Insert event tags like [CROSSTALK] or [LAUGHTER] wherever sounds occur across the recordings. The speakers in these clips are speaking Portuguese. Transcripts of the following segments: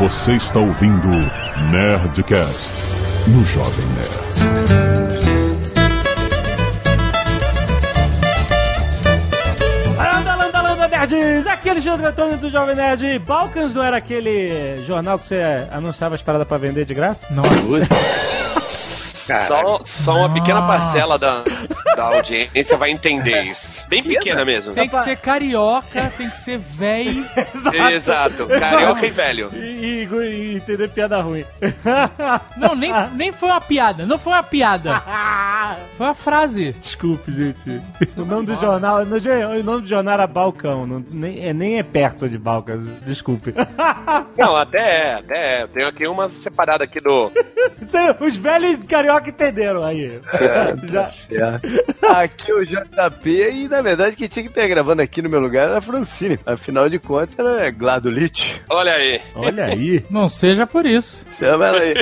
Você está ouvindo Nerdcast no Jovem Nerd. Landa, landa, landa, nerds! Aqui é Alexandre Antônio do Jovem Nerd. Balkans não era aquele jornal que você anunciava as paradas pra vender de graça? Não. [LAUGHS] Só, só uma pequena parcela da, da audiência vai entender isso. Bem pequena mesmo. Tem que ser carioca, tem que ser velho. [LAUGHS] Exato. Carioca e velho. E, e- e entender piada ruim. [LAUGHS] Não, nem, nem foi uma piada. Não foi uma piada. [LAUGHS] Foi uma frase. Desculpe, gente. O nome do jornal, no, o nome do jornal era Balcão. Não, nem, é, nem é perto de Balcãs. Desculpe. Não, até é, até é. Eu tenho aqui uma separada aqui do. Os velhos carioca entenderam aí. Já, Aqui é o JP e na verdade quem tinha que estar gravando aqui no meu lugar era a Francine. Afinal de contas, ela é gladulite. Olha aí. olha aí. [LAUGHS] Não seja por isso. Chama ela aí.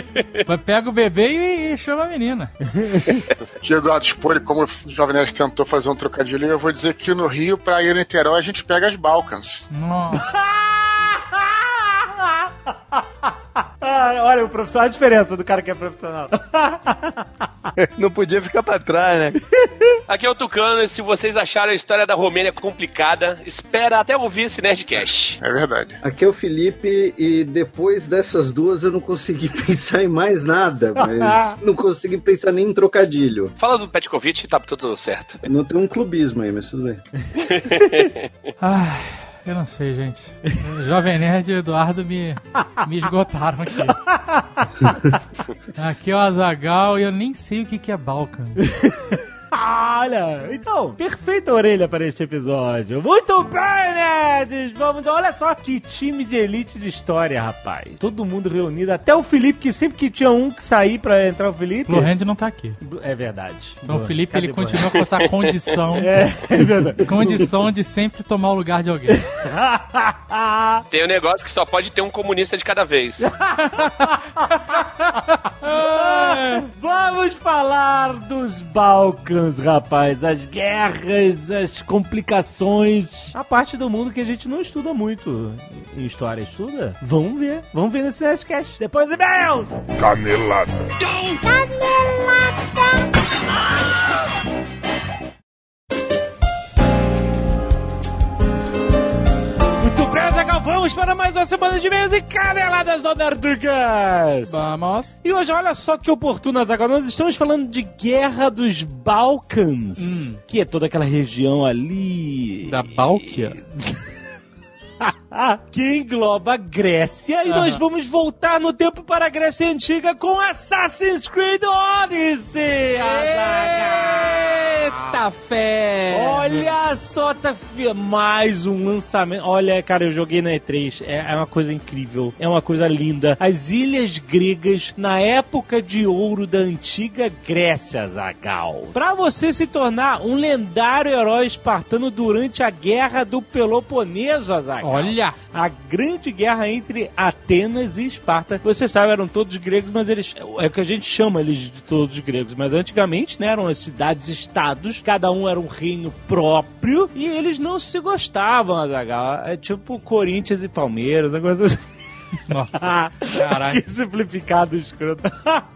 Vai pega o bebê e, e chama a menina. [LAUGHS] Aqui, Eduardo como o Jovem Nerd tentou fazer um trocadilho, eu vou dizer que no Rio, pra ir a Niterói, a gente pega as Balkans. Nossa. [LAUGHS] [LAUGHS] Ah, olha, o profissional, a diferença do cara que é profissional. [LAUGHS] Não podia ficar pra trás, né? [LAUGHS] Aqui é o Tucano e se vocês acharam a história da Romênia complicada, espera até ouvir esse Nerdcast. É verdade. Aqui é o Felipe e depois dessas duas eu não consegui pensar em mais nada, mas não consegui pensar nem em trocadilho. Fala do Petkovic e tá tudo certo. Não tem um clubismo aí, mas tudo bem. Ai, eu não sei, gente. [LAUGHS] Jovem Nerd e Eduardo me, me esgotaram aqui. [LAUGHS] Aqui é o Azagal e eu nem sei o que, que é Balkan. [LAUGHS] Olha, então, perfeita orelha para este episódio. Muito bem, nerds! Vamos, olha só que time de elite de história, rapaz. Todo mundo reunido, até o Felipe, que sempre que tinha um que sair pra entrar o Felipe. Blue Hand não tá aqui. É verdade. Então o Boa. Felipe Cadê ele Blue continua com essa condição. [LAUGHS] É, é verdade. Condição de sempre tomar o lugar de alguém. [LAUGHS] Tem um negócio que só pode ter um comunista de cada vez. [LAUGHS] Vamos falar dos Balcãs, rapaz. As guerras, as complicações. A parte do mundo que a gente não estuda muito em história. Estuda? Vamos ver. Vamos ver nesse Nerdcast. Depois e-mails! Canelada. Muito bem, Vamos para mais uma semana de e-mails e caneladas do Nerdugas. Vamos. E hoje, olha só que oportuno, Zagal. Nós estamos falando de Guerra dos Balcãs. Que é toda aquela região ali... Da Bálquia? [LAUGHS] que engloba a Grécia e nós vamos voltar no tempo para a Grécia Antiga com Assassin's Creed Odyssey! Eita fé! Olha só, tá mais um lançamento. Olha, cara, eu joguei na E3. É, é uma coisa incrível. É uma coisa linda. As ilhas gregas na época de ouro da antiga Grécia, Zagal. Pra você se tornar um lendário herói espartano durante a guerra do Peloponeso, Azaghal. Olha! A grande guerra entre Atenas e Esparta. Você sabe, eram todos gregos, mas eles. É o que a gente chama eles de todos gregos. Mas antigamente, né? Eram as cidades-estados, cada um era um reino próprio e eles não se gostavam, Azaghal. É tipo Corinthians e Palmeiras, negócio assim. Nossa, [LAUGHS] caralho. que simplificado escroto.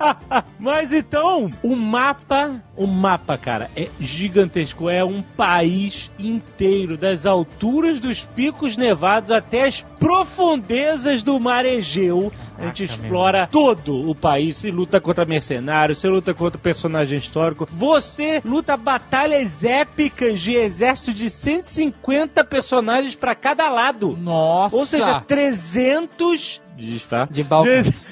[LAUGHS] Mas então, o mapa, o mapa, cara, é gigantesco. É um país inteiro, das alturas dos picos nevados até as profundezas do mar Egeu. A gente explora todo o país. Se luta contra mercenários, você luta contra personagem histórico. Você luta batalhas épicas de exército de 150 personagens pra cada lado. Nossa! Ou seja, 300 Disfarce. De Balcãs.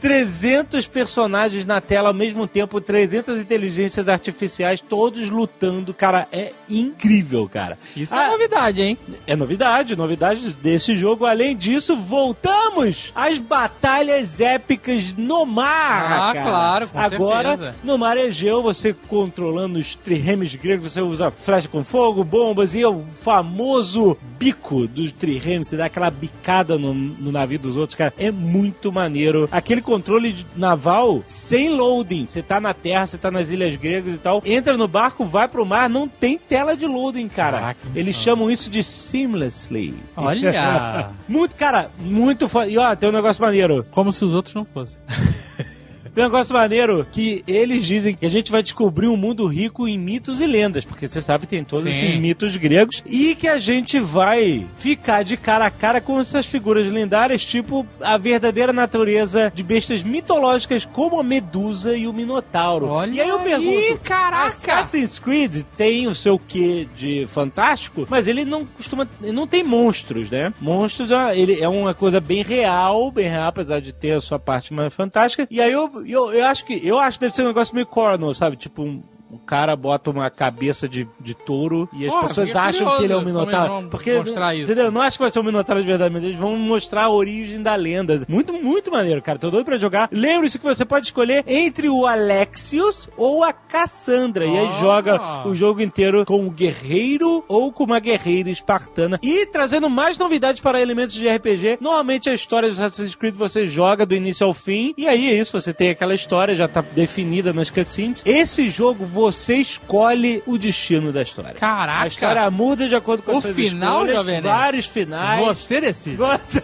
300 [LAUGHS] personagens na tela ao mesmo tempo, 300 inteligências artificiais, todos lutando. Cara, é incrível, cara. Isso Ah, é novidade, hein? é novidade, novidade desse jogo. Além disso, voltamos às batalhas épicas no mar. Ah, cara. claro, com Agora, certeza. no mar Egeu, você controlando os triremes gregos, você usa flecha com fogo, bombas e o famoso bico dos triremes. Você dá aquela bicada no, no navio dos outros, cara. É muito maneiro. Aquele controle de- naval sem loading. Você tá na terra, você tá nas ilhas gregas e tal. Entra no barco, vai pro mar, não tem tela de loading, cara. Caraca, Eles insano. chamam isso de seamlessly. Olha! [LAUGHS] muito, cara, muito foda. E ó, tem um negócio maneiro. Como se os outros não fossem. [LAUGHS] Tem um negócio maneiro que eles dizem que a gente vai descobrir um mundo rico em mitos e lendas, porque você sabe tem todos Sim. esses mitos gregos, e que a gente vai ficar de cara a cara com essas figuras lendárias, tipo a verdadeira natureza de bestas mitológicas como a Medusa e o Minotauro. Olha e aí eu aí, pergunto, caraca! Assassin's Creed tem o seu quê de fantástico, mas ele não costuma, ele não tem monstros, né? Monstros é, ele é uma coisa bem real, bem real, apesar de ter a sua parte mais fantástica. E aí eu, eu, eu acho que eu acho que deve ser um negócio meio corno, sabe? Tipo um um cara bota uma cabeça de, de touro e as pessoas acham curioso que ele é um minotauro. Porque, mostrar isso. entendeu? Não acho que vai ser um minotauro de verdade, mas eles vão mostrar a origem da lenda. Muito, muito maneiro, cara. Tô doido pra jogar. Lembre-se que você pode escolher entre o Alexios ou a Cassandra. E aí Ah. joga o jogo inteiro com o guerreiro ou com uma guerreira espartana. E trazendo mais novidades para elementos de RPG. Normalmente a história de Assassin's Creed você joga do início ao fim. E aí é isso, você tem aquela história, já tá definida nas cutscenes. Esse jogo você escolhe o destino da história. Caraca! A história muda de acordo com O as suas final, escolhas, Jovem vários finais. Você decide. Você-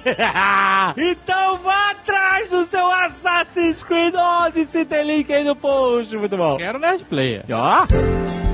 [LAUGHS] então vá atrás do seu Assassin's Creed Odyssey, tem link aí no post, muito bom. Quero Nerd Player. Ó.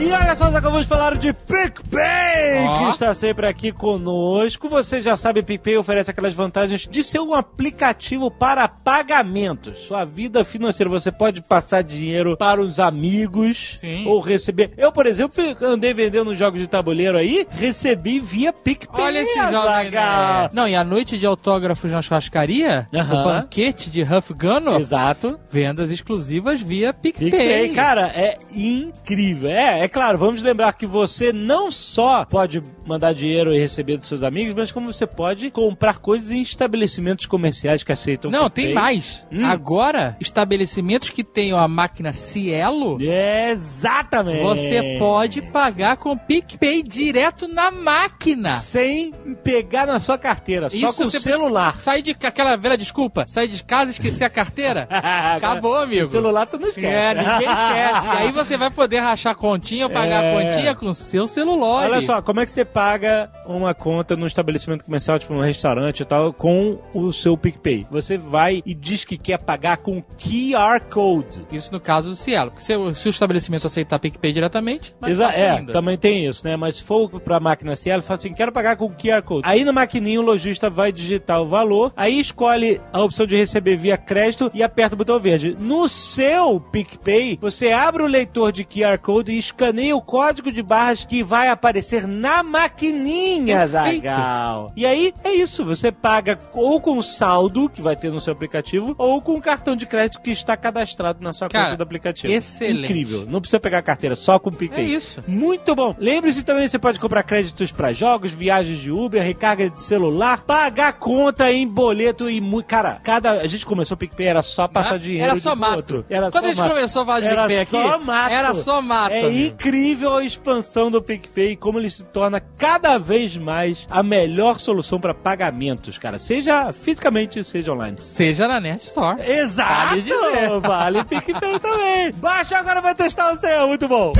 E olha só, nós acabamos de falar de PicPay, Ó. que está sempre aqui conosco. Você já sabe, PicPay oferece aquelas vantagens de ser um aplicativo para pagamentos. Sua vida financeira, você pode passar dinheiro para os amigos Sim. ou receber. Eu, por exemplo, andei vendendo jogos de tabuleiro aí, recebi via PicPay. Olha esse Azaghal. nerd. Não, e a noite de autógrafos na churrascaria, Aham. o banquete de Huff Gunner, Exato. vendas exclusivas via PicPay. PicPay, cara, é incrível. É, é claro, vamos lembrar que você não só pode mandar dinheiro e receber dos seus amigos, mas como você pode comprar coisas em estabelecimentos comerciais que aceitam Não, tem mais. Hum. Agora, estabelecimentos que tenham a máquina Cielo, Exatamente. você pode pagar com PicPay direto na máquina. sem pegar na sua carteira, só Isso, com o celular. Sai de aquela velha desculpa, sai de casa e esquecer a carteira. [LAUGHS] Acabou, amigo. O celular tu não esquece. É, ninguém esquece. Aí você vai poder rachar continha, pagar É. a continha com o seu celular. Olha só, como é que você paga uma conta num estabelecimento comercial, tipo um restaurante e tal, com o seu PicPay? Você vai e diz que quer pagar com QR Code. Isso no caso do Cielo. Porque se, o- se o estabelecimento aceitar PicPay diretamente, mais Exa é, ainda. também tem isso, né? Mas se for pra máquina Cielo, fala assim, quero pagar com QR Code. Aí na maquininha o lojista vai digitar o valor, aí escolhe a opção de receber via crédito e aperta o botão verde. No seu PicPay, você abre o leitor de QR Code e escaneia o código de barras que vai aparecer na maquininha, Perfeito. Zagal. E aí é isso, você paga ou com saldo que vai ter no seu aplicativo ou com o cartão de crédito que está cadastrado na sua Cara, conta do aplicativo. excelente. Incrível. Não precisa pegar a carteira, só com o É PicPay. isso. Muito bom. Lembre-se também, você pode comprar créditos para jogos, viagens de Uber, recarga de celular, pagar conta em boleto e muito. Cara, cada. A gente começou o PicPay, era só passar dinheiro. Era só mato. Outro. Era Quando só a gente mato. começou a falar de Era PicPay aqui, só mato. era só mato, É amigo. incrível a expansão do PicPay, como ele se torna cada vez mais a melhor solução para pagamentos, cara. Seja fisicamente, seja online. Seja na Net Store. Exato! Vale dizer. Vale PicPay também. Baixa agora vai testar o seu, muito bom.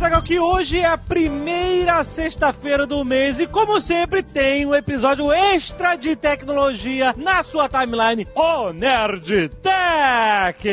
Zagal, que hoje é a primeira sexta-feira do mês e, como sempre, tem um episódio extra de tecnologia na sua timeline, o Nerd Tech!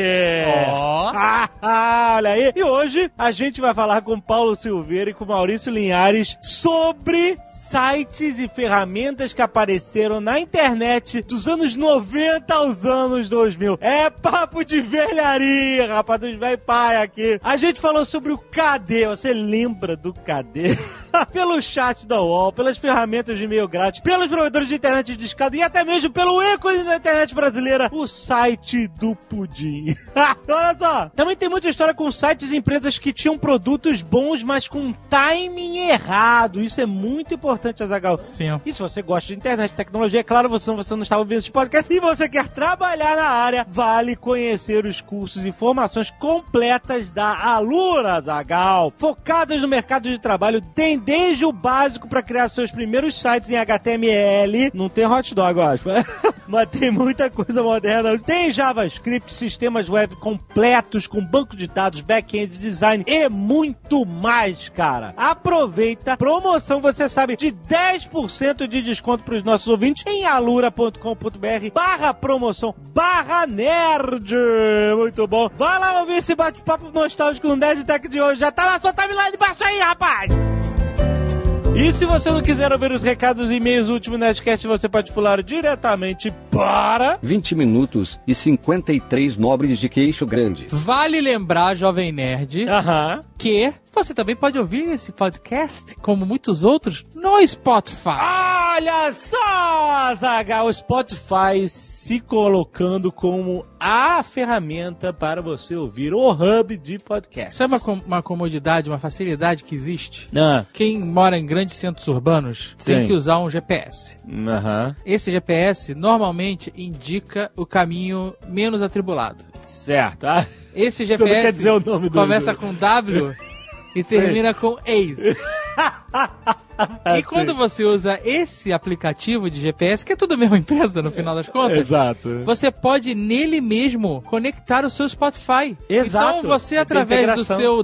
Ah, olha aí. E hoje a gente vai falar com Paulo Silveira e com Maurício Linhares sobre sites e ferramentas que apareceram na internet dos anos 90 aos anos 2000. É papo de velharia, rapaz, dos velho pai aqui. A gente falou sobre o KD. Você lembra do KD? [LAUGHS] Pelo chat da UOL, pelas ferramentas de e-mail grátis, pelos provedores de internet de escada e até mesmo pelo ícone da internet brasileira, o site do Pudim. [LAUGHS] Olha só, também tem muita história com sites e empresas que tinham produtos bons, mas com timing errado. Isso é muito importante, Azagal. Sim. E se você gosta de internet, tecnologia, é claro, você, você não está ouvindo esse podcast e você quer trabalhar na área, vale conhecer os cursos e formações completas da Alura, Zagal, focadas no mercado de trabalho, tendências desde o básico para criar seus primeiros sites em HTML. Não tem hot dog, eu acho. [LAUGHS] Mas tem muita coisa moderna. Tem JavaScript, sistemas web completos com banco de dados, back-end design e muito mais, cara. Aproveita, promoção, você sabe, de 10% de desconto para os nossos ouvintes em alura.com.br barra promoção barra nerd. Muito bom. Vai lá ouvir esse bate-papo nostálgico no Nerd Tech de hoje. Já tá na sua timeline, baixa aí, rapaz! E se você não quiser ouvir os recados e e-mails do último Nerdcast, você pode pular diretamente para... 20 minutos e 53 nobres de queixo grande. Vale lembrar, Jovem Nerd, Aham. Que você também pode ouvir esse podcast, como muitos outros, no Spotify. Olha só, Zaga, o Spotify se colocando como a ferramenta para você ouvir o hub de podcast. Sabe uma, com- uma comodidade, uma facilidade que existe? Ah, Quem mora em grandes centros urbanos tem Sim. que usar um GPS. aham. Esse GPS normalmente indica o caminho menos atribulado. Certo. Ah, Esse Você não GPS quer dizer o nome do- começa do- com W e termina com Ace. [LAUGHS] E quando você usa esse aplicativo de GPS, que é tudo a mesma empresa no final das contas, Exato. você pode nele mesmo conectar o seu Spotify. Exato. Então você, através do seu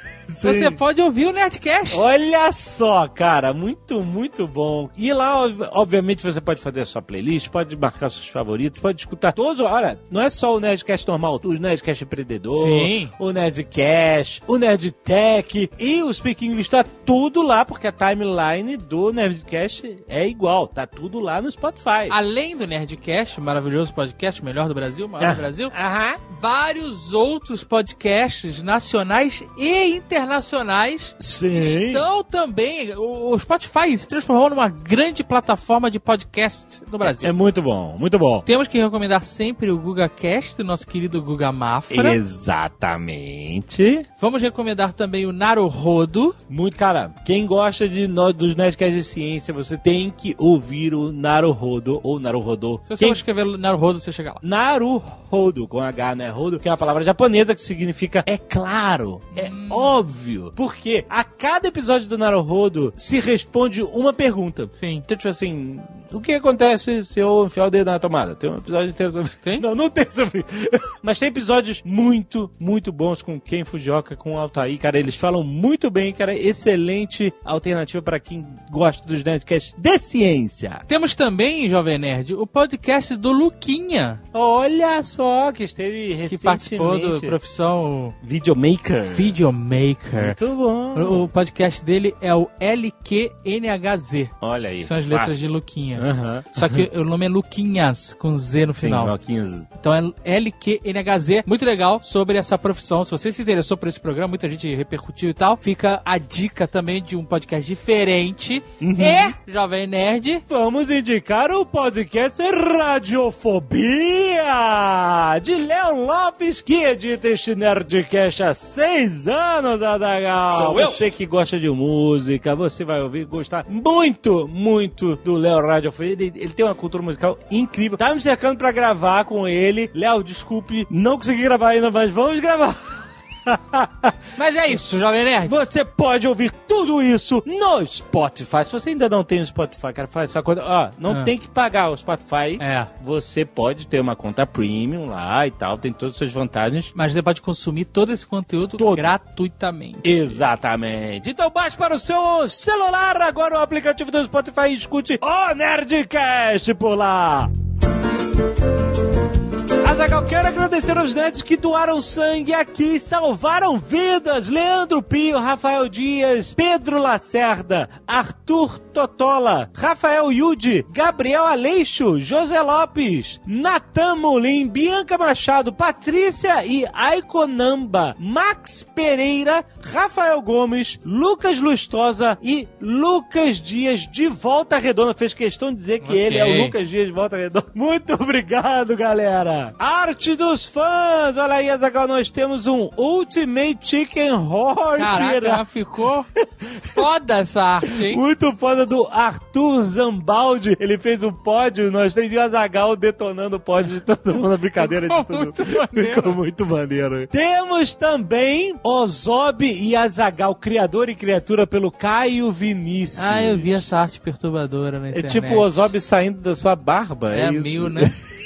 [LAUGHS] W-Ace, você pode ouvir o Nerdcast. Olha só, cara, muito, muito bom. E lá, ob- obviamente, você pode fazer a sua playlist, pode marcar seus favoritos, pode escutar todos. Olha, não é só o Nerdcast normal, o Nerdcast Empreendedor, Sim. o Nerdcast, o Nerdtech e o Speak English, tá tudo lá, porque a timeline do Nerdcast é igual, tá tudo lá no Spotify. Além do Nerdcast, maravilhoso podcast, melhor do Brasil, maior Ah. do Brasil, Aham. vários outros podcasts nacionais e internacionais Sim. estão também. O Spotify se transformou numa grande plataforma de podcast no Brasil. É muito bom, muito bom. Temos que recomendar sempre o GugaCast, nosso querido Guga Mafra. Exatamente. Vamos recomendar também o Naruhodo. Muito, cara, quem gosta de no- dos Nerdcasts de ciência, você tem que ouvir o Naruhodo ou Naruhodo. Se você Quem... escrever Naruhodo, você chega lá. Naruhodo, com H, né? Rodo, que é uma palavra japonesa que significa é claro, é óbvio. Porque a cada episódio do Naruhodo se responde uma pergunta. Sim. Então, tipo assim, o que acontece se eu enfiar o dedo na tomada? Tem um episódio inteiro sobre Tem? [LAUGHS] Não, não tem sobre [LAUGHS] Mas tem episódios muito, muito bons com Ken Fujioka, com o Altair, cara. Eles falam muito bem, cara. Excelente alternativa para quem gosta dos Nerdcasts de ciência. Temos também, Jovem Nerd, o podcast do Luquinha, Olha só, que esteve que recentemente. participou do Profissão Videomaker. Videomaker. Muito bom. O o podcast dele é o LQNHZ. Olha aí. São as letras fácil. de Luquinha. Só que o nome é Luquinhas, com Z no Sim, final. Malquinhos. Então é LQNHZ. Muito legal sobre essa profissão. Se você se interessou por esse programa, muita gente repercutiu e tal. Fica a dica também de um podcast diferente. E, Jovem Nerd, Vamos indicar o podcast Radiofobia de Léo Lopes, que edita este Nerdcast há seis anos, Adagal. Sou eu. Você que gosta de música, você vai ouvir gostar muito, muito do Léo Radiofobia. Ele, ele tem uma cultura musical incrível. Tá me cercando pra gravar com ele. Léo, desculpe, não consegui gravar ainda, mas vamos gravar. Mas é isso, Jovem Nerd. Você pode ouvir tudo isso no Spotify. Se você ainda não tem o Spotify, cara, faz essa coisa. Ó, não Ah. tem que pagar o Spotify. É. Você pode ter uma conta premium lá e tal, tem todas as suas vantagens. Mas você pode consumir todo esse conteúdo Todo. gratuitamente. Exatamente. Então baixe para o seu celular agora o aplicativo do Spotify e escute o Nerdcast por lá. Azagal, quero agradecer aos nerds que doaram sangue aqui salvaram vidas. Leandro Pio, Rafael Dias, Pedro Lacerda, Arthur Totola, Rafael Yudi, Gabriel Aleixo, José Lopes, Natan Molim, Bianca Machado, Patrícia e Aikonamba, Max Pereira, Rafael Gomes, Lucas Lustosa e Lucas Dias de Volta Redonda. Fez questão de dizer que Ok. ele é o Lucas Dias de Volta Redonda. [LAUGHS] Muito obrigado, galera. Arte dos fãs! Olha aí, Azagal, nós temos um Ultimate Chicken Horse. Caraca, ficou foda essa arte, hein? Muito foda do Arthur Zambaldi. Ele fez o pódio, nós três de Azagal detonando o pódio de todo mundo, a brincadeira de Ficou todo muito maneiro. Ficou muito maneiro. Temos também Ozob e Azagal, criador e criatura pelo Caio Vinícius. Ah, eu vi essa arte perturbadora na É internet. tipo o Ozob saindo da sua barba. É isso? meio, né? [LAUGHS]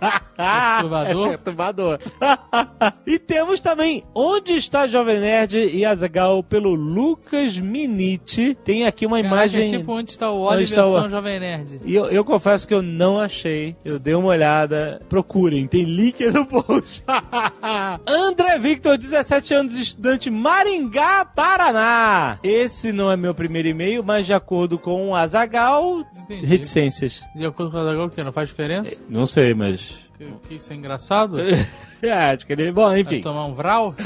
Perturbador. É perturbador. [LAUGHS] [LAUGHS] e temos também Onde está Jovem Nerd e Azagal pelo Lucas Miniti. Tem aqui uma Caraca, imagem. é tipo onde está o Oli está o- Jovem Nerd. E eu, eu confesso que eu não achei. Eu dei uma olhada. Procurem, tem link no post. [LAUGHS] André Victor, 17 anos, estudante Maringá, Paraná. Esse não é meu primeiro e-mail, mas de acordo com o Azagal, reticências. De acordo com o Azaghal, o que? Não faz diferença? Não sei, mas. Que, que isso é engraçado? [LAUGHS] É, acho que ele. Bom, Vai enfim. tomar um vral? [LAUGHS]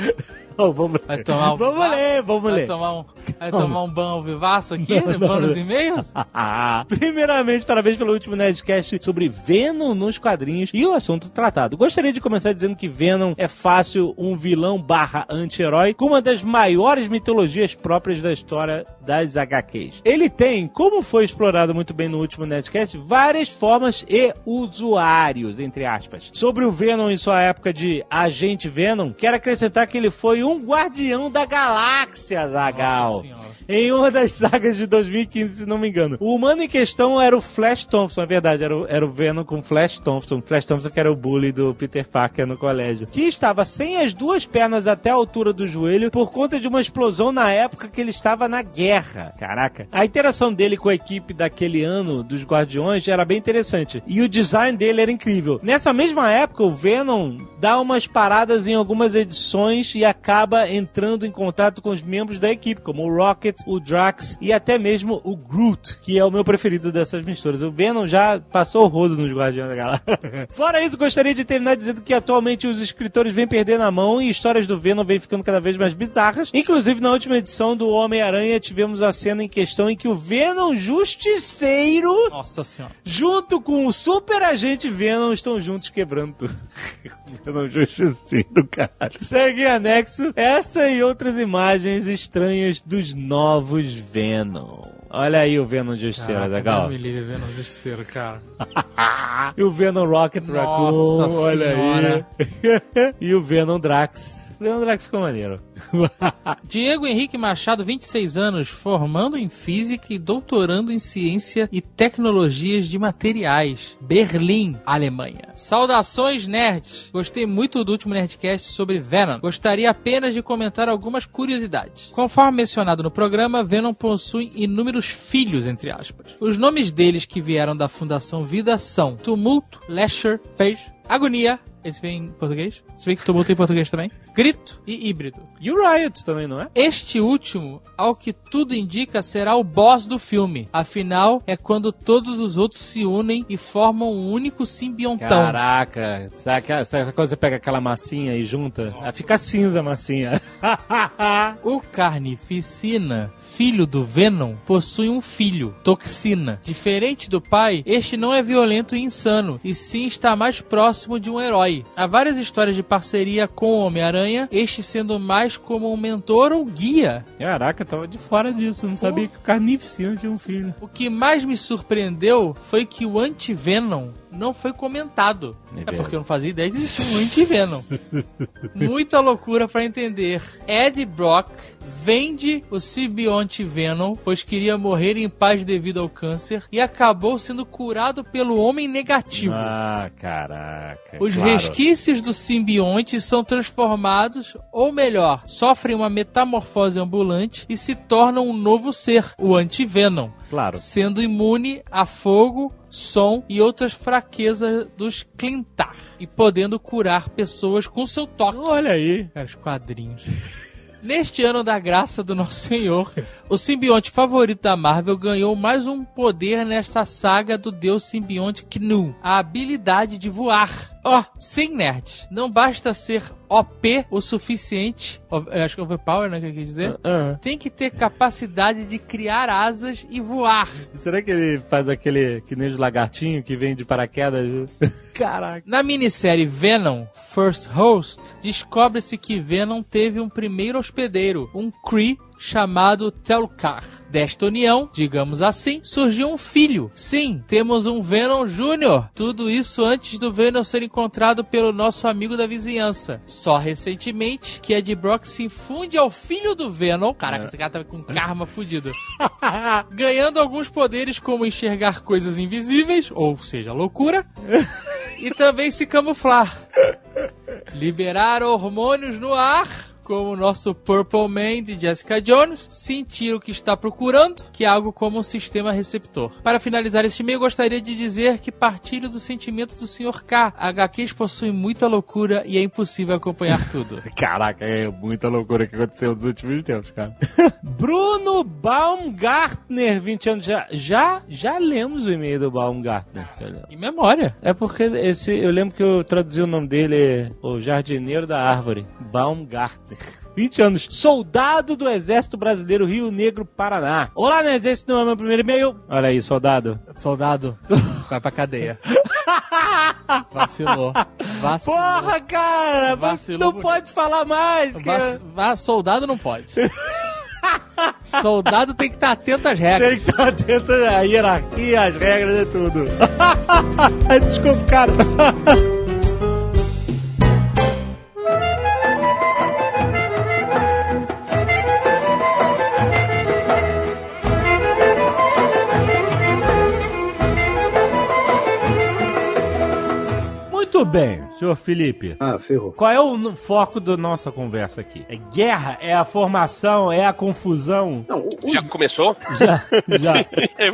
Vamos Vai tomar um Vamos vivaço? ler, vamos Vai ler. tomar um, vai tomar um banho vivaço aqui, Não, não, bônus não. e-mails? [LAUGHS] Primeiramente, parabéns pelo último Nerdcast sobre Venom nos quadrinhos e o assunto tratado. Gostaria de começar dizendo que Venom é fácil um vilão barra anti-herói com uma das maiores mitologias próprias da história das HQs. Ele tem, como foi explorado muito bem no último Nerdcast, várias formas e usuários, entre aspas. Sobre o Venom em sua época de Agente Venom, quero acrescentar que ele foi um guardião da galáxia, Zagal. Em uma das sagas de 2015, se não me engano. O humano em questão era o Flash Thompson, é verdade, era o, era o Venom com Flash Thompson. Flash Thompson que era o bully do Peter Parker no colégio. Que estava sem as duas pernas até a altura do joelho por conta de uma explosão na época que ele estava na guerra. Caraca. A interação dele com a equipe daquele ano dos Guardiões era bem interessante. E o design dele era incrível. Nessa mesma época, o Venom dá umas paradas em algumas edições e acaba entrando em contato com os membros da equipe, como o Rocket, o Drax e até mesmo o Groot, que é o meu preferido dessas misturas. O Venom já passou o rodo nos Guardiões da Galáxia. [LAUGHS] Fora isso, gostaria de terminar dizendo que atualmente os escritores vêm perdendo a mão e histórias do Venom vêm ficando cada vez mais bizarras. Inclusive, na última edição do Homem-Aranha, tivemos a cena em questão em que o Venom Justiceiro Nossa senhora. junto com o super agente Venom estão juntos quebrando tudo. [LAUGHS] Venom Justiceiro, caralho. Segue em anexo essa e outras imagens estranhas dos novos Venom. Olha aí o Venom Justiceiro, Caraca, legal. Deus me livre vendo o justiceiro, cara. [LAUGHS] E o Venom Rocket Nossa Raccoon, olha Senhora. aí. [LAUGHS] e o Venom Drax. O Venom Drax ficou maneiro. [LAUGHS] Diego Henrique Machado, 26 anos, formando em Física e doutorando em Ciência e Tecnologias de Materiais. Berlim, Alemanha. Saudações, nerds! Gostei muito do último Nerdcast sobre Venom. Gostaria apenas de comentar algumas curiosidades. Conforme mencionado no programa, Venom possui inúmeros filhos, entre aspas. Os nomes deles que vieram da Fundação Vida são Tumulto, Lasher, Fez, Agonia, esse vem em português? Se bem que Tumulto em português também. Grito e Híbrido. E o Riot também, não é? Este último, ao que tudo indica, será o boss do filme. Afinal, é quando todos os outros se unem e formam um único simbiontão. Caraca, sabe, sabe quando você pega aquela massinha e junta? Ela fica cinza a massinha. [LAUGHS] O Carnificina, filho do Venom, possui um filho, Toxina. Diferente do pai, este não é violento e insano, e sim está mais próximo de um herói. Há várias histórias de parceria com o Homem-Aranha, este sendo mais como um mentor ou guia. Caraca, eu tava de fora disso. Não sabia que o Carnificina tinha um filho. O que mais me surpreendeu foi que o anti-Venom não foi comentado. É É, porque eu não fazia ideia que existia um anti-Venom. [LAUGHS] Muita loucura pra entender. Ed Brock vende o simbionte Venom, pois queria morrer em paz devido ao câncer, e acabou sendo curado pelo Homem Negativo. Ah, caraca. Os claro. resquícios do simbionte são transformados, ou melhor, sofrem uma metamorfose ambulante e se tornam um novo ser, o anti-Venom Claro. sendo imune a fogo, som e outras fraquezas dos Clintar e podendo curar pessoas com seu toque. Olha aí. Cara, os quadrinhos. Neste ano da graça do Nosso Senhor, o simbionte favorito da Marvel ganhou mais um poder nesta saga do deus simbionte Knu, a habilidade de voar. Ó, sem nerd. Não basta ser OP o suficiente. Acho que overpower, né? Que ele quer dizer. Ah, Tem que ter capacidade de criar asas e voar. será que ele faz aquele que nem os lagartinhos que vem de paraquedas? [LAUGHS] Caraca. Na minissérie Venom First Host, descobre-se que Venom teve um primeiro hospedeiro, um Kree chamado Telkar. Desta união, digamos assim, surgiu um filho. Sim, temos um Venom Júnior. Tudo isso antes do Venom ser encontrado pelo nosso amigo da vizinhança. Só recentemente que Ed Brock se infunde ao filho do Venom. Caraca, esse cara tava com karma fudido. [LAUGHS] Ganhando alguns poderes como enxergar coisas invisíveis, ou seja, loucura, [LAUGHS] e também se camuflar. Liberar hormônios no ar, como o nosso Purple Man de Jessica Jones, sentir o que está procurando, que é algo como um sistema receptor. Para finalizar este e-mail, gostaria de dizer que partilho do sentimento do Sr. K. HQs possuem muita loucura e é impossível acompanhar tudo. [LAUGHS] Caraca, é muita loucura que aconteceu nos últimos tempos, cara. [LAUGHS] Bruno Baumgartner, 20 anos. Já, já, já lemos o e-mail do Baumgartner. Em memória. É porque esse, eu lembro que eu traduzi o nome dele, o jardineiro da árvore, Baumgartner. 20 anos, soldado do Exército Brasileiro Rio Negro, Paraná. Olá, no Exército, não é meu primeiro e-mail. Olha aí, soldado. Soldado, vai pra cadeia. [LAUGHS] Vacilou. Vacilou. Porra, cara, Vacilou não pode falar mais. que- Vac- va- soldado não pode. [LAUGHS] soldado tem que estar atento às regras. Tem que estar atento à hierarquia, às regras e tudo. [LAUGHS] Desculpa, cara. Muito bem, senhor Felipe. Ah, ferrou. Qual é o foco da nossa conversa aqui? É guerra? É a formação? É a confusão? Não, o- os, Já começou? [LAUGHS] Já, já.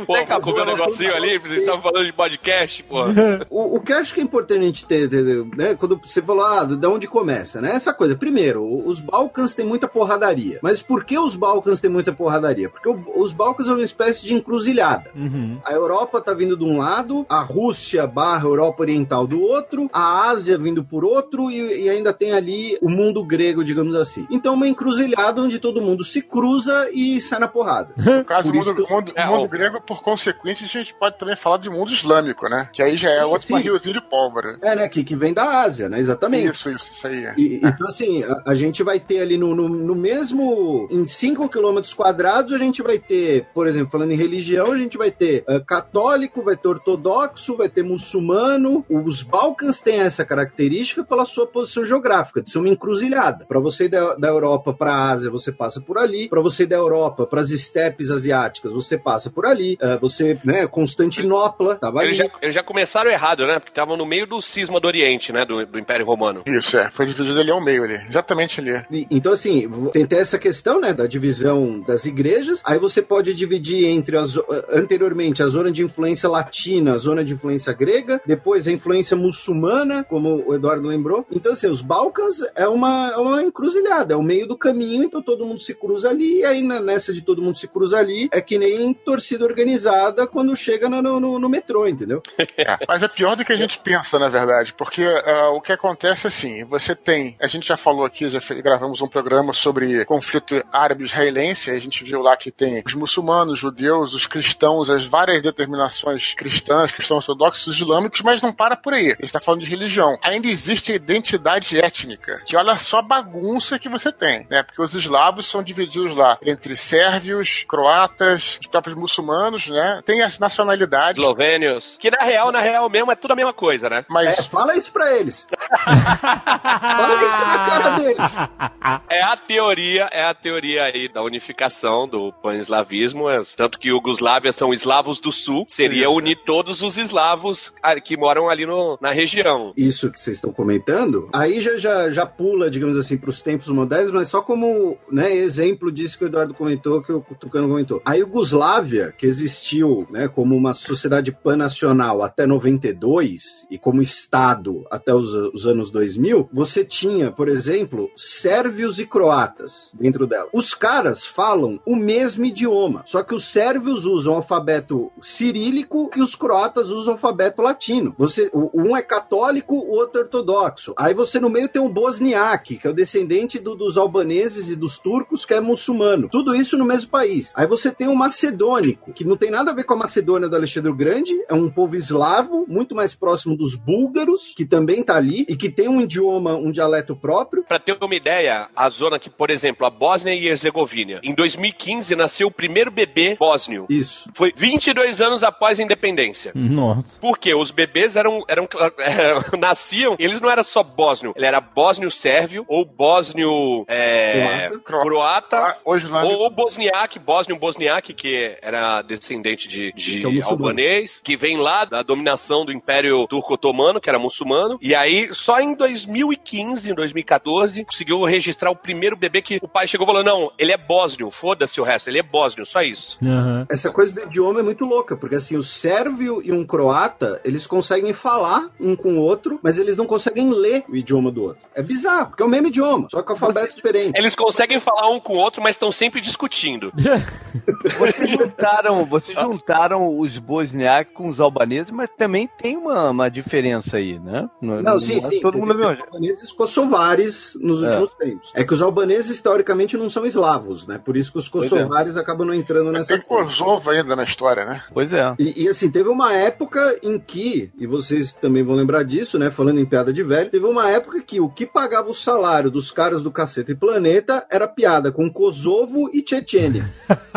Pô, acabou meu negocinho ali, vocês estavam falando de podcast, pô. [LAUGHS] o, o que eu acho que é importante a gente ter, né? Quando você falou, ah, de onde começa, né? Essa coisa. Primeiro, os Balcãs têm muita porradaria. Mas por que os Balcãs têm muita porradaria? Porque o- os Balcãs são uma espécie de encruzilhada. Uhum. A Europa tá vindo de um lado, a Rússia barra Europa Oriental do outro, a Ásia vindo por outro e, e ainda tem ali o mundo grego, digamos assim. Então uma encruzilhada onde todo mundo se cruza e sai na porrada. [LAUGHS] No caso, o mundo, que- mundo- É, mundo grego, por consequência, a gente pode também falar de mundo islâmico, né? Que aí já é Sim, outro sim. barrilzinho de pólvora. É, né? Que, que vem da Ásia, né? Exatamente. Isso, isso, isso aí. E- então, assim, a, a gente vai ter ali no, no, no mesmo. Em 5 quilômetros quadrados, a gente vai ter, por exemplo, falando em religião, a gente vai ter ah, católico, vai ter ortodoxo, vai ter muçulmano. Os Balcãs têm essa característica pela sua posição geográfica, de ser uma encruzilhada. Para você ir da, da Europa para a Ásia, você passa por ali. Para você ir da Europa para as estepes asiáticas, você passa por ali. Ah, você, né, Constantinopla, tava ali. Eles já, eles já começaram errado, né? Porque estavam no meio do cisma do Oriente, né? Do, do Império Romano. Isso, é. Foi dividido ali ao meio ali. Exatamente ali. E- Então, assim, tem até essa questão, né, da divisão das igrejas. Aí você pode dividir entre as, anteriormente a zona de influência latina, a zona de influência grega, depois a influência muçulmana, como o Eduardo lembrou. Então, assim, os Balcãs é uma, é uma encruzilhada, é o meio do caminho, então todo mundo se cruza ali, e aí na- nessa de todo mundo se cruza ali, é que nem torcida organizada quando chega no, no, no metrô, entendeu? [LAUGHS] É, mas é pior do que a gente pensa, na verdade, porque ah, o que acontece assim, você tem, a gente já falou aqui, já gravamos um programa sobre conflito árabe-israelense, a gente viu lá que tem os muçulmanos, os judeus, os cristãos, as várias determinações cristãs, cristãos ortodoxos, islâmicos, mas não para por aí. A gente está falando de religião. Ainda existe a identidade étnica, que olha só a bagunça que você tem, né? Porque os eslavos são divididos lá entre sérvios, croatas, os próprios muçulmanos, né? Tem as nacionalidades. Eslovênios. Que na real, na real mesmo, é tudo a mesma coisa, né? Mas É, fala isso pra eles. [LAUGHS] fala isso na cara deles. É a teoria, é a teoria aí da unificação do pan-eslavismo, é- tanto que Iugoslávia são eslavos do sul, seria Isso. unir todos os eslavos que moram ali no- na região. Isso que vocês estão comentando, aí já, já, já pula, digamos assim, para os tempos modernos, mas só como né, exemplo disso que o Eduardo comentou, que o Tucano comentou. A Iugoslávia, que existiu né, como uma sociedade panacional até 92 e como Estado até os, os anos 2000, você tinha, por exemplo, sérvios e croatas dentro dela. Os caras falam o mesmo idioma, só que os sérvios usam alfabeto cirílico e os croatas usam alfabeto latino. Você, um é católico, o outro ortodoxo. Aí você no meio tem o bosniaque, que é o descendente do- dos albaneses e dos turcos, que é muçulmano. Tudo isso no mesmo país. Aí você tem o macedônico, que não tem nada a ver com a Macedônia do Alexandre o Grande, é um povo eslavo, muito mais próximo dos búlgaros, que também tá ali, e que tem um idioma, um dialeto próprio. Pra ter uma ideia, a zona que, por exemplo, a Bósnia e Herzegovina, em 2015 nasceu o primeiro bebê bósnio. Isso. Foi 22 anos após a independência. Nossa. Porque os bebês eram, eram, [LAUGHS] [LAUGHS] nasciam, eles não eram só bósnio, ele era bósnio sérvio ou bósnio é, Croata. Ah, Hoje lá Ou, ou bosniaque, bósnio bosniaque, que era descendente de, de Que é albanês, que vem lá da dominação do Império Turco-Otomano, que era muçulmano. E aí, só em 2015, em 2014, conseguiu registrar o primeiro bebê que o pai chegou e falou: não, ele é bósnio, foda-se o resto, ele é bósnio, só isso. Aham. Essa coisa do idioma é muito louca, porque assim, o sérvio e um croata, eles conseguem falar um com o outro, mas eles não conseguem ler o idioma do outro. É bizarro, porque é o mesmo idioma, só com alfabeto diferente. Eles conseguem falar um com o outro, mas estão sempre discutindo. [LAUGHS] Vocês juntaram, vocês juntaram os bosniacos com os albaneses, mas também tem uma, uma diferença aí, né? Não, sim, é sim. Todo mundo é mesmo. albaneses kosovares nos É. últimos tempos. É que os albaneses, teoricamente, não são eslavos, né? Por isso que os é. kosovares acabam não entrando nessa Tem. Kosovo ainda na história, né? Pois é. E, e, assim, teve uma época em que, e vocês também vão lembrar disso, né? Falando em piada de velho, teve uma época que o que pagava o salário dos caras do Caceta e Planeta era piada com Kosovo e Chechênia. [LAUGHS]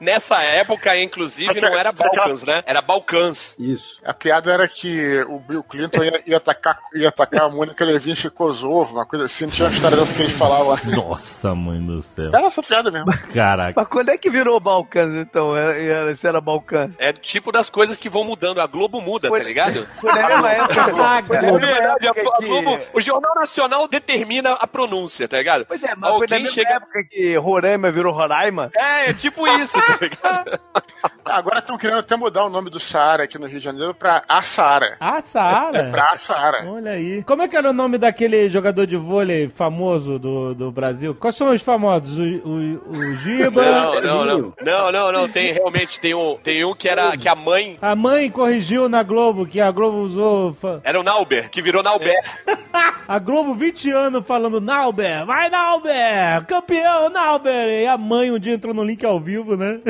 Nessa época, inclusive, não era Balcãs, né? Era Balcãs. Isso. A piada era que o Bill Clinton ia, ia atacar, ia atacar a Mônica Levinsky em Kosovo, uma coisa assim. Não tinha uma história dessa que eles falavam lá. Nossa, mãe do céu. Era essa piada mesmo. Caraca. Mas quando é que virou Balcãs, então? Era, era, se era Balcãs? É tipo das coisas que vão mudando. A Globo muda, Foi- tá ligado? Foi na mesma época, foi na É verdade, a. Globo, o Jornal Nacional determina a pronúncia, tá ligado? Pois é, mas foi na Alguém mesma chega. época que Roraima virou Roraima. É, é tipo isso, tá ligado? [LAUGHS] Agora estão querendo até mudar o nome do Saara aqui no Rio de Janeiro pra A Saara. Ah, Saara. Pra A Saara. Olha aí. Como é que era o nome daquele jogador de vôlei famoso do, do Brasil? Quais são os famosos? O, o, o Giba? Não, não, não. Não, não, não. Tem realmente tem um, tem um que era que a mãe A mãe corrigiu na Globo, que a Globo usou. fa- era o Nauber, que virou Nauber. [LAUGHS] A Globo 20 anos falando, Nauber, vai Nauber, campeão Nauber. E a mãe um dia entrou no link ao vivo, né?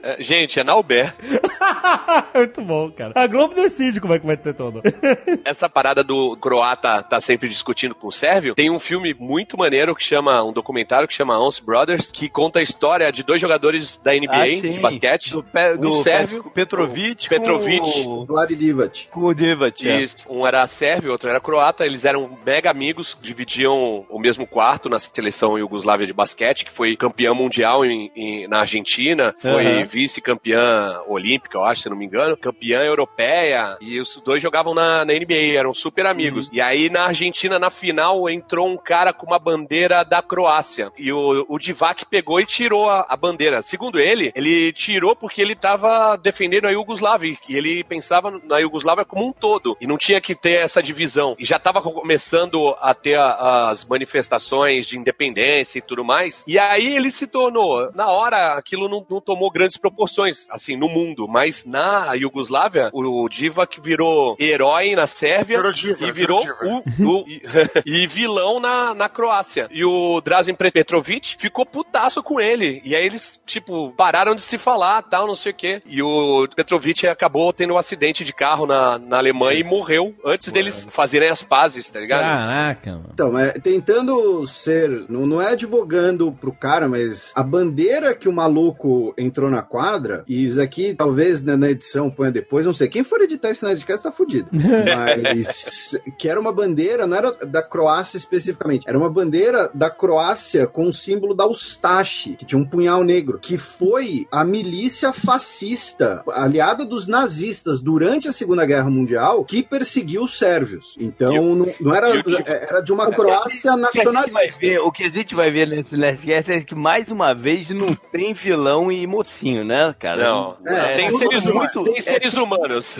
É, gente, é Nauber. [LAUGHS] Muito bom, cara. A Globo decide como é que vai ter todo. [LAUGHS] Essa parada do croata tá sempre discutindo com o sérvio. Tem um filme muito maneiro que chama, um documentário que chama Onze Brothers, que conta a história de dois jogadores da NBA Ah, de basquete. Do, pe, do Um sérvio, Petrovic. Petrovic. Com, Vlad Divac. com o Divac. é. Um era sérvio, outro era croata. Eles eram mega amigos, dividiam o mesmo quarto na seleção Iugoslávia de basquete, que foi campeã mundial em- em- na Argentina, foi Aham. vice-campeã olímpica, eu acho, se não me engano, campeã europeia. E os dois jogavam na, na NBA, eram super amigos. E aí na Argentina, na final, entrou um cara com uma bandeira da Croácia. E o, o Divac pegou e tirou a, a bandeira. Segundo ele, ele tirou porque ele tava defendendo a Iugoslávia. E ele pensava na Iugoslávia como um todo. E não tinha que ter essa divisão. E já tava começando a ter a- as manifestações de independência e tudo mais. E aí ele se tornou, na hora, aquilo não, não tomou grandes proporções, assim, no mundo. Mas na Iugoslávia, o Divac virou herói na Sérvia Virou diva, e virou virou o, o- [LAUGHS] e, [LAUGHS] e vilão na, na Croácia. E o Drazen Petrovic ficou putaço com ele. E aí eles, tipo, pararam de se falar, tal, não sei o quê. E o Petrovic acabou tendo um acidente de carro na, na Alemanha e morreu antes deles fazerem as pazes, tá ligado? Caraca, mano. Então, é, tentando ser. Não, não é advogando pro cara, mas a bandeira que o maluco entrou na quadra, e isso aqui talvez né, na edição ponha depois, não sei. Quem for editar esse Nerdcast tá fudido. [LAUGHS] Mas que era uma bandeira, não era da Croácia especificamente, era uma bandeira da Croácia com o símbolo da Ustache, que tinha um punhal negro, que foi a milícia fascista, aliada dos nazistas durante a Segunda Guerra Mundial, que perseguiu os sérvios. Então, não, não era, era de uma Croácia nacionalista. ver, o que a gente vai ver nesse Nerdcast é que, mais uma vez, não tem vilão e mocinho, né, cara? Não, É, tem, tudo seres, muito- tem seres humanos.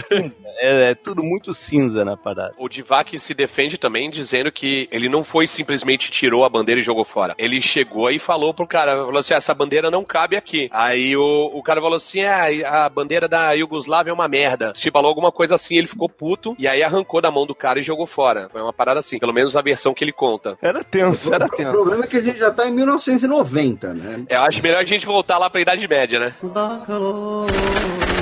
É, é tudo muito cinza na parada. O Divac se defende também dizendo que ele não foi simplesmente tirou a bandeira e jogou fora. Ele chegou e falou pro cara, falou assim, essa bandeira não cabe aqui. Aí o, o cara falou assim, é, a bandeira da Iugoslávia é uma merda. Tipo, falou alguma coisa assim, ele ficou puto e aí arrancou da mão do cara e jogou fora. Foi uma parada assim, pelo menos a versão que ele conta. Era tenso, era O tenso. problema é que a gente já tá em 1990, né? Eu acho melhor a gente voltar lá pra Idade Média, né? oh.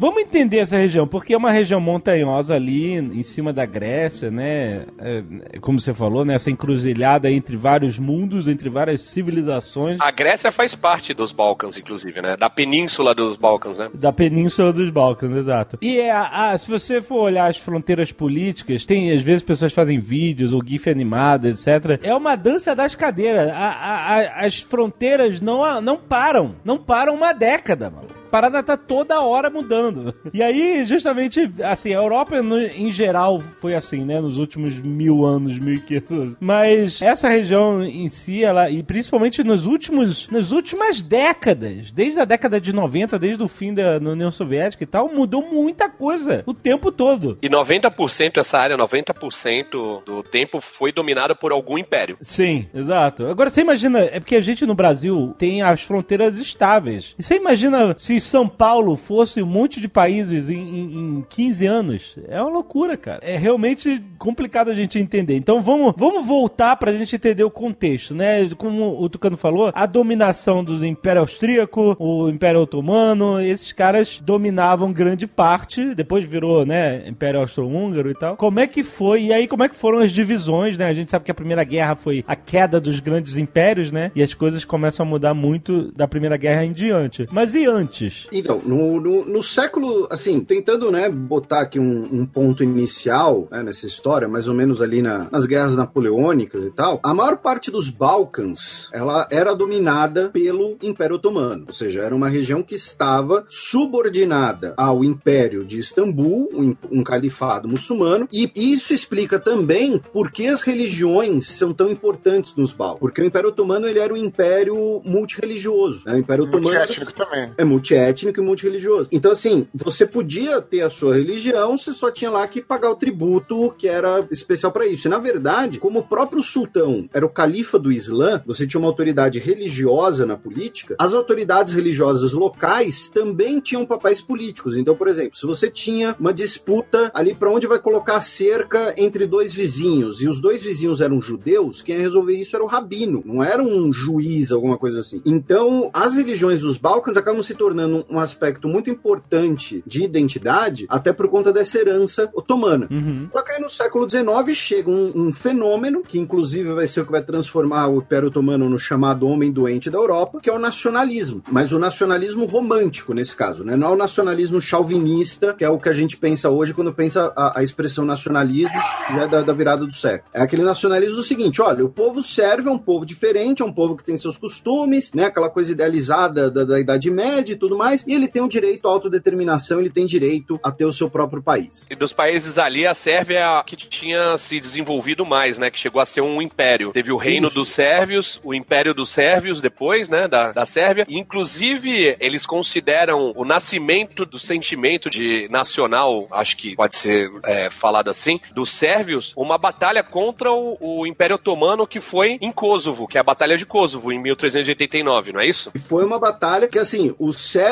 Vamos entender essa região, porque é uma região montanhosa ali, em cima da Grécia, né? É, como você falou, né? Essa encruzilhada entre vários mundos, entre várias civilizações. A Grécia faz parte dos Balcãs, inclusive, né? Da península dos Balcãs, né? Da Península dos Balcãs, exato. E é, a- a- se você for olhar as fronteiras políticas, tem às vezes pessoas fazem vídeos ou GIF animado, etc. É uma dança das cadeiras. A- as fronteiras não, não param. Não param uma década, mano. Parada tá toda hora mudando. E aí, justamente, assim, a Europa no- em geral foi assim, né? Nos últimos mil anos, mil e quinhentos. Mas essa região em si, ela, e principalmente nos últimos, nas últimas décadas, desde a década de 90, desde o fim da União Soviética e tal, mudou muita coisa o tempo todo. E 90% essa área, 90% do tempo foi dominada por algum império. Sim, exato. Agora você imagina, é porque a gente no Brasil tem as fronteiras estáveis. E você imagina se São Paulo fosse um monte de países em, em, em 15 anos? É uma loucura, cara. É realmente complicado a gente entender. Então vamos, vamos voltar pra gente entender o contexto, né? Como o Tucano falou, a dominação do Império Austríaco, o Império Otomano, esses caras dominavam grande parte, depois virou, né, Império Austro-Húngaro e tal. Como é que foi? E aí como é que foram as divisões, né? A gente sabe que a Primeira Guerra foi a queda dos grandes impérios, né? E as coisas começam a mudar muito da Primeira Guerra em diante. Mas e antes? Então, no, no, no século, assim, tentando, né, botar aqui um, um ponto inicial né, nessa história, mais ou menos ali na- nas guerras napoleônicas e tal, a maior parte dos Balcãs, ela era dominada pelo Império Otomano, ou seja, era uma região que estava subordinada ao Império de Istambul, um, um califado muçulmano, e isso explica também por que as religiões são tão importantes nos Balcãs, porque o Império Otomano ele era um império multirreligioso, né? o Império Otomano Multiétnico também. é multiétnico e multirreligioso. Então, assim, você podia ter a sua religião, você só tinha lá que pagar o tributo que era especial para isso. E, na verdade, como o próprio sultão era o califa do Islã, você tinha uma autoridade religiosa na política, as autoridades religiosas locais também tinham papéis políticos. Então, por exemplo, se você tinha uma disputa ali para onde vai colocar a cerca entre dois vizinhos, e os dois vizinhos eram judeus, quem ia resolver isso era o rabino, não era um juiz, alguma coisa assim. Então, as religiões dos Balcãs acabam se tornando um aspecto muito importante de identidade, até por conta dessa herança otomana. Uhum. Só que aí no século XIX chega um, um fenômeno, que inclusive vai ser o que vai transformar o Império Otomano no chamado homem doente da Europa, que é o nacionalismo. Mas o nacionalismo romântico, nesse caso, né? Não é o nacionalismo chauvinista, que é o que a gente pensa hoje quando pensa a, a expressão nacionalismo já da, da virada do século. É aquele nacionalismo do seguinte: olha, o povo serve é um povo diferente, é um povo que tem seus costumes, né? Aquela coisa idealizada da, da Idade Média e tudo mais, e ele tem o direito à autodeterminação, ele tem direito a ter o seu próprio país. E dos países ali, a Sérvia é a que tinha se desenvolvido mais, né? Que chegou a ser um império. Teve o reino Isso. dos sérvios, o império dos sérvios depois, né? Da, da Sérvia. Inclusive, eles consideram o nascimento do sentimento de nacional, acho que pode ser é, falado assim, dos sérvios, uma batalha contra o, o Império Otomano que foi em Kosovo, que é a Batalha de Kosovo, em 1389, não é isso? Foi uma batalha que, assim, os sérvios,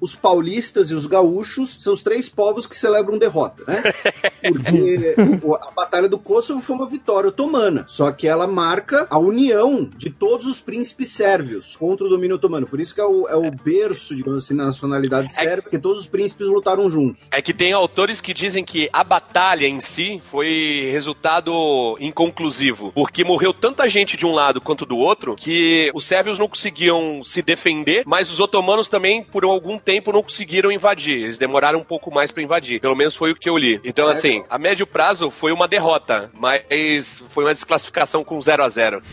os paulistas e os gaúchos são os três povos que celebram derrota, né? [LAUGHS] Porque a Batalha do Kosovo foi uma vitória otomana, só que ela marca a união de todos os príncipes sérvios contra o domínio otomano. Por isso que é o, é o berço, digamos assim, da nacionalidade sérvia, porque todos os príncipes lutaram juntos. É que tem autores que dizem que a batalha em si foi resultado inconclusivo, porque morreu tanta gente de um lado quanto do outro que os sérvios não conseguiam se defender, mas os otomanos também por algum tempo não conseguiram invadir. Eles demoraram um pouco mais pra invadir. Pelo menos foi o que eu li. Então assim, a médio prazo foi uma derrota, mas foi uma desclassificação com 0 a 0. [LAUGHS]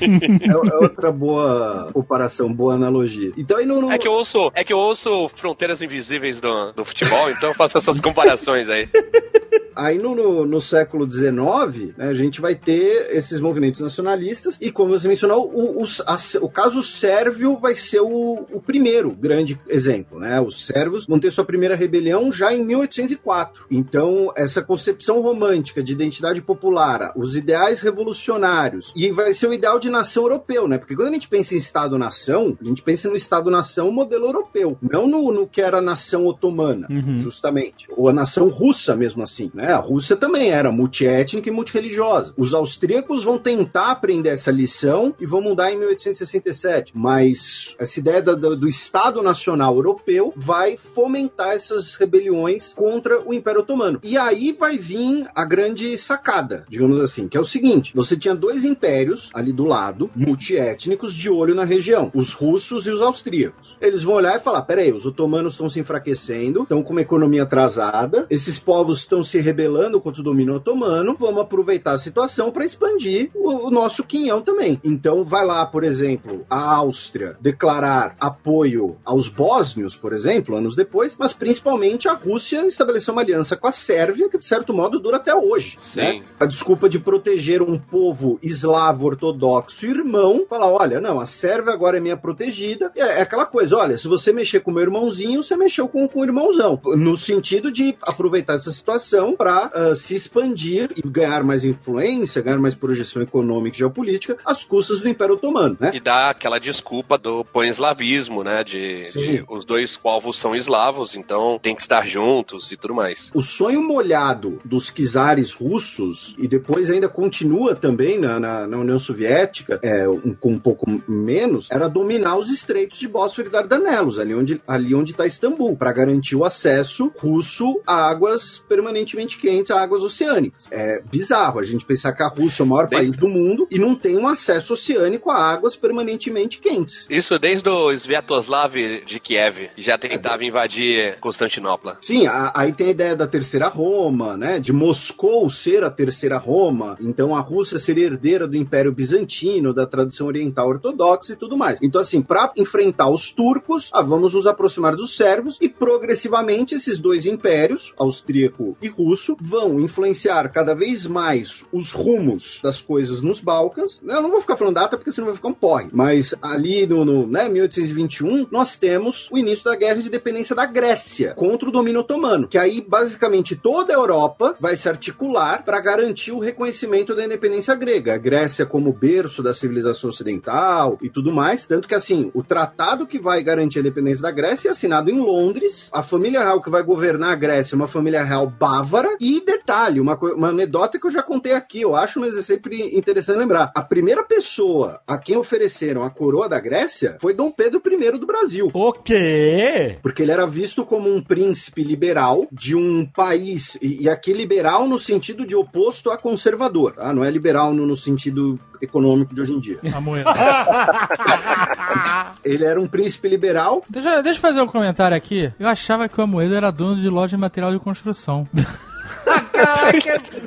É, é outra boa comparação, boa analogia. Então aí no, no- É que eu ouço, é que eu ouço Fronteiras Invisíveis do, do futebol, então eu faço essas comparações aí. [LAUGHS] Aí no, no, no século XIX, né, a gente vai ter esses movimentos nacionalistas, e como você mencionou, o, o, a, o caso sérvio vai ser o, o primeiro grande exemplo. Né? Os sérvios vão ter sua primeira rebelião já em 1804. Então, essa concepção romântica de identidade popular, os ideais revolucionários, e vai ser o ideal de nação europeu, né? Porque quando a gente pensa em Estado-nação, a gente pensa no Estado-nação modelo europeu, não no, no que era a nação otomana, Uhum. justamente. Ou a nação russa, mesmo assim. Né? A Rússia também era multiétnica e multireligiosa. Os austríacos vão tentar aprender essa lição e vão mudar em 1867. Mas essa ideia do, do Estado Nacional Europeu vai fomentar essas rebeliões contra o Império Otomano. E aí vai vir a grande sacada, digamos assim, que é o seguinte: você tinha dois impérios ali do lado, multiétnicos, de olho na região, os russos e os austríacos. Eles vão olhar e falar: peraí, os otomanos estão se enfraquecendo, estão com uma economia atrasada, esses povos estão se rebelando contra o domínio otomano, vamos aproveitar a situação para expandir o, o nosso quinhão também. Então vai lá, por exemplo, a Áustria declarar apoio aos bósnios, por exemplo, anos depois, mas principalmente a Rússia estabeleceu uma aliança com a Sérvia, que de certo modo dura até hoje. Sim. né? A desculpa de proteger um povo eslavo ortodoxo irmão, falar, olha, não, a Sérvia agora é minha protegida. É, é aquela coisa, olha, se você mexer com o meu irmãozinho, você mexeu com, com o irmãozão. No sentido de aproveitar essa situação para se expandir e ganhar mais influência, ganhar mais projeção econômica e geopolítica às custas do Império Otomano, né? E dá aquela desculpa do pan-eslavismo, né? De, de os dois povos são eslavos, então tem que estar juntos e tudo mais. O sonho molhado dos czares russos, e depois ainda continua também na, na, na União Soviética, é, um, com um pouco menos, era dominar os estreitos de Bósforo e Dardanelos, ali onde ali onde está Istambul, para garantir o acesso russo a águas permanentemente quentes, a águas oceânicas. É bizarro a gente pensar que a Rússia é o maior Desde- país do mundo e não tem um acesso oceânico a águas permanentemente quentes. Isso desde o Sviatoslav de Kiev, que já tentava invadir Constantinopla. Sim, a- aí tem a ideia da terceira Roma, né? De Moscou ser a terceira Roma. Então a Rússia seria herdeira do Império Bizantino, da tradição oriental ortodoxa e tudo mais. Então, assim, para enfrentar os turcos, ah, vamos nos aproximar dos sérvios e progressivamente esses dois impérios, austríaco e russo, vão influenciar cada vez mais os rumos das coisas nos Balcãs. Eu não vou ficar falando data porque senão vai ficar um porre. Mas ali no, no né, 1821, nós temos o início da guerra de independência da Grécia contra o domínio otomano. Que aí, basicamente, toda a Europa vai se articular para garantir o reconhecimento da independência grega. A Grécia como berço da civilização ocidental e tudo mais. Tanto que, assim, o tratado que vai garantir a independência da Grécia é assinado em Londres. A família real que vai governar a Grécia é uma família real bávara. E detalhe, uma, uma anedota que eu já contei aqui, eu acho, mas é sempre interessante lembrar. A primeira pessoa a quem ofereceram a coroa da Grécia foi Dom Pedro I do Brasil. O quê? Porque ele era visto como um príncipe liberal de um país, e, e aqui liberal no sentido de oposto a conservador, tá? Não é liberal no, no sentido econômico de hoje em dia. A moeda. [LAUGHS] Ele era um príncipe liberal. deixa, deixa eu fazer um comentário aqui. Eu achava que o Amoedo era dono de loja de material de construção. [LAUGHS]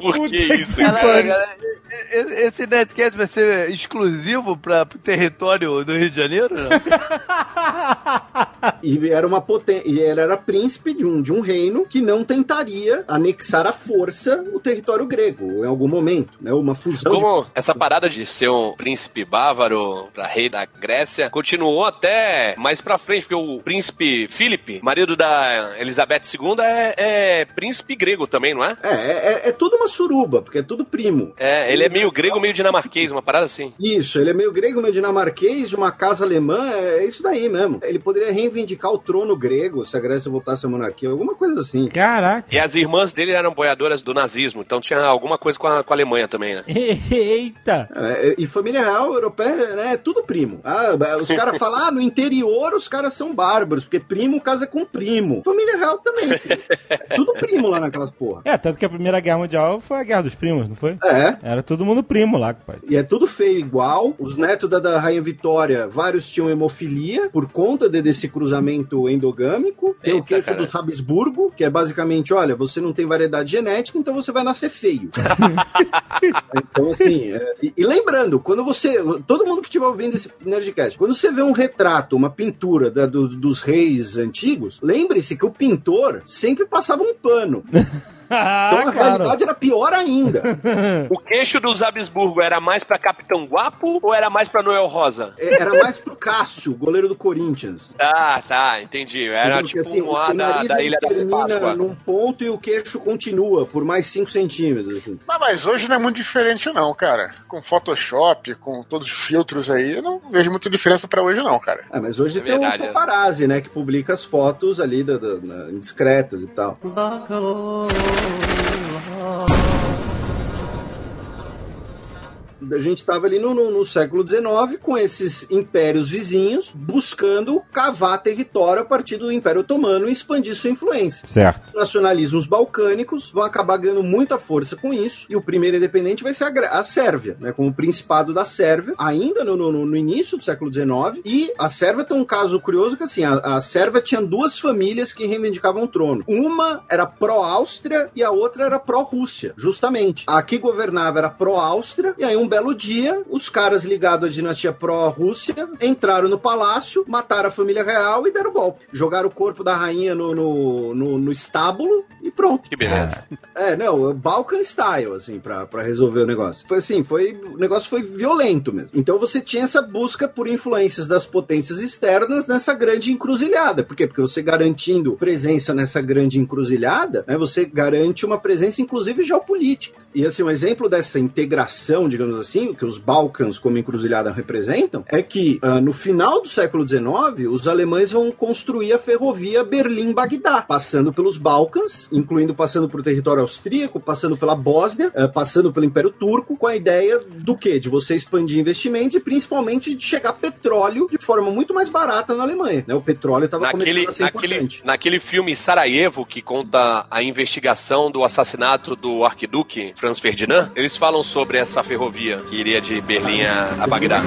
Por que isso? Galera, esse- esse Netcast vai ser exclusivo para o território do Rio de Janeiro? Não? [LAUGHS] E era uma potência. E ele era príncipe de um, de um reino que não tentaria anexar à força o território grego em algum momento, né? Uma fusão de Como essa parada de ser um príncipe bávaro pra rei da Grécia continuou até mais pra frente, porque o príncipe Filipe, marido da Elizabeth II, é, é príncipe grego também, não é? É, é, é tudo uma suruba, porque é tudo primo. É, ele é meio grego, meio dinamarquês, uma parada assim. Isso, ele é meio grego, meio dinamarquês, de uma casa alemã, é, é isso daí mesmo. Ele poderia reivindicar o trono grego se a Grécia voltasse à monarquia, alguma coisa assim. Caraca. E as irmãs dele eram boiadoras do nazismo, então tinha alguma coisa com a, com a Alemanha também, né? [LAUGHS] Eita. É, e família real europeia, né, é tudo primo. Ah, os caras [LAUGHS] falam, ah, no interior os caras são bárbaros, porque primo casa com primo. Família real também. [LAUGHS] É tudo primo lá naquelas porra. É, tanto que a Primeira Guerra Mundial foi a Guerra dos Primos, não foi? É, Era todo mundo primo lá, pai. E é tudo feio igual. Os netos da, da Rainha Vitória, vários tinham hemofilia por conta de- desse cruzamento endogâmico. Tem o queixo caralho. do Habsburgo, que é basicamente, olha, você não tem variedade genética, então você vai nascer feio. [LAUGHS] então, assim, é, e, e lembrando, quando você. Todo mundo que estiver ouvindo esse Nerdcast, quando você vê um retrato, uma pintura da- do- dos reis antigos, lembre-se que o pintor sempre passava um pano. [LAUGHS] Ah, Então a realidade era pior ainda. [LAUGHS] O queixo dos Habsburgo era mais pra Capitão Guapo ou era mais pra Noel Rosa? É, Era mais pro Cássio, goleiro do Corinthians. Ah, tá, entendi. Era Porque, tipo assim, um o da, da Ilha da termina Páscoa. num ponto e o queixo continua por mais 5 centímetros. Assim. Mas, mas hoje não é muito diferente, não, cara. Com Photoshop, com todos os filtros aí, eu não vejo muita diferença pra hoje, não, cara. Ah, mas hoje É tem verdade, o é. paparazzi, né? Que publica as fotos ali da, da- da- indiscretas e tal. oh. A gente estava ali no, no- no século XIX com esses impérios vizinhos buscando cavar território a partir do Império Otomano e expandir sua influência. Certo. nacionalismos balcânicos vão acabar ganhando muita força com isso, e o primeiro independente vai ser a, a Sérvia, né, com o Principado da Sérvia, ainda no, no- no início do século XIX, e a Sérvia tem um caso curioso que assim, a, a Sérvia tinha duas famílias que reivindicavam o trono. Uma era pró-Áustria e a outra era pró-Rússia, justamente. A que governava era pró-Áustria, e aí um belo dia, os caras ligados à dinastia pró-Rússia entraram no palácio, mataram a família real e deram golpe. Jogaram o corpo da rainha no, no, no- no estábulo e pronto. Que beleza. É, não, Balkan style, assim, pra, pra resolver o negócio. Foi assim, foi, o negócio foi violento mesmo. Então você tinha essa busca por influências das potências externas nessa grande encruzilhada. Por quê? Porque você garantindo presença nessa grande encruzilhada, né, você garante uma presença, inclusive, geopolítica. E assim, um exemplo dessa integração, digamos assim, que os Balcãs como encruzilhada representam, é que ah, no final do século XIX, os alemães vão construir a ferrovia Berlim-Bagdá, passando pelos Balcãs, incluindo passando por território austríaco, passando pela Bósnia, eh, passando pelo Império Turco, com a ideia do quê? De você expandir investimentos e principalmente de chegar petróleo de forma muito mais barata na Alemanha. né? O petróleo estava começando a ser naquele, importante. naquele filme Sarajevo, que conta a investigação do assassinato do arquiduque Franz Ferdinand, eles falam sobre essa ferrovia que iria de Berlim a, Bagdá.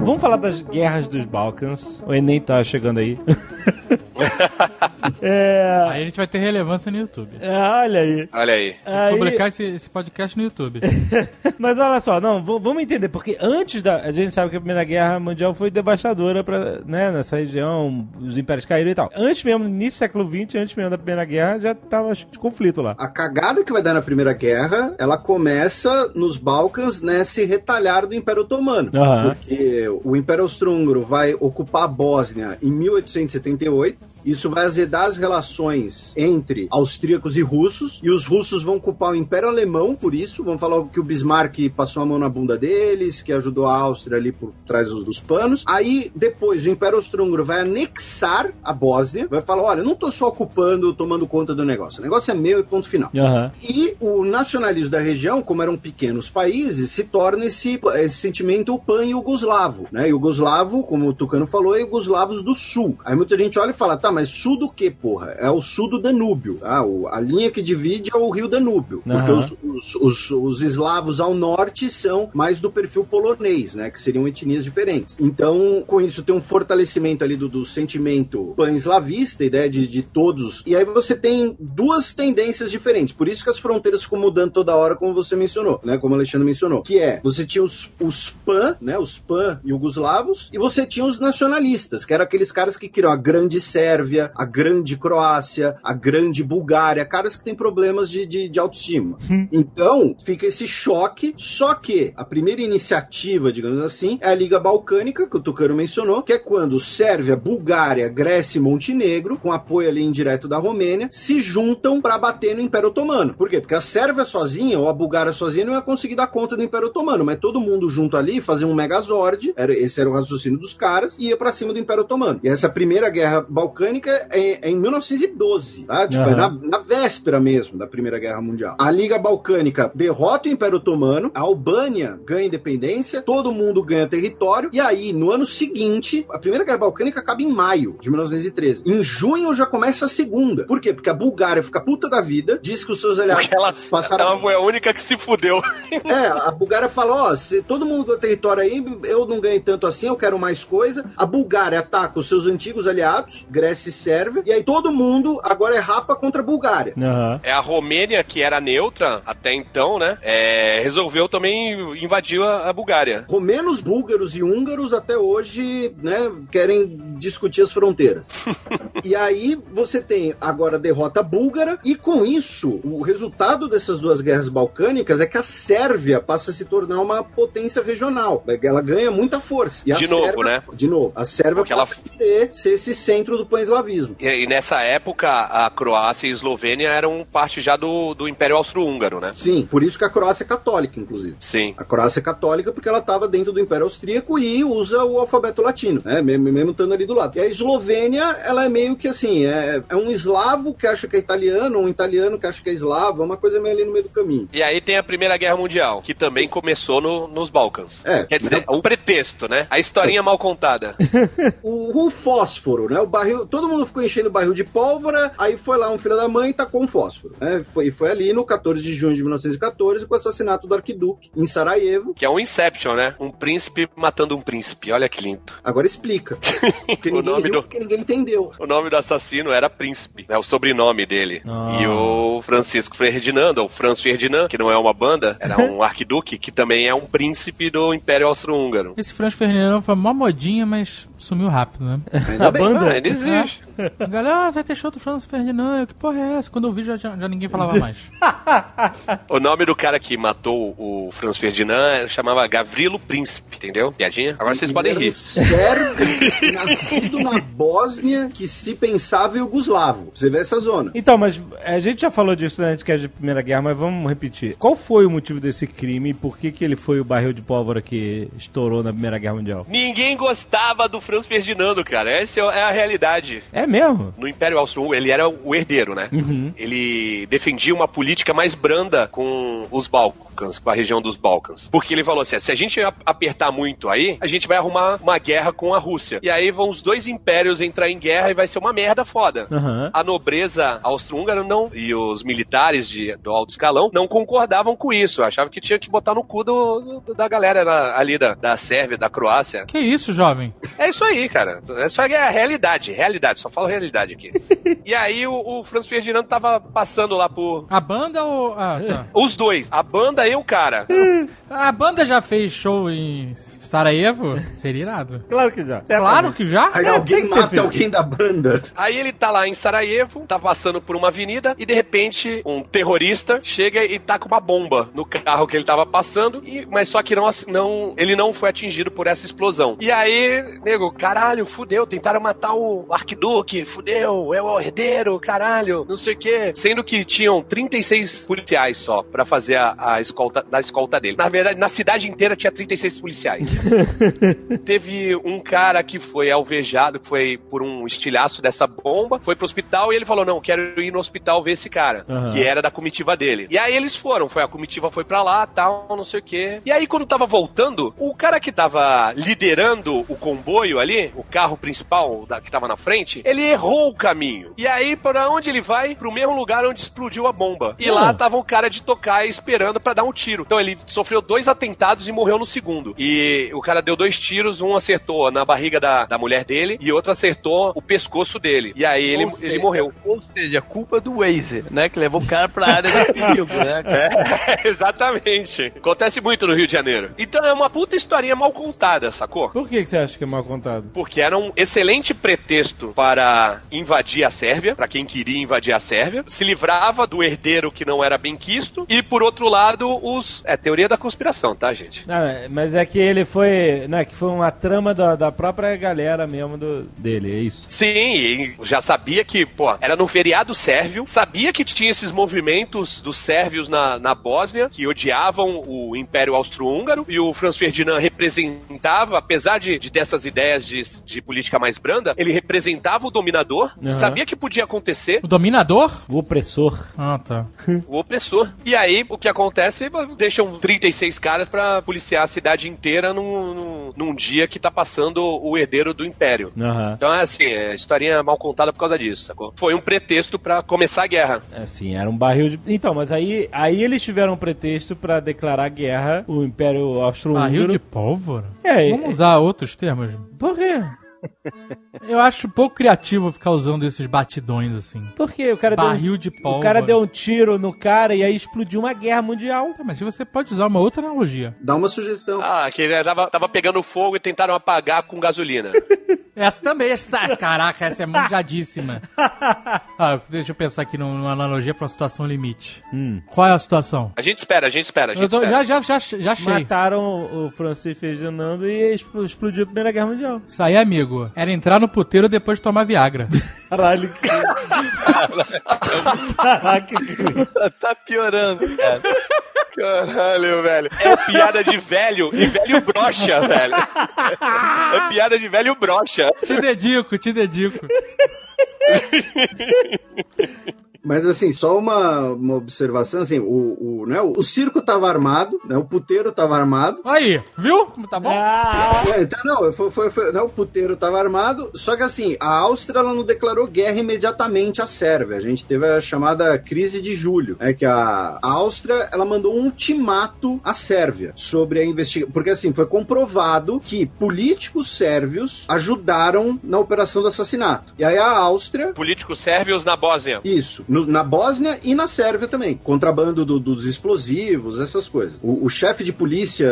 Vamos falar das guerras dos Balcãs. O Enem tá chegando aí. [LAUGHS] [LAUGHS] é, Aí a gente vai ter relevância no YouTube. é, olha aí. Olha aí. Aí- Publicar esse, esse podcast no YouTube. [LAUGHS] Mas olha só, não, vamos entender, porque antes da. A gente sabe que a Primeira Guerra Mundial foi devastadora pra, né, nessa região, os impérios caíram e tal. Antes mesmo, no início do século XX, antes mesmo da Primeira Guerra, já tava de conflito lá. A cagada que vai dar na Primeira Guerra, ela começa nos Balcãs nesse retalhar do Império Otomano. Aham. Porque o Império Austro-Húngaro vai ocupar a Bósnia em 1878. Isso vai azedar as relações entre austríacos e russos, e os russos vão culpar o Império Alemão por isso, vão falar que o Bismarck passou a mão na bunda deles, que ajudou a Áustria ali por trás dos, panos. Aí, depois, o Império Austro-Húngaro vai anexar a Bósnia, vai falar, olha, eu não tô só ocupando, tomando conta do negócio, o negócio é meu e ponto final. Aham. E o nacionalismo da região, como eram pequenos países, se torna esse, esse sentimento pan-yugoslavo, né? Yugoslavo, como o Tucano falou, é Yugoslavos do Sul. Aí muita gente olha e fala, tá, mas sul do que, porra? É o sul do Danúbio, tá? O- a linha que divide é o rio Danúbio. Porque Aham. os, os, os, os eslavos ao norte são mais do perfil polonês, né? Que seriam etnias diferentes. Então, com isso, tem um fortalecimento ali do, do sentimento pan-eslavista, ideia de, de todos. E aí você tem duas tendências diferentes. Por isso que as fronteiras ficam mudando toda hora, como você mencionou, né? Como o Alexandre mencionou. Que é, você tinha os, os pan, né? Os pan-yugoslavos, e você tinha os nacionalistas, que eram aqueles caras que queriam a grande Sérvia, a grande Croácia, a grande Bulgária, caras que têm problemas de, de, de autoestima. Então, fica esse choque, só que a primeira iniciativa, digamos assim, é a Liga Balcânica, que o Tucano mencionou, que é quando Sérvia, Bulgária, Grécia e Montenegro, com apoio ali indireto da Romênia, se juntam para bater no Império Otomano. Por quê? Porque a Sérvia sozinha ou a Bulgária sozinha não ia conseguir dar conta do Império Otomano, mas todo mundo junto ali fazia um megazord, era, esse era o raciocínio dos caras, e ia para cima do Império Otomano. E essa primeira guerra balcânica é, é em 1912, tá? Tipo, é Aham. na, na véspera mesmo da Primeira Guerra Mundial. A Liga Balcânica derrota o Império Otomano, a Albânia ganha independência, todo mundo ganha território, e aí, no ano seguinte, a Primeira Guerra Balcânica acaba em maio de 1913. Em junho já começa a segunda. Por quê? Porque a Bulgária fica puta da vida, diz que os seus aliados Porque ela, passaram ela foi a única que se fudeu. é, a Bulgária fala, ó, se todo mundo ganhou território aí, eu não ganhei tanto assim, eu quero mais coisa. A Bulgária ataca os seus antigos aliados, Grécia versus Sérvia, e aí todo mundo agora é rapa contra a Bulgária. Aham. É a Romênia, que era neutra até então, né? é, resolveu também invadir a, a Bulgária. Romenos, búlgaros e húngaros até hoje, né, querem discutir as fronteiras. [LAUGHS] e aí você tem agora a derrota búlgara e com isso, o resultado dessas duas guerras balcânicas é que a Sérvia passa a se tornar uma potência regional. Ela ganha muita força. E a De novo, Sérvia- né? De novo. A Sérvia Porque ela- passa a querer ser esse centro do pan-eslavismo. E, e nessa época, a Croácia e a Eslovênia eram parte já do, do Império Austro-Húngaro, né? Sim, por isso que a Croácia é católica, inclusive. Sim. A Croácia é católica porque ela estava dentro do Império Austríaco e usa o alfabeto latino, né? Mesmo, mesmo estando ali do lado. E a Eslovênia, ela é meio que assim, é, é um eslavo que acha que é italiano, um italiano que acha que é eslavo, é uma coisa meio ali no meio do caminho. E aí tem a Primeira Guerra Mundial, que também começou no- nos Balcãs. É, Quer dizer, né? o pretexto, né? A historinha mal contada. [LAUGHS] O, o fósforo, né? O barril, todo mundo ficou enchendo o barril de pólvora, aí foi lá um filho da mãe e tacou um fósforo, né? Foi, foi ali no 14 de junho de 1914 com o assassinato do arquiduque em Sarajevo. Que é um Inception, né? Um príncipe matando um príncipe. Olha que lindo. Agora explica. [LAUGHS] Porque O ninguém nome do- porque ninguém entendeu. O nome do assassino era Príncipe, é o sobrenome dele. Ah. E o Francisco Ferdinando, ou Franz Ferdinand, que não é uma banda, era um [LAUGHS] arquiduque, que também é um príncipe do Império Austro-Húngaro. Esse Franz Ferdinand foi mó modinha, mas sumiu rápido, né? Ainda [LAUGHS] A bem. banda? Ah, ele existe. [LAUGHS] Galera, ah, vai ter show do Franz Ferdinand, eu, que porra é essa? Quando eu vi, já, já, já ninguém falava mais. [LAUGHS] O nome do cara que matou o Franz Ferdinand chamava Gavrilo Príncipe, entendeu? Piadinha? Agora vocês podem rir. Sérvio, [LAUGHS] nascido na Bósnia, que se pensava Yugoslavo. Você vê essa zona. Então, mas a gente já falou disso na Anticast de Primeira Guerra, mas vamos repetir. Qual foi o motivo desse crime e por que, que ele foi o barril de pólvora que estourou na Primeira Guerra Mundial? Ninguém gostava do Franz Ferdinando, cara. Essa é a realidade. É mesmo? No Império Austro-Húngaro, ele era o herdeiro, né? Ele defendia uma política mais branda com os Balcãs, com a região dos Balcãs. Porque ele falou assim: se a gente ap- apertar muito aí, a gente vai arrumar uma guerra com a Rússia. E aí vão os dois impérios entrar em guerra e vai ser uma merda foda. Aham. A nobreza austro-húngara não e os militares de, do alto escalão não concordavam com isso. Achavam que tinha que botar no cu do, do- da galera na- ali da, da Sérvia, da Croácia. que isso, jovem? É isso aí, cara. É a realidade. Realidade. Só falo realidade aqui. [LAUGHS] e aí o, o Franz Ferdinando tava passando lá por. A banda ou. Ah, tá. Os dois, a banda e o cara. [LAUGHS] A banda já fez show em Sarajevo? Seria irado. Claro que já. Claro que já? Aí É, alguém mata feito. alguém da banda. Aí ele tá lá em Sarajevo, tá passando por uma avenida e de repente um terrorista chega e tá com uma bomba no carro que ele tava passando, e, mas só que não, não, ele não foi atingido por essa explosão. E aí, nego, caralho, fudeu, tentaram matar o arquiduque, fudeu, é o herdeiro, caralho, não sei o quê. Sendo que tinham 36 policiais só pra fazer a, a escolta, da escolta dele. Na verdade, na cidade inteira tinha 36 policiais. [LAUGHS] [LAUGHS] Teve um cara que foi alvejado, que foi por um estilhaço dessa bomba, foi pro hospital e ele falou: Não, quero ir no hospital ver esse cara, Aham. que era da comitiva dele. E aí eles foram, foi a comitiva foi pra lá, tal, não sei o quê. E aí quando tava voltando, o cara que tava liderando o comboio ali, o carro principal da- que tava na frente, ele errou o caminho. E aí para onde ele vai? Pro mesmo lugar onde explodiu a bomba. E Ah. lá tava o cara de tocar esperando pra dar um tiro. Então ele sofreu dois atentados e morreu no segundo. E o cara deu dois tiros, um acertou na barriga da, da mulher dele e outro acertou o pescoço dele. E aí ele, seja, ele morreu. Ou seja, culpa do Waze, né? Que levou o cara pra área de perigo, [LAUGHS] né? É, [LAUGHS] exatamente. Acontece muito no Rio de Janeiro. Então é uma puta historinha mal contada, sacou? Por que, que você acha que é mal contado? Porque era um excelente pretexto para invadir a Sérvia, para quem queria invadir a Sérvia, se livrava do herdeiro que não era bem quisto, e por outro lado, os. É teoria da conspiração, tá, gente? Não, é- mas é que ele foi. Não, é que foi uma trama da, da própria galera mesmo do, dele, é isso. Sim, e já sabia que, pô, era no feriado sérvio, sabia que tinha esses movimentos dos sérvios na, na Bósnia, que odiavam o Império Austro-Húngaro, e o Franz Ferdinand representava, apesar de, de ter essas ideias de, de política mais branda, ele representava o dominador, Aham. sabia que podia acontecer, O dominador? O opressor. Ah, tá. [LAUGHS] o opressor. E aí, o que acontece? Deixam 36 caras pra policiar a cidade inteira num, num, num dia que tá passando o herdeiro do Império. Aham. Então é assim, é historinha mal contada por causa disso, sacou? Foi um pretexto pra começar a guerra. Assim, era um barril de. Então, mas aí, aí eles tiveram um pretexto pra declarar guerra o Império Barril Austro-Húngaro. de pólvora? É, Vamos usar outros termos. Por quê? Eu acho pouco criativo ficar usando esses batidões assim. Por quê? O cara deu um- Barril de pólvora. O cara deu um tiro no cara e aí explodiu uma guerra mundial. Tá, Mas você pode usar uma outra analogia. Dá uma sugestão. Ah, que ele tava, tava pegando fogo e tentaram apagar com gasolina. [LAUGHS] Essa também, essa, caraca, essa é manjadíssima. [LAUGHS] ah, deixa eu pensar aqui num- numa analogia pra uma situação limite. Qual é a situação? A gente espera, a gente espera, a gente Eu tô- espera. já, já, já, já achei. Mataram o Francisco Ferdinando e expl- explodiu a Primeira Guerra Mundial. Isso aí, amigo, era entrar no puteiro depois de tomar Viagra. [LAUGHS] Caralho, que... Caraca, que... Tá, tá piorando, cara. Caralho, velho. É piada de velho e velho brocha, velho. É piada de velho brocha. te dedico, te dedico. [LAUGHS] Mas assim, só uma, uma observação, assim, o, o, né, o circo tava armado, né, o puteiro tava armado. Aí, viu como tá bom? Ah, É, então, não, foi, foi, foi- né, o puteiro tava armado, só que assim, a Áustria ela não declarou guerra imediatamente à Sérvia. A gente teve a chamada crise de julho, é que a, a Áustria ela mandou um ultimato à Sérvia sobre a investigação, porque assim, foi comprovado que políticos sérvios ajudaram na operação do assassinato. E aí a Áustria Políticos sérvios na Bósnia. isso, no- na Bósnia e na Sérvia também. Contrabando do- dos explosivos, essas coisas. O, o chefe de polícia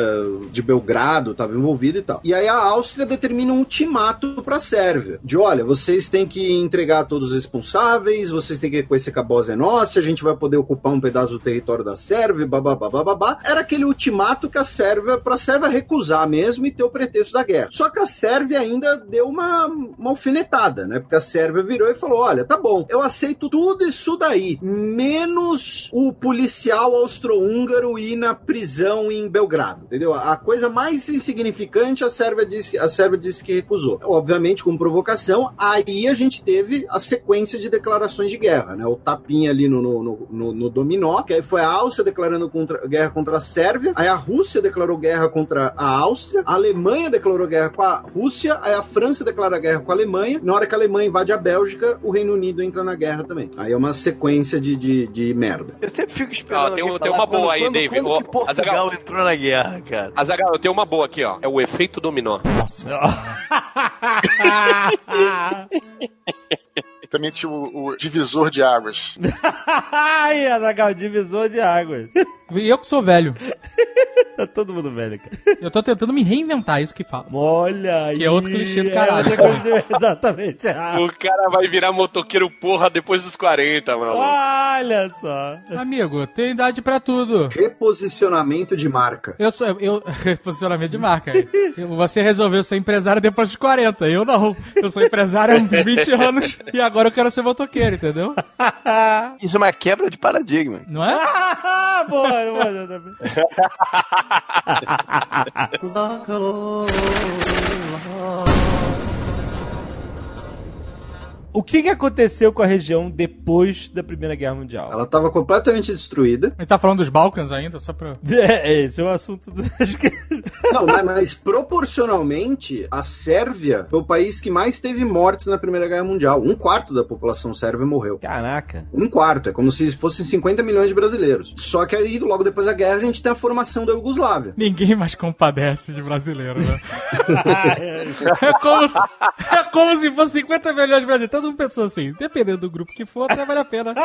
de Belgrado estava envolvido e tal. E aí a Áustria determina um ultimato para a Sérvia: de olha, vocês têm que entregar todos os responsáveis, vocês têm que reconhecer que a Bósnia é nossa, a gente vai poder ocupar um pedaço do território da Sérvia, babá, babá. Era aquele ultimato que a Sérvia, para a Sérvia recusar mesmo e ter o pretexto da guerra. Só que a Sérvia ainda deu uma, uma alfinetada, né? Porque a Sérvia virou e falou: olha, tá bom, eu aceito tudo isso daí, menos o policial austro-húngaro ir na prisão em Belgrado, entendeu? A coisa mais insignificante a Sérvia disse, a Sérvia disse que recusou. Obviamente, com provocação, aí a gente teve a sequência de declarações de guerra, né? O tapinha ali no, no, no- no- no dominó, que aí foi a Áustria declarando contra- guerra contra a Sérvia, aí a Rússia declarou guerra contra a Áustria, a Alemanha declarou guerra com a Rússia, aí a França declara guerra com a Alemanha, na hora que a Alemanha invade a Bélgica, o Reino Unido entra na guerra também. Aí é uma sequência de, de, de merda. Eu sempre fico esperando. Ó, tem tem uma boa quando- aí, quando- Dave. Quando que Portugal Azaghal. entrou na guerra, cara? Azaghal, eu tenho uma boa aqui, ó. É o efeito dominó. [LAUGHS] Também tinha o, o divisor de águas. [LAUGHS] Ai, Azaghal, divisor de águas. E eu que sou velho. [LAUGHS] Tá todo mundo velho, cara. [LAUGHS] Eu tô tentando me reinventar, isso que fala. Olha aí. Que é outro clichê do caralho. É, outra coisa- [LAUGHS] exatamente. Ah, O cara vai virar motoqueiro porra depois dos 40, mano. Olha só. Amigo, tem idade pra tudo. Reposicionamento de marca. Eu sou. Eu, [LAUGHS] posicionamento de marca. Você resolveu ser empresário depois dos 40. Eu não. Eu sou empresário há uns 20 anos e agora eu quero ser motoqueiro, entendeu? Isso é uma quebra de paradigma. Não é? Ah, boa, boa. Também. [LAUGHS] [LAUGHS] O que, que aconteceu com a região depois da Primeira Guerra Mundial? Ela estava completamente destruída. A gente tá falando dos Balcãs ainda, só pra. [LAUGHS] É, esse é o assunto [LAUGHS] que- Não, mas, mas proporcionalmente, a Sérvia foi o país que mais teve mortes na Primeira Guerra Mundial. Um quarto da população sérvia morreu. Caraca. Um quarto, é como se fossem 50 milhões de brasileiros. Só que aí, logo depois da guerra, a gente tem a formação da Iugoslávia. Ninguém mais compadece de brasileiro, né? [LAUGHS] é, como se, é como se fosse 50 milhões de brasileiros. Todo mundo pensou assim, dependendo do grupo que for, até vale a pena. [LAUGHS]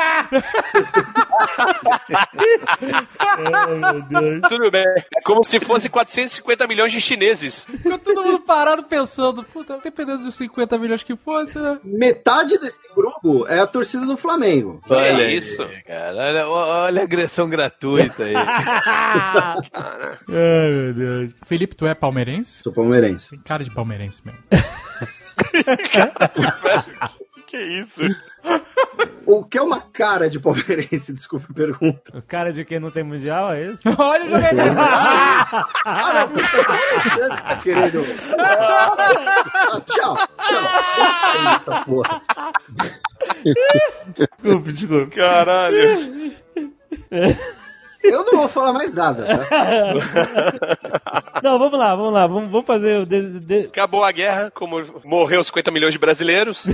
Tudo bem. É como se fosse 450 milhões de chineses. Ficou todo mundo parado pensando, puta, dependendo dos 50 milhões que fosse, né? Metade desse grupo é a torcida do Flamengo. Olha Olha isso. aí, cara. Olha, olha a agressão gratuita aí. [LAUGHS] Ai, meu Deus. Felipe, tu é palmeirense? Sou palmeirense. Tem cara de palmeirense mesmo. [LAUGHS] que isso? [LAUGHS] O que é uma cara de palmeirense? Desculpa a pergunta. O cara de quem não tem mundial, é isso? [LAUGHS] Olha o jogador. [LAUGHS] Ah, não, puta, você tá querendo. Ah, tchau, tchau. Essa porra. Desculpe, desculpe. Caralho. Eu não vou falar mais nada, tá? [LAUGHS] Não, vamos lá, vamos lá. Vamos, vamos fazer o... de- de- Acabou a guerra, como morreu 50 milhões de brasileiros.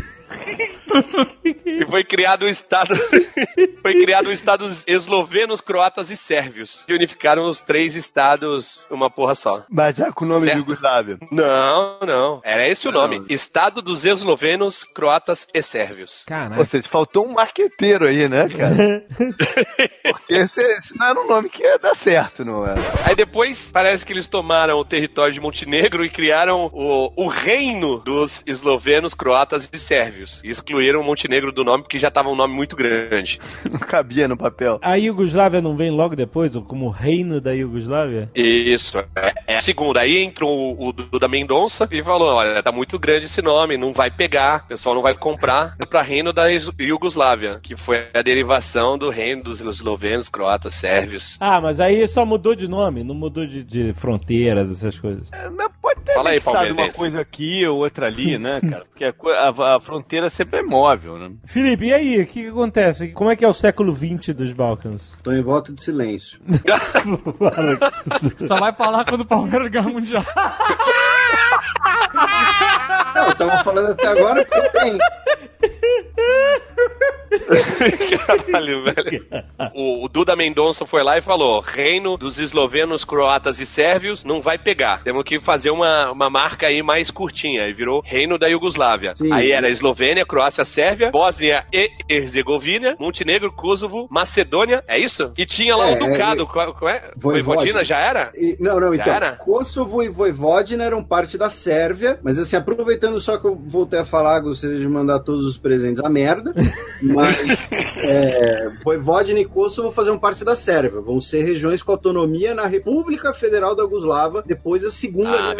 E foi criado o Estado. [LAUGHS] foi criado o Estado eslovenos, croatas e sérvios. Que unificaram os três estados uma porra só. Mas já com o nome Certo. de Yugoslávia. Não, não. Era esse o nome. Estado dos eslovenos, croatas e sérvios. Caralho. Ou seja, faltou um marqueteiro aí, né, cara? [LAUGHS] Porque esse, esse não era um nome que ia dar certo, não era? Aí depois parece que eles tomaram o território de Montenegro e criaram o, o reino dos eslovenos, croatas e sérvios. E excluíram Montenegro do nome porque já tava um nome muito grande. [LAUGHS] Não cabia no papel. A Iugoslávia não vem logo depois, como reino da Iugoslávia? Isso, é, é a segunda. Aí entrou o, o Duda Mendonça e falou: olha, tá muito grande esse nome, não vai pegar, o pessoal não vai comprar. É pra reino da Iugoslávia, que foi a derivação do reino dos eslovenos, croatas, sérvios. Ah, mas aí só mudou de nome, não mudou de, de fronteiras, essas coisas. É, pode ter Fala aí, uma coisa aqui ou outra ali, [LAUGHS] né, cara? Porque a, a- a fronteira sempre é móvel, né? Felipe, e aí? O que, que acontece? Como é que é o século XX dos Balcãs? Tô em voto de silêncio. [LAUGHS] Só vai falar quando o Palmeiras ganhar o Mundial. Não, eu tava falando até agora porque tem. [LAUGHS] Caralho, velho. O, o Duda Mendonça foi lá e falou: Reino dos eslovenos, croatas e sérvios não vai pegar. Temos que fazer uma, uma marca aí mais curtinha. E virou Reino da Iugoslávia. Sim. Aí era Eslovênia, Croácia, Sérvia, Bósnia e Herzegovina, Montenegro, Kosovo, Macedônia. É isso? E tinha lá É, o Ducado. é, Qual, qual é? Voivodina. Voivodina já era? E- não, não, Já então. era? Kosovo e Voivodina eram parte da Sérvia, mas assim, aproveitando só que eu voltei a falar, gostaria de mandar todos os presentes à merda, [LAUGHS] mas é, Voivodina e Kosovo faziam parte da Sérvia, vão ser regiões com autonomia na República Federal da Yugoslávia depois da Segunda Ah, Guerra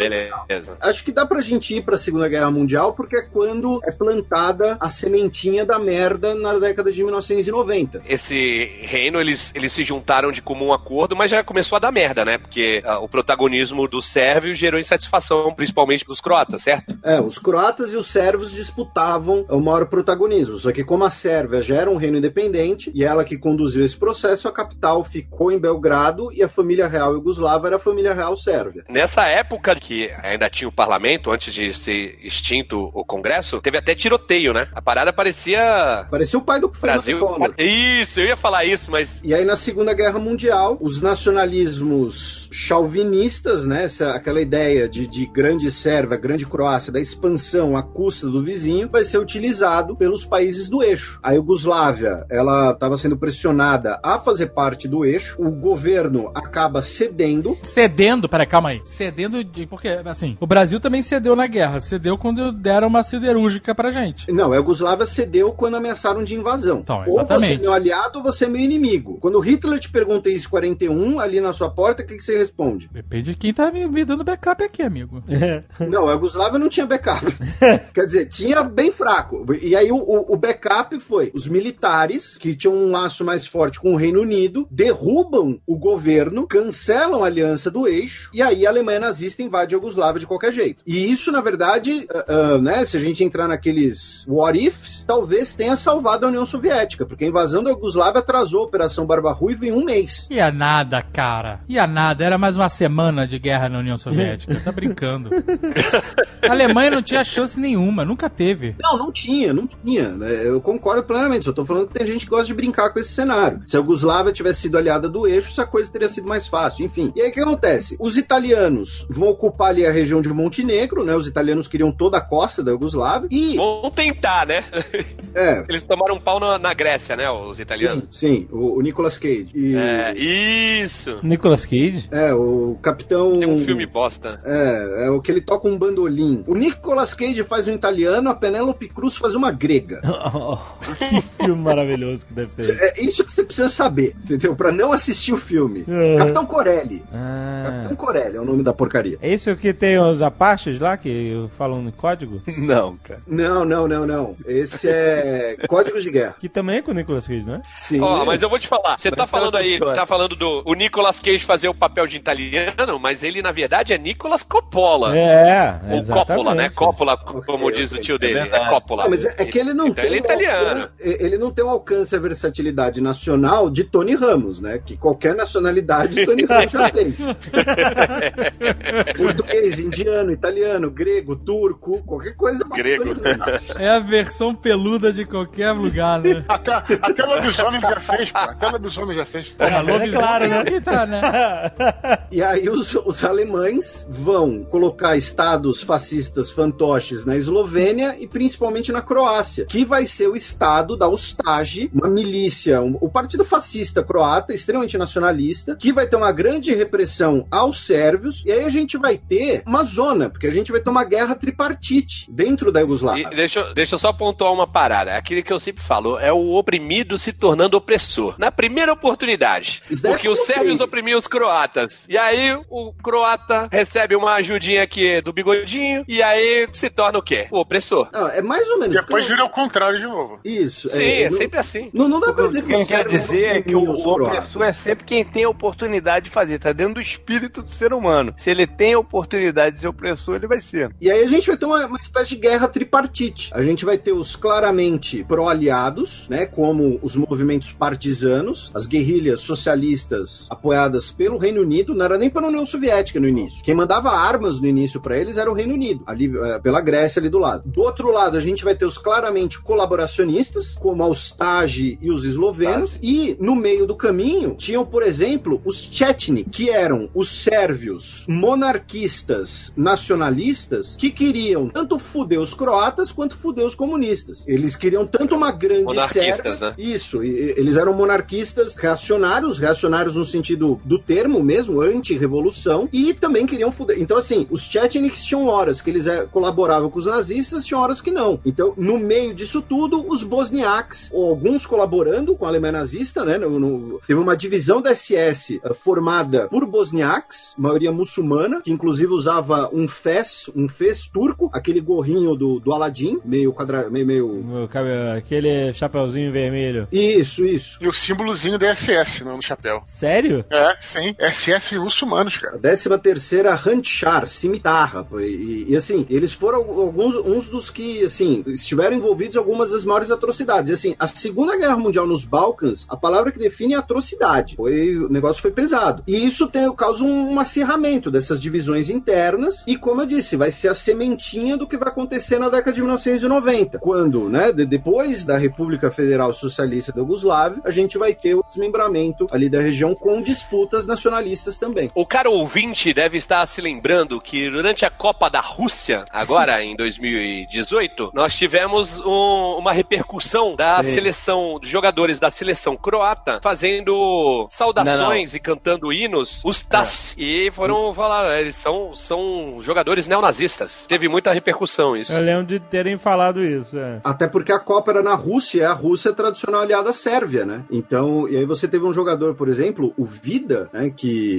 beleza. Acho que dá pra gente ir pra Segunda Guerra Mundial porque é quando é plantada a sementinha da merda na década de 1990. Esse reino, eles, eles se juntaram de comum acordo, mas já começou a dar merda, né? Porque ah, o protagonismo dos sérvios gerou insatisfação, principalmente dos croatas, certo? É, os croatas e os sérvios disputavam o maior protagonismo. Só que como a Sérvia já era um reino independente e ela que conduziu esse processo, a capital ficou em Belgrado e a família real iugoslava era a família real sérvia. Nessa época que ainda tinha o parlamento, antes de ser extinto o Congresso, teve até tiroteio, né? A parada parecia Parecia o pai do Brasil. Collor. Isso, eu ia falar isso, mas E aí, na Segunda Guerra Mundial, os nacionalismos chauvinistas, né? Essa, aquela ideia de, de grande Sérvia, grande Croácia, da expansão à custa do vizinho, vai ser utilizado pelos países do eixo. A Iugoslávia, ela estava sendo pressionada a fazer parte do eixo, o governo acaba cedendo. Cedendo, peraí, calma aí. Cedendo de. Porque, assim, o Brasil também cedeu na guerra. Cedeu quando deram uma siderúrgica pra gente. Não, a Iugoslávia cedeu quando ameaçaram de invasão. Então, ou você é exatamente. meu aliado ou você é meu inimigo. Quando Hitler te pergunta isso em 41, ali na sua porta, o que, que você responde? Depende de quem tá me, me dando backup aqui, amigo. Não, a Yugoslávia não tinha backup. [LAUGHS] Quer dizer, tinha bem fraco. E aí o, o- o backup foi os militares, que tinham um laço mais forte com o Reino Unido, derrubam o governo, cancelam a aliança do eixo, e aí a Alemanha nazista invade a Yugoslávia de qualquer jeito. E isso, na verdade, ah, ah, né, se a gente entrar naqueles what ifs, talvez tenha salvado a União Soviética, porque a invasão da Yugoslávia atrasou a Operação Barba Ruiva em um mês. Ia nada, cara. Ia nada. Era mais uma semana de guerra na União Soviética. Tá brincando. A Alemanha não tinha chance nenhuma. Nunca teve. Não, não tinha, não tinha. né? Eu concordo plenamente. Só tô falando que tem gente que gosta de brincar com esse cenário. Se a Yugoslávia tivesse sido aliada do eixo, essa coisa teria sido mais fácil. Enfim. E aí o que acontece? Os italianos vão ocupar ali a região de Montenegro, né? Os italianos queriam toda a costa da Yugoslávia. E. vão tentar, né? É. [LAUGHS] Eles tomaram um pau na, na Grécia, né? Os Sim, italianos. sim, o, o Nicolas Cage. E, É, isso. Nicolas Cage? é, o capitão. Tem um filme bosta. É, é o que ele toca um bandolim. O Nicolas Cage faz um italiano, a Penélope Cruz faz uma grega. [LAUGHS] que filme maravilhoso que deve ser esse. É isso que você precisa saber, entendeu? Pra não assistir o filme. É. Capitão Corelli. Ah. Capitão Corelli é o nome da porcaria. É esse o que tem os Apaches lá que falam em código? [LAUGHS] Não, cara. Não, não, não, não. Esse é [LAUGHS] Códigos de Guerra. Que também é com o Nicolas Cage, não é? Sim. Ó, mas eu vou te falar, você tá fala falando aí, tá falando do o Nicolas Cage fazer o papel de italiano, mas ele na verdade é Nicolas Coppola. É, O exato. Cópula, né? Cópula, como diz o tio é dele. É, verdade. Cópula. Não, mas é, é que ele não Então tem ele é o italiano. alcan- ele não tem o alcance e a versatilidade nacional de Tony Ramos, né? Que qualquer nacionalidade Tony Ramos já fez. [LAUGHS] Português, indiano, italiano, grego, turco, qualquer coisa. Grego. É a versão peluda de qualquer lugar, né? [LAUGHS] Até, até lobisomem já fez, pô. Até lobisomem já fez. Porra, lobisomem claro, né? tá, né? [LAUGHS] E aí os, os alemães vão colocar estados fascistas fantoches na Eslovênia e principalmente na Croácia, que vai ser o estado da Ustage, uma milícia, um- o partido fascista croata, extremamente nacionalista, que vai ter uma grande repressão aos sérvios, e aí a gente vai ter uma zona, porque a gente vai ter uma guerra tripartite dentro da E Iugoslávia. deixa, eu- deixa eu só pontuar uma parada. É Aquilo que eu sempre falo, é o oprimido se tornando opressor. Na primeira oportunidade. Isso Porque os sérvios oprimiam os croatas. E aí o croata recebe uma ajudinha aqui do bigodinho. E aí se torna o quê? O opressor. Não, é mais ou menos. Depois vira o contrário de novo. Isso. Sim, é, não- sempre assim. Não, não dá pra O dizer que que ele os quer dizer é que o, o croatas. opressor é sempre quem tem a oportunidade de fazer. Tá dentro do espírito do ser humano. Se ele tem a oportunidade de ser opressor, ele vai ser. E aí a gente vai ter uma, uma espécie de guerra tripartite. A gente vai ter os claramente pró-aliados, né, como os movimentos partisanos, as guerrilhas socialistas apoiadas pelo Reino Unido, não era nem pela União Soviética no início. Quem mandava armas no início para eles era o Reino Unido, ali eh, pela Grécia ali do lado. Do outro lado, a gente vai ter os claramente colaboracionistas, como a Ustage e os eslovenos, e no meio do caminho tinham, por exemplo, os Chetni, que eram os sérvios monarquistas nacionalistas que queriam tanto fuder os croatas quanto fuder os comunistas. Eles queriam tanto uma grande Sérvia, né? isso, eles eram monarquistas reacionários, reacionários no sentido do termo mesmo, anti-revolução, e também queriam fuder. Então, assim, os Checheniks tinham horas que eles eh, colaboravam com os nazistas, tinham horas que não. Então, no meio disso tudo, os bosniaques, ou alguns colaborando com a Alemanha nazista, né? no- no- teve uma divisão da SS eh, formada por bosniaques, maioria muçulmana, que inclusive usava um fez, um fez turco, aquele gorrinho do, do Aladim, meio quadrado, meio, meio... Aquele chapeuzinho vermelho. Isso, isso. E o símbolozinho da SS no chapéu. Sério? É, sim. SS muçulmanos, cara. A 13 terceira Ranchar, cimitarra. E, e, assim, eles foram alguns uns dos que, assim, estiveram envolvidos em algumas das maiores atrocidades. E, assim, a Segunda Guerra Mundial nos Balcãs, a palavra que define é atrocidade. Foi, o negócio foi pesado. E isso tem, causa um, um acirramento dessas divisões internas. E, como eu disse, vai ser a sementinha do que vai acontecer na década de 1990. Quando, né, de- depois da República Federal Socialista da Iugoslávia, a gente vai ter o desmembramento ali da região com disputas nacionalistas também. O cara ouvinte deve estar se lembrando que durante a Copa da Rússia, agora em 2018, nós tivemos um- uma repercussão da Sim. seleção, de jogadores da seleção croata, fazendo saudações e cantando hinos, os TAS. E foram falar, eles são, são jogadores neonazistas. Teve muita repercussão isso. Eu lembro de terem falado isso, é. Até porque a Copa era na Rússia, e a Rússia é tradicional aliada à Sérvia, né? Então, e aí você teve um jogador, por exemplo, o Vida, né? Que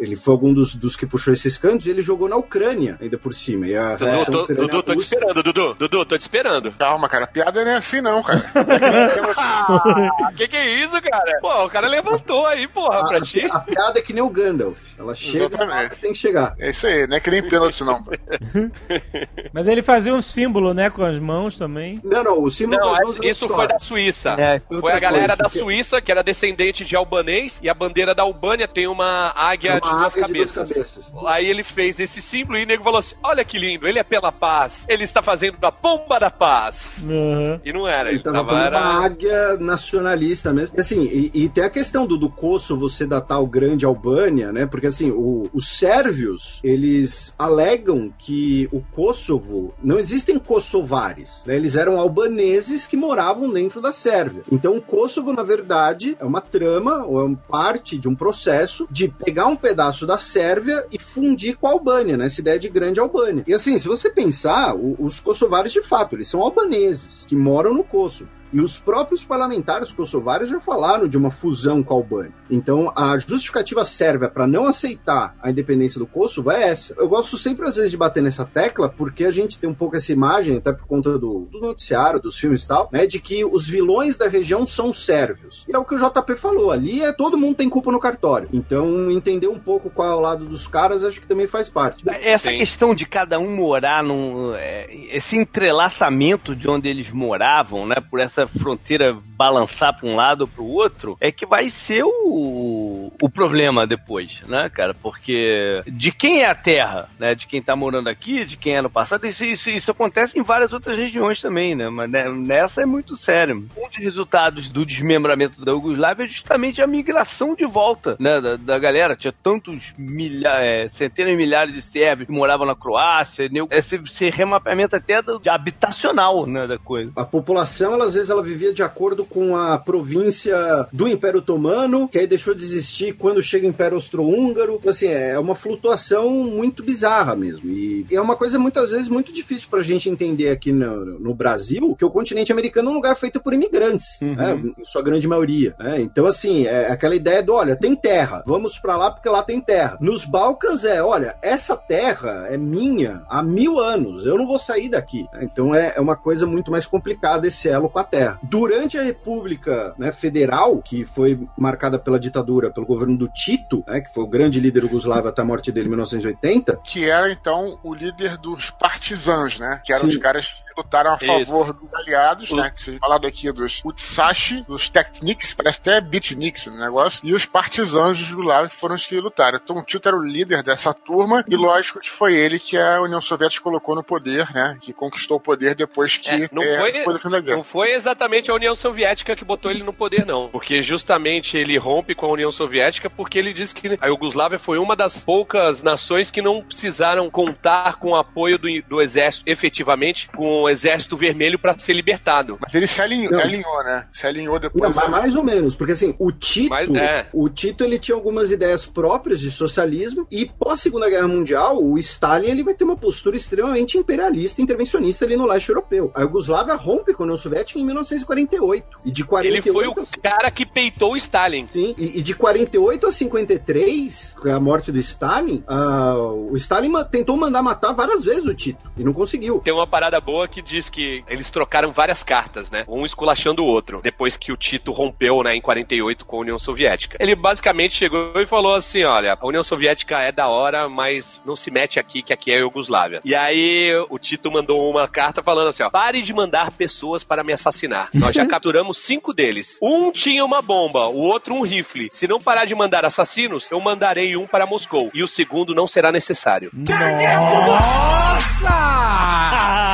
ele foi algum dos, dos que puxou esses cantos e ele jogou na Ucrânia, ainda por cima. E a Dudu, tô, Dudu, tô te esperando, Dudu. Dudu, tô te esperando. Calma, cara. A piada não é assim, não, cara. [LAUGHS] Ah, que que é isso, cara? Pô, o cara levantou aí, porra, pra ti. A, a piada é que nem o Gandalf. Ela chega Exatamente. tem que chegar. É isso aí, não é que nem pênalti, não. [LAUGHS] Mas ele fazia um símbolo, né, com as mãos também. Não, não, o símbolo Não, das mãos é isso foi da Suíça. É, é Foi a galera coisa, da que- Suíça, que era descendente de albanês, e a bandeira da Albânia tem uma águia É de duas águia de duas cabeças. Aí ele fez esse símbolo e o nego falou assim: Olha que lindo, ele é pela paz, ele está fazendo a pomba da paz. Aham. E não era, Ele ele tava tava. fazendo Era... uma águia nacionalista mesmo. E, Assim, e, e tem a questão do, do Kosovo ser datar o grande Albânia, né? Porque assim, o- os sérvios, eles alegam que o Kosovo, não existem kosovares, né? Eles eram albaneses que moravam dentro da Sérvia. Então o Kosovo, na verdade, é uma trama, ou é uma parte de um processo de pegar um pedaço da Sérvia e fundir com a Albânia, né? Essa ideia de grande Albânia. E assim, se você pensar, os kosovares, de fato, eles são albaneses, que moram no Kosovo. E os próprios parlamentares kosovares já falaram de uma fusão com a Albânia. Então, a justificativa sérvia para não aceitar a independência do Kosovo é essa. Eu gosto sempre, às vezes, de bater nessa tecla, porque a gente tem um pouco essa imagem, até por conta do, do noticiário, dos filmes e tal, né, de que os vilões da região são sérvios. E é o que o JP falou, ali é todo mundo tem culpa no cartório. Então, entender um pouco qual é o lado dos caras, acho que também faz parte. Essa Sim. questão de cada um morar num. é, esse entrelaçamento de onde eles moravam, né? Por essa fronteira balançar para um lado ou para o outro, é que vai ser o, o problema depois, né, cara? Porque de quem é a terra, né? De quem tá morando aqui, de quem é no passado, isso, isso, isso acontece em várias outras regiões também, né? Mas nessa é muito sério. Um dos resultados do desmembramento da Yugoslávia é justamente a migração de volta, né? Da, da galera. Tinha tantos milha, é, centenas de milhares de sérvios que moravam na Croácia, né? esse, esse remapeamento até do, habitacional, né? Da coisa. A população, ela, às vezes, ela vivia de acordo com a província do Império Otomano, que aí deixou de existir quando chega o Império Austro-Húngaro. Então, Assim, é uma flutuação muito bizarra mesmo. E é uma coisa, muitas vezes, muito difícil pra gente entender aqui no, no Brasil, que o continente americano é um lugar feito por imigrantes, né, em sua grande maioria. né? Então, assim, é aquela ideia do, olha, tem terra, vamos pra lá porque lá tem terra. Nos Balcãs é, olha, essa terra é minha há mil anos, eu não vou sair daqui. Então é, é uma coisa muito mais complicada esse elo com a terra. Durante a República né, Federal, que foi marcada pela ditadura, pelo governo do Tito, né, que foi o grande líder jugoslavo até a morte dele em 1980, Que era então o líder dos partisãs, né? Que eram Sim. os caras lutaram a Isso. favor dos aliados, né? Que vocês falaram aqui dos Utsashi, dos Technics, parece até Beatniks o negócio, e os partisãs dos Yugoslav foram os que lutaram. Então o Tito era o líder dessa turma, e lógico que foi ele que a União Soviética colocou no poder, né? Que conquistou o poder depois que É, não é, foi- depois do da guerra. Não foi exatamente a União Soviética que botou ele no poder, não. Porque justamente ele rompe com a União Soviética porque ele disse que a Iugoslávia foi uma das poucas nações que não precisaram contar com o apoio do, do exército, efetivamente, com exército vermelho para ser libertado. Mas ele se alinhou, Não. alinhou, né? Se alinhou Não, depois. mas mais ou menos, porque assim, o Tito, Mas, é. o Tito ele tinha algumas ideias próprias de socialismo e pós Segunda Guerra Mundial, o Stalin ele vai ter uma postura extremamente imperialista, e intervencionista ali no leste europeu. A Iugoslávia rompe com a União Soviética em 1948 e de 48 Ele foi o cara que peitou o Stalin. Sim, e, e de 48 a 53, com a morte do Stalin, ah, o Stalin tentou mandar matar várias vezes o Tito e não conseguiu. Tem uma parada boa que diz que eles trocaram várias cartas, né? Um esculachando o outro, depois que o Tito rompeu, né, em 48 com a União Soviética. Ele basicamente chegou e falou assim: olha, a União Soviética é da hora, mas não se mete aqui, que aqui é a Iugoslávia. E aí o Tito mandou uma carta falando assim: ó, pare de mandar pessoas para me assassinar. Nós já [LAUGHS] capturamos cinco deles. Um tinha uma bomba, o outro um rifle. Se não parar de mandar assassinos, eu mandarei um para Moscou. E o segundo não será necessário. Nossa! [LAUGHS]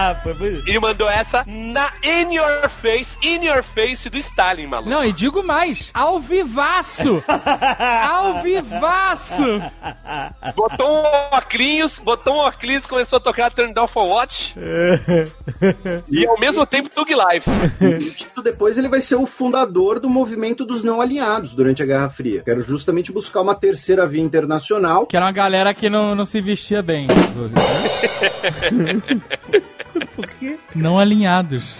Ah, foi por isso. Ele mandou essa na in your face, in your face do Stalin, maluco. Não, e digo mais, ao vivaço! [LAUGHS] ao vivaço! Botou um óculos, botou um e começou a tocar Turn Down for Watch. [LAUGHS] e ao mesmo tempo Tug Life. Depois ele vai ser o fundador do movimento dos não alinhados durante a Guerra Fria. que era justamente buscar uma terceira via internacional. Que era uma galera que não, não se vestia bem. [LAUGHS] Por quê? Não alinhados.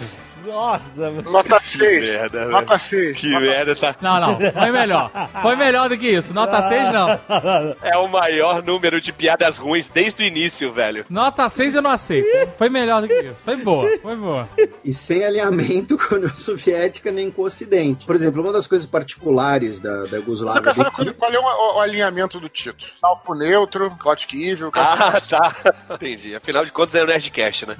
Nossa, mano. Nota 6. merda, Nota 6. Que merda, tá? Não, não, foi melhor. Foi melhor do que isso. Nota 6 não. É o maior número de piadas ruins desde o início, velho. Nota 6 eu não aceito. Foi melhor do que isso. Foi boa, foi boa. E sem alinhamento [LAUGHS] com a União Soviética nem com o Ocidente. Por exemplo, uma das coisas particulares da, da Yugoslávia. do qual, é o, o alinhamento do Tito. Alfo neutro, Chaotic Evil, Ah, tá. Entendi. Afinal de contas é o Nerdcast, né?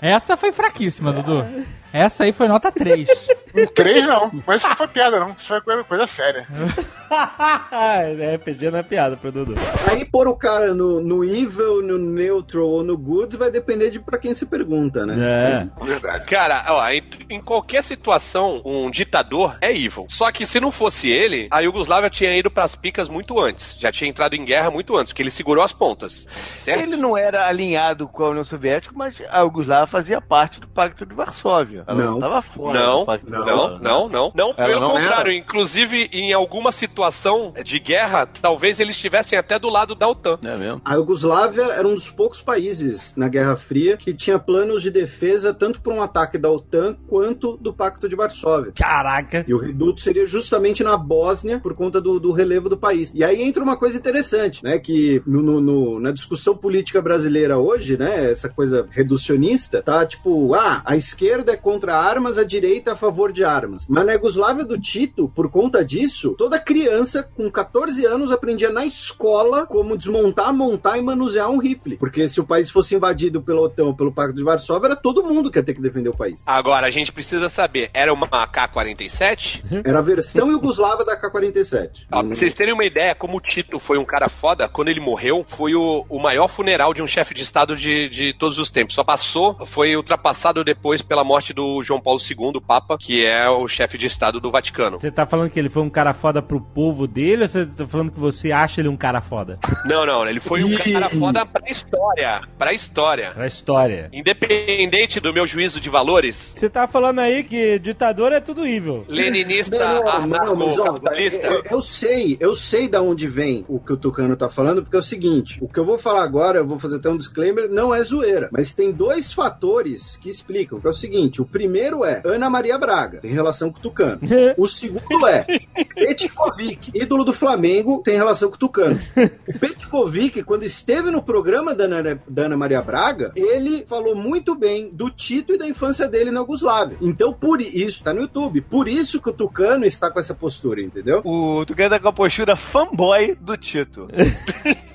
Essa foi fraquíssima, Dudu. Essa aí foi nota 3. [LAUGHS] um 3 não. Mas isso não foi piada, não. Isso foi coisa, coisa séria. [LAUGHS] é, RPG não é piada pro Dudu. Aí pôr o cara no, no evil, no neutral ou no good vai depender de pra quem se pergunta, né? É. Verdade. Cara, ó, em, em qualquer situação, um ditador é evil. Só que se não fosse ele, a Iugoslávia tinha ido pras picas muito antes. Já tinha entrado em guerra muito antes, porque ele segurou as pontas. Certo? Ele não era alinhado com a União Soviética, mas a Yugoslávia fazia parte do Pacto de Varsóvia. Ela Não. não tava fora. Não, do Pacto de não, não, não, não. Pelo não contrário, inclusive em alguma situação de guerra, talvez eles estivessem até do lado da OTAN. É mesmo? A Iugoslávia era um dos poucos países na Guerra Fria que tinha planos de defesa tanto para um ataque da OTAN quanto do Pacto de Varsóvia. Caraca. E o reduto seria justamente na Bósnia por conta do, do relevo do país. E aí entra uma coisa interessante, né? Que no, no- no- na discussão política brasileira hoje, né? Essa coisa reducionista, tá tipo, ah, a esquerda é contra armas, a direita é a favor de armas. Mas na Iugoslávia do Tito, por conta disso, toda criança com 14 anos aprendia na escola como desmontar, montar e manusear um rifle. Porque se o país fosse invadido pela OTAN pelo Pacto de Varsóvia, era todo mundo que ia ter que defender o país. Agora, a gente precisa saber, era uma AK-47? [LAUGHS] Era a versão iugoslava da K-47. Ó, pra vocês terem uma ideia, como o Tito foi um cara foda, quando ele morreu, foi o, o maior funeral de um chefe de Estado de, de todos os tempos. Só passou, foi ultrapassado depois pela morte do João Paulo II, o Papa, que é o chefe de Estado do Vaticano. Você tá falando que ele foi um cara foda pro povo dele ou você tá falando que você acha ele um cara foda? Não, não, ele foi um cara [LAUGHS] foda pra história. Pra história. Pra história. Independente do meu juízo de valores, Você tá falando aí que ditador é tudo evil. leninista, Não, não, mas ó, tá, anarco-capitalista. eu, eu sei, eu sei da onde vem o que o Tucano tá falando, porque é o seguinte, o que eu vou falar agora, eu vou fazer até um disclaimer, não é zoeira, mas tem dois fatores que explicam, que é o seguinte, o primeiro é Ana Maria Braga, tem relação com o Tucano. [LAUGHS] O segundo é Petkovic, ídolo do Flamengo, tem relação com o Tucano. O Petkovic, quando esteve no programa da Ana, da Ana Maria Braga, ele falou muito bem do Tito e da infância dele na Yugoslávia. Então, por isso, tá no YouTube, por isso que o Tucano está com essa postura, entendeu? O Tucano tá com a postura fanboy do Tito. [LAUGHS]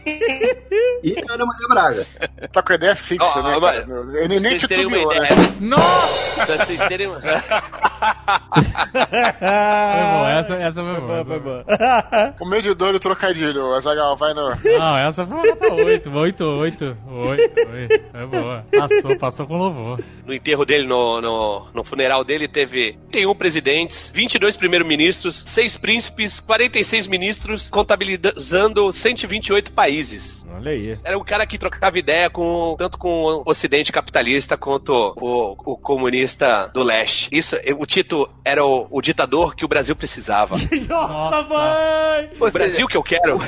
E a Ana Maria Braga. Tá com a ideia fixa, Ó, né? cara? Ele nem titubeou, né? Nossa! Pra vocês terem [LAUGHS] bom, [LAUGHS] essa, essa foi boa. essa Foi foi boa. bom. Com medidor e trocadilho, Azagal, vai no. Não, essa foi uma nota 8. 8, 8, 8, 8. Foi boa. Passou, passou com louvor. No enterro dele, no, no, no funeral dele, teve 31 presidentes, 22 primeiros-ministros, 6 príncipes, 46 ministros, contabilizando 128 países. Olha aí. Era um cara que trocava ideia com tanto com o ocidente capitalista quanto o, o comunista do leste. Isso, o Tito era o, o ditador que o Brasil precisava. [LAUGHS] Nossa, mãe! O Brasil que eu quero. [LAUGHS]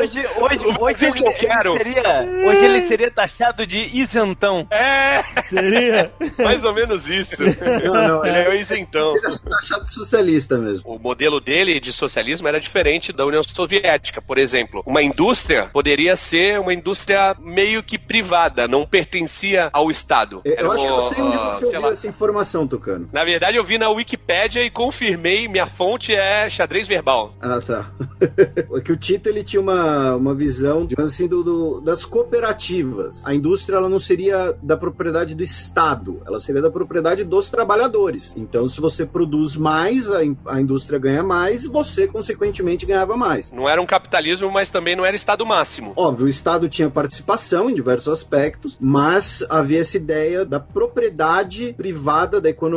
Hoje, hoje, hoje ele, que eu quero. ele seria, hoje ele seria taxado de isentão. É, Seria? mais ou menos isso. Não, não, Ele é, é o isentão. ele é taxado socialista mesmo. O modelo dele de socialismo era diferente da União Soviética. Por exemplo, uma indústria poderia ser uma indústria meio que privada, não pertencia ao Estado. Eu, Era acho que eu sei onde ah, você sei ouviu lá. essa informação, Tucano. Na verdade, eu vi na Wikipédia e confirmei, minha fonte é xadrez verbal. Ah, tá. [LAUGHS] é que o Tito ele tinha uma, uma visão, digamos assim, do, do- das cooperativas. A indústria ela não seria da propriedade do Estado, ela seria da propriedade dos trabalhadores. Então, se você produz mais, a, a indústria ganha mais, você, consequentemente, ganhava mais. Não era um capitalismo, mas também não era Estado máximo. Óbvio, o Estado tinha participação em diversos aspectos, mas havia essa ideia da propriedade privada da economia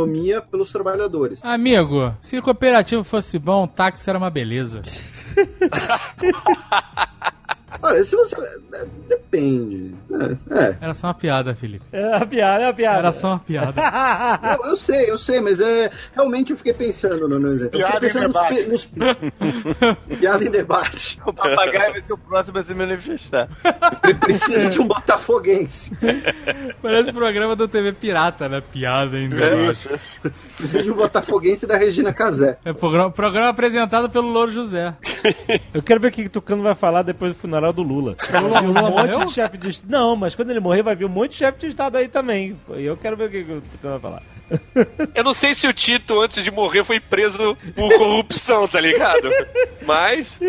pelos trabalhadores. Amigo, se cooperativo fosse bom, táxi era uma beleza. [LAUGHS] Olha, se você. é, Depende. É. é. Era só uma piada, Felipe. É uma piada, é uma piada. Era só uma piada. [LAUGHS] Eu, eu sei, eu sei, mas é, realmente eu fiquei pensando no, no exemplo. Eu Piada fiquei em pensando debate. nos, nos- [LAUGHS] Piada em debate. O papagaio vai ser o próximo a se manifestar. Pre- Precisa de um botafoguense. Parece programa do TV Pirata, né? Piada ainda. É isso, isso. Precisa de um botafoguense da Regina Casé. É programa, programa apresentado pelo Louro José. [LAUGHS] Eu quero ver o que o Tucano vai falar depois do funeral do Lula. Lula um monte morreu? de chefe de Estado. Não, mas quando ele morrer, vai vir um monte de chefe de Estado aí também. E eu quero ver o que o Tucano vai falar. [LAUGHS] Eu não sei se o Tito, antes de morrer, foi preso por corrupção, tá ligado? Mas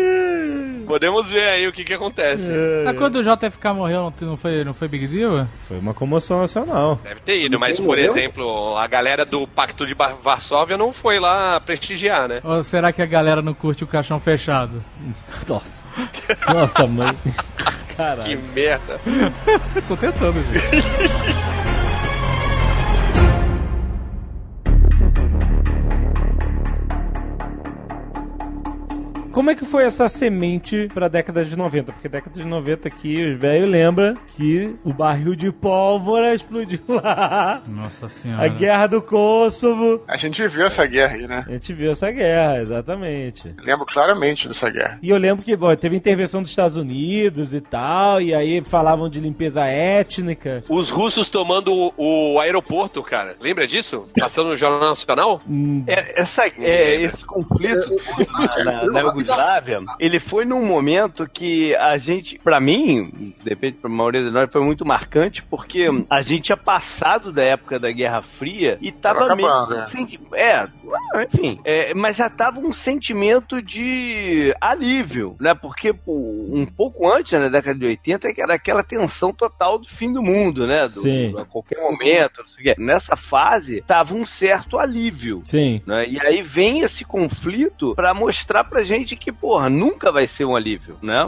podemos ver aí o que que acontece. Mas quando o JFK morreu, não, foi, não foi Big Deal? Foi uma comoção nacional. Deve ter ido, mas, por exemplo, a galera do Pacto de Varsóvia não foi lá prestigiar, né? Ou será que a galera não curte o caixão fechado? [LAUGHS] Nossa. [LAUGHS] Nossa, mãe. [LAUGHS] Que Caralho. merda. [LAUGHS] Tô tentando, gente. [LAUGHS] como é que foi essa semente pra década de 90? Porque década de 90 aqui, os velhos lembram que o barril de pólvora explodiu lá. Nossa A senhora. guerra do Kosovo. A gente viveu essa guerra aí, né? A gente viu essa guerra, exatamente. Lembro claramente dessa guerra. E eu lembro que bom, teve intervenção dos Estados Unidos e tal, e aí falavam de limpeza étnica. Os russos tomando o, o aeroporto, cara. Lembra disso? Passando no Jornal Nacional? Hum, É, essa, é, esse conflito na, na, na Yugoslávia, ele foi num momento que a gente, pra mim, depende pra maioria de nós, foi muito marcante, porque a gente tinha passado da época da Guerra Fria e tava meio. né? senti- É, enfim. é, mas já tava um sentimento de alívio, né? Porque pô, um pouco antes, na década de 80, que era aquela tensão total do fim do mundo, né? Do, Sim. A qualquer momento, não sei o quê. Nessa fase, tava um certo alívio. sim. né? E aí vem esse conflito pra mostrar pra gente que, porra, nunca vai ser um alívio, né?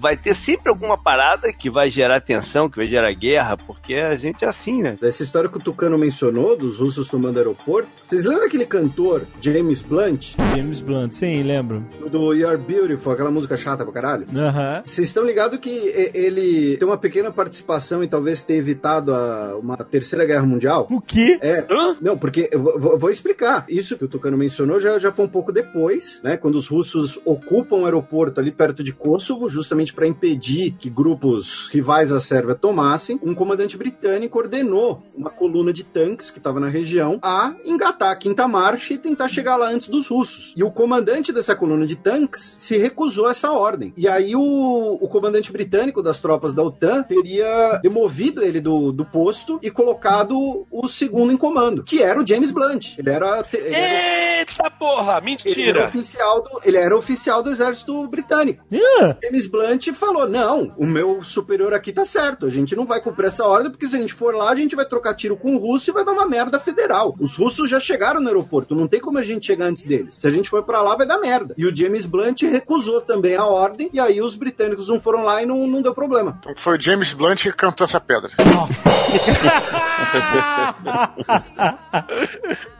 Vai ter sempre alguma parada que vai gerar tensão, que vai gerar guerra, porque a gente é assim, né? Essa história que o Tucano mencionou, dos russos tomando aeroporto, vocês lembram aquele cantor, James Blunt, James Blunt, sim, lembro. do You're Beautiful, aquela música chata pra caralho? Aham. Vocês estão ligados que e- ele tem uma pequena participação em talvez ter evitado a- uma terceira guerra mundial? O quê? É, não, porque eu vou, vou- vou explicar. Isso que o Tucano mencionou já, já foi um pouco depois, né? Quando os russos ocupam o aeroporto ali perto de Kosovo, justamente para impedir que grupos rivais à Sérvia tomassem, um comandante britânico ordenou uma coluna de tanques que estava na região a engatar a quinta marcha e tentar chegar lá antes dos russos. E o comandante dessa coluna de tanques se recusou a essa ordem. E aí o, o comandante britânico das tropas da OTAN teria demovido ele do, do posto e colocado o segundo em comando, que era o James Blunt. Ele era, ele era, Eita porra, ele era mentira! oficial do, ele era oficial do exército britânico. Ah, James Blunt falou: não, o meu superior aqui tá certo. A gente não vai cumprir essa ordem, porque se a gente for lá, a gente vai trocar tiro com o russo e vai dar uma merda federal. Os russos já chegaram no aeroporto, não tem como a gente chegar antes deles. Se a gente for pra lá, vai dar merda. E o James Blunt recusou também a ordem, e aí os britânicos não foram lá e não, não deu problema. Então foi o James Blunt que cantou essa pedra.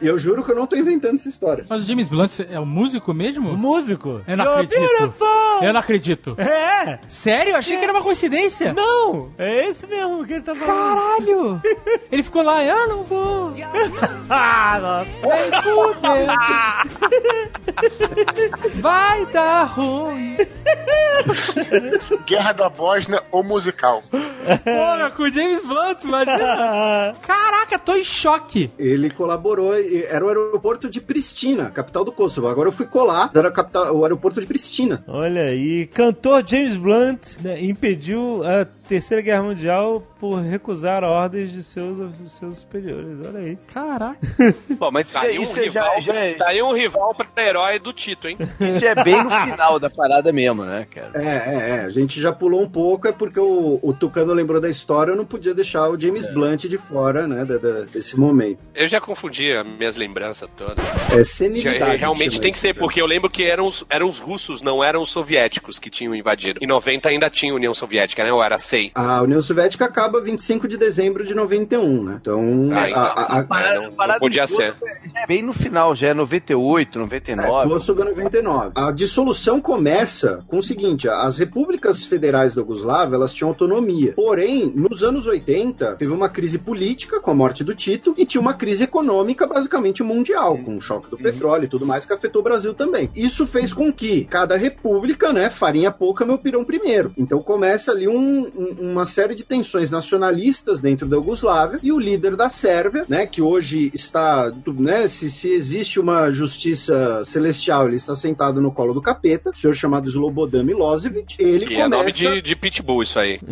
E [LAUGHS] eu juro que eu não tô inventando essa história. Mas o James Blunt é o músico o mesmo? Eu não You're acredito. beautiful. Eu não acredito. É! Sério? Eu achei que era uma coincidência. Não! É esse mesmo que ele tá falando. Caralho! [LAUGHS] Ele ficou lá, eu não vou. [LAUGHS] Ah, nossa. Vai fuder. Vai dar ruim. [LAUGHS] Guerra da Bósnia ou musical. Porra, com o James Blunt, imagina. Caraca, tô em choque. Ele colaborou, e era o aeroporto de Pristina, capital do Kosovo. Agora eu fui colar, era a capital, o aeroporto de Pristina. Olha aí, cantor James Blunt né, impediu a Terceira Guerra Mundial por recusar ordens de seus, seus superiores. Olha aí. Caraca. [LAUGHS] Bom, mas Tá já, aí um isso, é- já, rival, já, tá aí um rival pra herói do Tito, hein? [LAUGHS] isso é bem no final da parada mesmo, né, cara? É, é, é. A gente já pulou um pouco, é porque o, o Tucano lembrou da história, eu não podia deixar o James Blunt de fora, né, da- da- desse momento. Eu já confundi as minhas lembranças todas. É senilidade. Já- realmente tem que ser, né? porque eu lembro que eram os, eram os russos, não eram os soviéticos que tinham invadido. Em 90 ainda tinha União Soviética, né? Ou era SEI? A União Soviética acaba 25 de dezembro de 91, né? Então, Ah, então. a, a, a, É, não- não podia ser. É bem no final, já é 98, É, 99. Kosovo é 99. A dissolução começa com o seguinte: as repúblicas federais da Yugoslávia elas tinham autonomia. Porém, nos anos 80, teve uma crise política com a morte do Tito e tinha uma crise econômica basicamente mundial, com o choque do petróleo e tudo mais que afetou o Brasil também. Isso fez com que cada república, né, farinha pouca, meu pirão primeiro. Então começa ali um- um- uma série de tensões nacionalistas dentro da Yugoslávia e o líder da Sérvia, né, que hoje está, né, se, se existe uma justiça celestial, ele está sentado no colo do capeta, o senhor chamado Slobodan Milosevic, ele Que é nome começa de, de Pitbull, isso aí. [LAUGHS]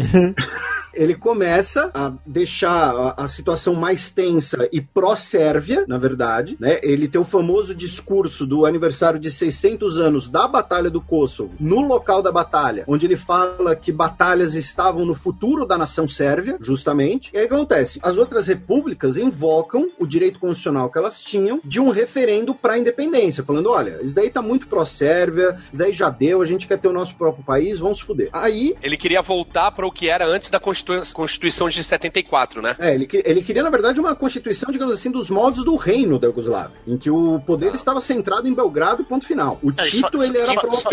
ele começa a deixar a, a situação mais tensa e pró-Sérvia, na verdade, né? Ele tem o famoso discurso do aniversário de 600 anos da Batalha do Kosovo, no local da batalha, onde ele fala que batalhas estavam no futuro da nação sérvia, justamente. E aí acontece? As outras repúblicas invocam o direito constitucional que elas tinham de um referendo para a independência, falando: olha, isso daí tá muito pró-Sérvia, isso daí já deu, a gente quer ter o nosso próprio país, vamos se fuder. Aí Ele queria voltar para o que era antes da Constituição Constitu- Constituição de 74, né? É, ele, ele queria, na verdade, uma constituição, digamos assim, dos moldes do reino da Iugoslávia, em que o poder estava centrado em Belgrado, ponto final. O É, Tito, só- ele era só- só-?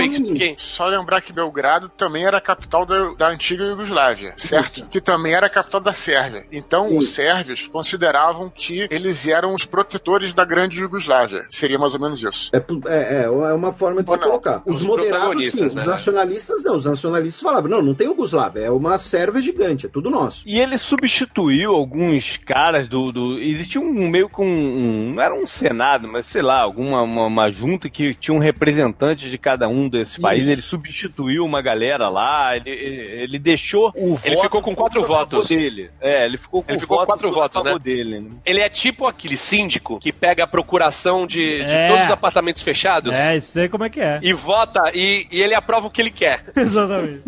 Só lembrar que Belgrado também era a capital da, da antiga Iugoslávia, certo? Que também era a capital da Sérvia. Então, Sim. os sérvios consideravam que eles eram os protetores da grande Iugoslávia. Seria mais ou menos isso. É, é, é, é uma forma de Ou se não, colocar. Os, os moderados, sim. protagonistas, Os né? nacionalistas, não. Os nacionalistas falavam, não, não tem Iugoslávia, é uma Sérvia gigante, é tudo nosso. E ele substituiu alguns caras do. do existia um meio com. Um, não era um senado, mas sei lá, alguma uma, uma junta que tinha um representante de cada um desses Isso. países. Ele substituiu uma galera lá, ele, ele, ele deixou o Ele voto ficou com quatro votos. dele. É, ele ficou com Ele o ficou com voto quatro votos, né? dele. né? Ele é tipo aquele síndico que pega a procuração de, de É. todos os apartamentos fechados É, isso sei como é que é. e vota e, e ele aprova o que ele quer. [LAUGHS] Exatamente.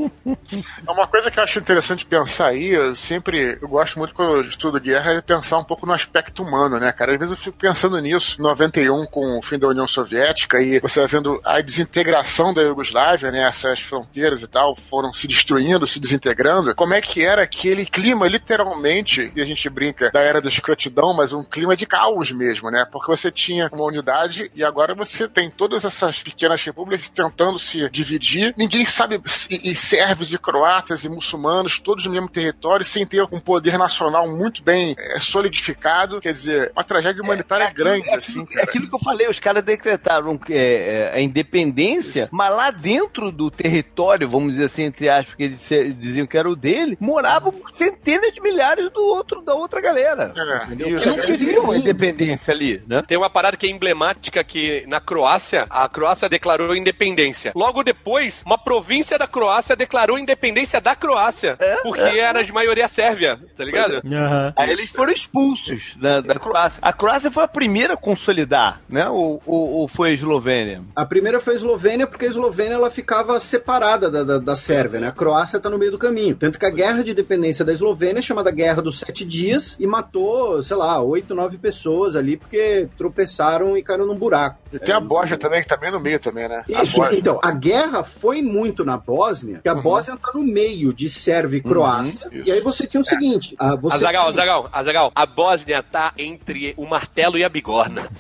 É Uma coisa que eu acho interessante pensar aí, eu sempre, eu gosto muito quando eu estudo guerra, é pensar um pouco no aspecto humano, né, cara? Às vezes eu fico pensando nisso, em 91, com o fim da União Soviética, e você vai vendo a desintegração da Iugoslávia, né, essas fronteiras e tal, foram se destruindo, se desintegrando. Como é que era aquele clima, literalmente, e a gente brinca da era da escrotidão, mas um clima de caos mesmo, né? Porque você tinha uma unidade e agora você tem todas essas pequenas repúblicas tentando se dividir. Ninguém sabe, e, e sérvios e croatas e muçulmanos, todos no mesmo território, sem ter um poder nacional muito bem é, solidificado. Quer dizer, uma tragédia humanitária aquilo- grande, é assim, aquilo, é cara. aquilo que eu falei, os caras decretaram é, é, a independência, mas lá dentro do território, vamos dizer assim, entre aspas, que eles se- diziam que era o dele, moravam centenas de milhares do outro, da outra galera. É, isso. Não queriam a independência ali, né? Tem uma parada que é emblemática que na Croácia, a Croácia declarou independência. Logo depois, uma província da Croácia declarou independência da Croácia, porque era de maioria sérvia, tá ligado? Aham. Aí eles foram expulsos da, da Croácia. A Croácia foi a primeira a consolidar, né? Ou, ou, ou foi a Eslovênia? A primeira foi a Eslovênia, porque a Eslovênia ela ficava separada da, da, da Sérvia, né? A Croácia tá no meio do caminho. Tanto que a guerra de independência da Eslovênia é chamada Guerra dos Sete Dias e matou, sei lá, oito, nove pessoas ali porque tropeçaram e caíram num buraco. E tem a Bósnia também, que tá bem no meio também, né? A Isso, Bósnia. então, a guerra foi muito na Bósnia, que a Bósnia tá no meio de Sérvia e Croácia. isso. e aí você tinha o seguinte: ah, você Azagal, tinha- Azagal, Azagal, a Bósnia tá entre o martelo e a bigorna. [LAUGHS]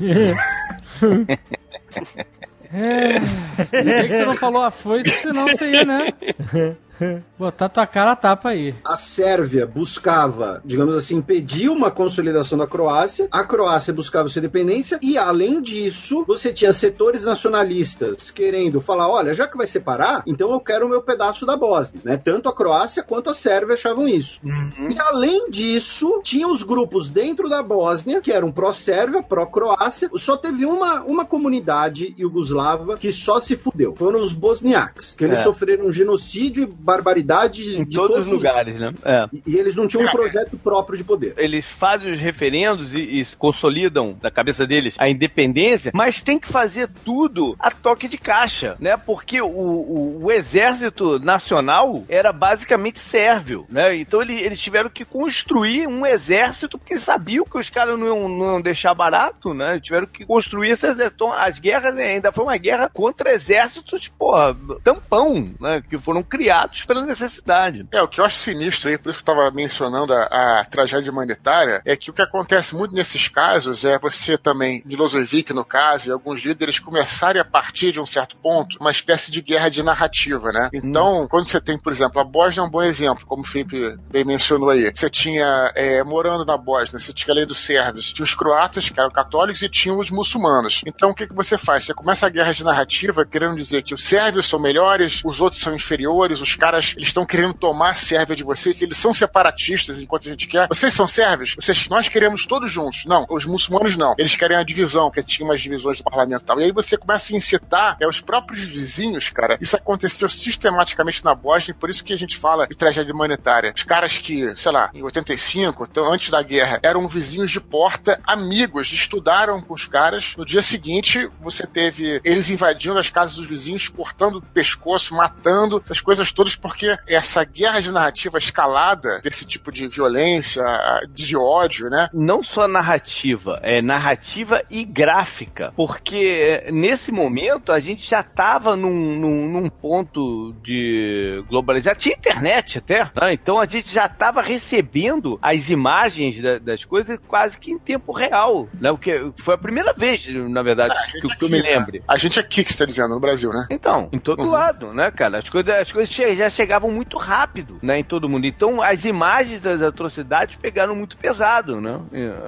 Por que, que tu não falou a foice, senão você ia, né? [LAUGHS] [LAUGHS] Botar tua cara a tapa aí. a Sérvia buscava, digamos assim, impedir uma consolidação da Croácia, a Croácia buscava sua independência, e além disso, você tinha setores nacionalistas querendo falar: olha, já que vai separar, então eu quero o meu pedaço da Bósnia. Né? Tanto a Croácia quanto a Sérvia achavam isso. E além disso, tinha os grupos dentro da Bósnia, que eram pró-Sérvia, pró-Croácia. Só teve uma, uma comunidade iugoslava que só se fudeu. Foram os bosniaques, que eles É. sofreram genocídio e barbaridade Em de todos os os lugares, né? É. e, e eles não tinham um projeto próprio de poder. Eles fazem os referendos e, e consolidam na cabeça deles a independência, mas tem que fazer tudo a toque de caixa, né? Porque o, o, o exército nacional era basicamente sérvio, né? Então ele- eles tiveram que construir um exército porque sabiam que os caras não iam, não iam deixar barato, né? Tiveram que construir esse exército. Então, As guerras ainda foi uma guerra contra exércitos, porra, tampão, né? Que foram criados pela necessidade. É, o que eu acho sinistro aí, por isso que eu tava mencionando a, a tragédia humanitária, é que o que acontece muito nesses casos é você também, Milosevic no caso, e alguns líderes começarem a partir de um certo ponto, uma espécie de guerra de narrativa, né? Então, quando você tem, por exemplo, a Bósnia é um bom exemplo, como o Felipe bem mencionou aí. Você tinha, é, morando na Bósnia, você tinha além dos sérvios, tinha os croatas, que eram católicos, e tinha os muçulmanos. Então, o que, que você faz? Você começa a guerra de narrativa querendo dizer que os sérvios são melhores, os outros são inferiores, os caras estão querendo tomar a Sérvia de vocês, eles são separatistas enquanto a gente quer. Vocês são sérvios? Vocês, nós queremos todos juntos. Não, os muçulmanos não. Eles querem a divisão, que tinha umas divisões do parlamento e tal. E aí você começa a incitar é, os próprios vizinhos, cara. Isso aconteceu sistematicamente na Bósnia, por isso que a gente fala de tragédia humanitária. Os caras que, sei lá, em 85, então, antes da guerra, eram vizinhos de porta, amigos, estudaram com os caras. No dia seguinte, você teve eles invadindo as casas dos vizinhos, cortando o pescoço, matando, essas coisas todas porque essa guerra de narrativa escalada desse tipo de violência, de ódio, né? Não só narrativa, é narrativa e gráfica. Porque é, nesse momento a gente já estava num, num, num, ponto de globalização. Tinha internet até, né? Então a gente já estava recebendo as imagens da, das coisas quase que em tempo real. Né? Porque foi a primeira vez, na verdade, ah, que, que eu me lembre. A gente aqui que está dizendo, no Brasil, né? Então, em todo uhum. lado, né, cara? As coisas, as coisas já chegavam muito rápido, né, em todo mundo. Então, as imagens das atrocidades pegaram muito pesado, né,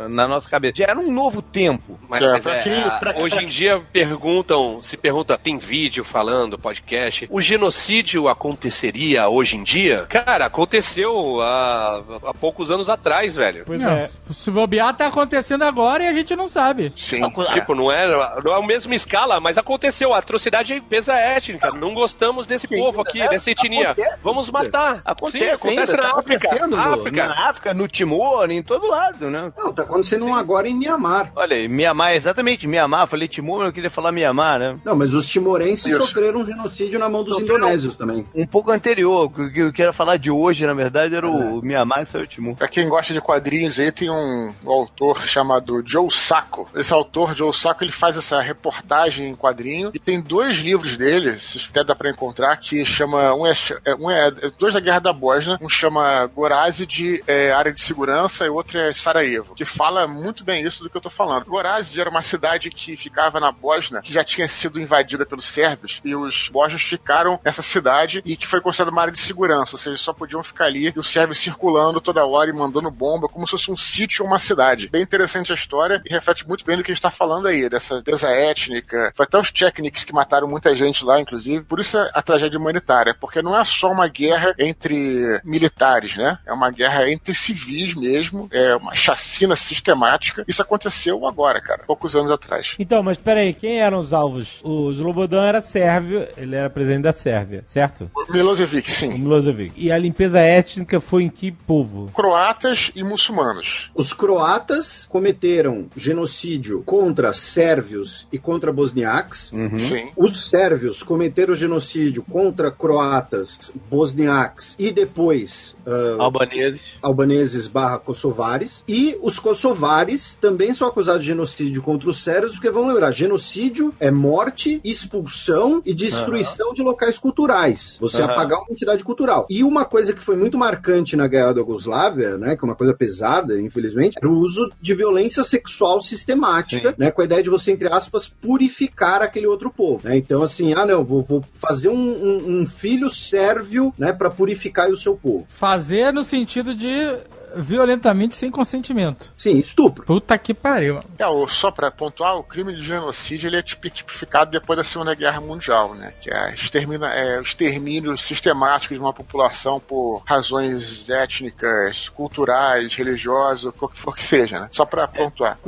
na nossa cabeça. Já era um novo tempo. Mas, é, mas é, hoje em dia perguntam, se pergunta, tem vídeo falando, podcast, o genocídio aconteceria hoje em dia? Cara, aconteceu há, há poucos anos atrás, velho. Pois não, é. Se bobear, tá acontecendo agora e a gente não sabe. Sim. Tipo, não é, não é a mesma escala, mas aconteceu. A atrocidade é pesa étnica. Não gostamos desse Sim, povo aqui, é, dessa etnia. Acontece, Vamos matar. Acontece, Sim, acontece ainda, na tá África. África. Na África, no Timor, em todo lado, né? Não, tá acontecendo Sim. agora em Mianmar. Olha, Mianmar, exatamente, Mianmar. Falei Timor, mas eu queria falar Mianmar, né? Não, mas os timorenses Isso. sofreram um genocídio na mão dos sofreram indonésios também. Um pouco anterior. O que eu quero falar de hoje, na verdade, era o é. Mianmar e o Timor. Pra quem gosta de quadrinhos aí, tem um, um autor chamado Joe Sacco. Esse autor, Joe Sacco, ele faz essa reportagem em quadrinho e tem dois livros dele, se até dá pra encontrar, que chama. Um é, é, um é, é dois da Guerra da Bósnia, um chama Gorazi de é, área de segurança e outro é Sarajevo, que fala muito bem isso do que eu tô falando. Gorazi era uma cidade que ficava na Bósnia, que já tinha sido invadida pelos sérvios, e os bósnios ficaram nessa cidade e que foi considerada uma área de segurança, ou seja, só podiam ficar ali e os sérvios circulando toda hora e mandando bomba, como se fosse um sítio ou uma cidade. Bem interessante a história e reflete muito bem do que a gente tá falando aí, dessa desa étnica. Foi até os Technics que mataram muita gente lá, inclusive. Por isso a tragédia humanitária, porque não é só uma guerra entre militares, né? É uma guerra entre civis mesmo, é uma chacina sistemática. Isso aconteceu agora, cara, poucos anos atrás. Então, mas peraí, quem eram os alvos? O Slobodan era sérvio, ele era presidente da Sérvia, certo? O Milosevic, sim. O Milosevic. E a limpeza étnica foi em que povo? Croatas e muçulmanos. Os croatas cometeram genocídio contra sérvios e contra bosniaques. Uhum. Sim. Os sérvios cometeram genocídio contra croatas, bosniaques e depois uh, albaneses, albaneses barra kosovares. E os kosovares também são acusados de genocídio contra os sérvios, porque vamos lembrar, genocídio é morte, expulsão e destruição uhum. de locais culturais. Você uhum. apagar uma entidade cultural. E uma coisa que foi muito marcante na guerra da Yugoslávia, né, que é uma coisa pesada, infelizmente, era o uso de violência sexual sistemática, Sim. né, com a ideia de você, entre aspas, purificar aquele outro povo. Né? Então, assim, ah, não, vou, vou fazer um, um, um filho sérvio, né, para purificar o seu povo. Fazer no sentido de violentamente sem consentimento. Sim, estupro. Puta que pariu. É, só pra pontuar, o crime de genocídio ele é tipificado depois da Segunda Guerra Mundial, né? Que é, extermina, é o extermínio sistemático de uma população por razões étnicas, culturais, religiosas, o que for que seja, né? Só pra pontuar.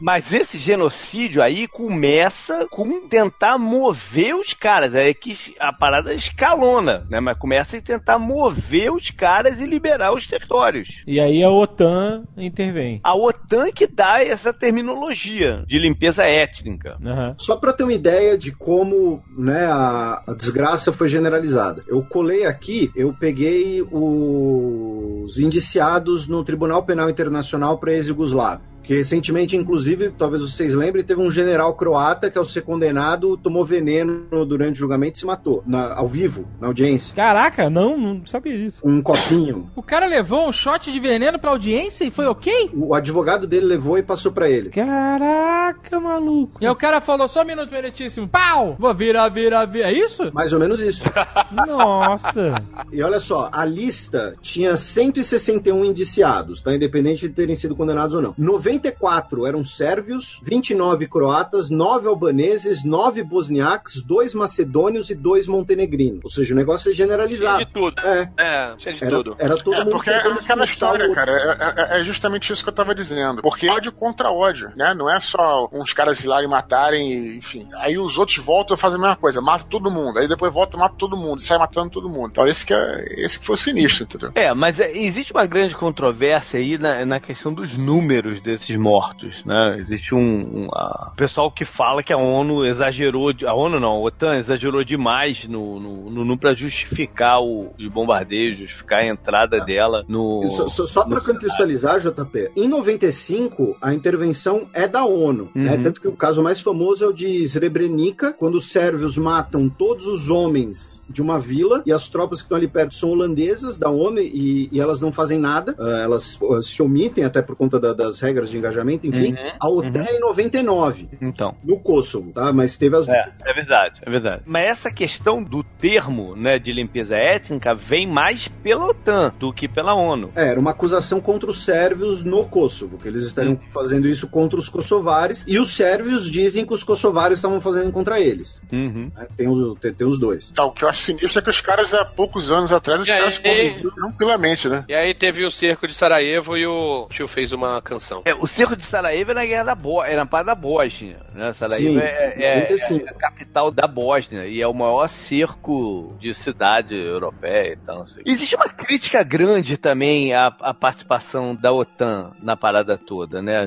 Mas esse genocídio aí começa com tentar mover os caras. É que a parada escalona, né? Mas começa a tentar mover os caras e liberar os territórios. E aí a OTAN intervém. A OTAN que dá essa terminologia de limpeza étnica. Uhum. Só para ter uma ideia de como né, a, a desgraça foi generalizada. Eu colei aqui, eu peguei os indiciados no Tribunal Penal Internacional para ex-Yugoslávia que recentemente, inclusive, talvez vocês lembrem, teve um general croata que, ao ser condenado, tomou veneno durante o julgamento e se matou, na, ao vivo, na audiência. Caraca, não, não sabia disso. Um copinho. O cara levou um shot de veneno pra audiência e foi ok? O advogado dele levou e passou pra ele. Caraca, maluco. E o cara falou, só um minuto, meritíssimo, pau! Vou virar, virar, virar. É isso? Mais ou menos isso. Nossa. [LAUGHS] E olha só, a lista tinha 161 indiciados, tá? Independente de terem sido condenados ou não. 90 44 eram sérvios, 29 croatas, 9 albaneses, 9 bosniaques, 2 macedônios e 2 montenegrinos. Ou seja, o negócio é generalizado. Cheio de tudo. É. É, cheio de era, tudo. Era todo é, mundo porque é aquela história, cara. É, é, é, justamente isso que eu tava dizendo. Porque ódio contra ódio, né? Não é só uns caras ir lá e matarem, enfim. Aí os outros voltam e fazem a mesma coisa, mata todo mundo. Aí depois volta e mata todo mundo, e sai matando todo mundo. Então esse que, é, esse que foi o sinistro, entendeu? É, mas é, existe uma grande controvérsia aí na, na questão dos números desses mortos, né? Existe um, um a- pessoal que fala que a ONU exagerou, a ONU não, a OTAN exagerou demais no, no, no, no para justificar o, os bombardeios, justificar a entrada dela no. Só, só, só para contextualizar, JP, em 95 a intervenção é da ONU, né? Uhum. Tanto que o caso mais famoso é o de Srebrenica, quando os sérvios matam todos os homens de uma vila e as tropas que estão ali perto são holandesas da ONU e, e elas não fazem nada, ah, elas ah, se omitem até por conta da- das regras de engajamento, enfim. Uhum. A OTAN é em 99, Então. no Kosovo, tá? Mas teve as É, é verdade, é verdade. Mas essa questão do termo, né, de limpeza étnica vem mais pela OTAN do que pela ONU. É, era uma acusação contra os sérvios no Kosovo, que eles estariam Hum. fazendo isso contra os kosovares, e os sérvios dizem que os kosovares estavam fazendo contra eles. Uhum. né? Tem, o- tem- tem os dois. Tá, o que eu acho sinistro é que os caras, há poucos anos atrás, os E aí? caras conviviam tranquilamente, né? E aí teve o cerco de Sarajevo e o tio fez uma canção. É, o cerco de Sarajevo é na guerra da Bo é na parte da Bósnia, né? Sarajevo Sim, é, é- 95. é a capital da Bósnia e é o maior cerco de cidade europeia e tal. não sei. Existe uma crítica grande também à, à participação da OTAN na parada toda, né?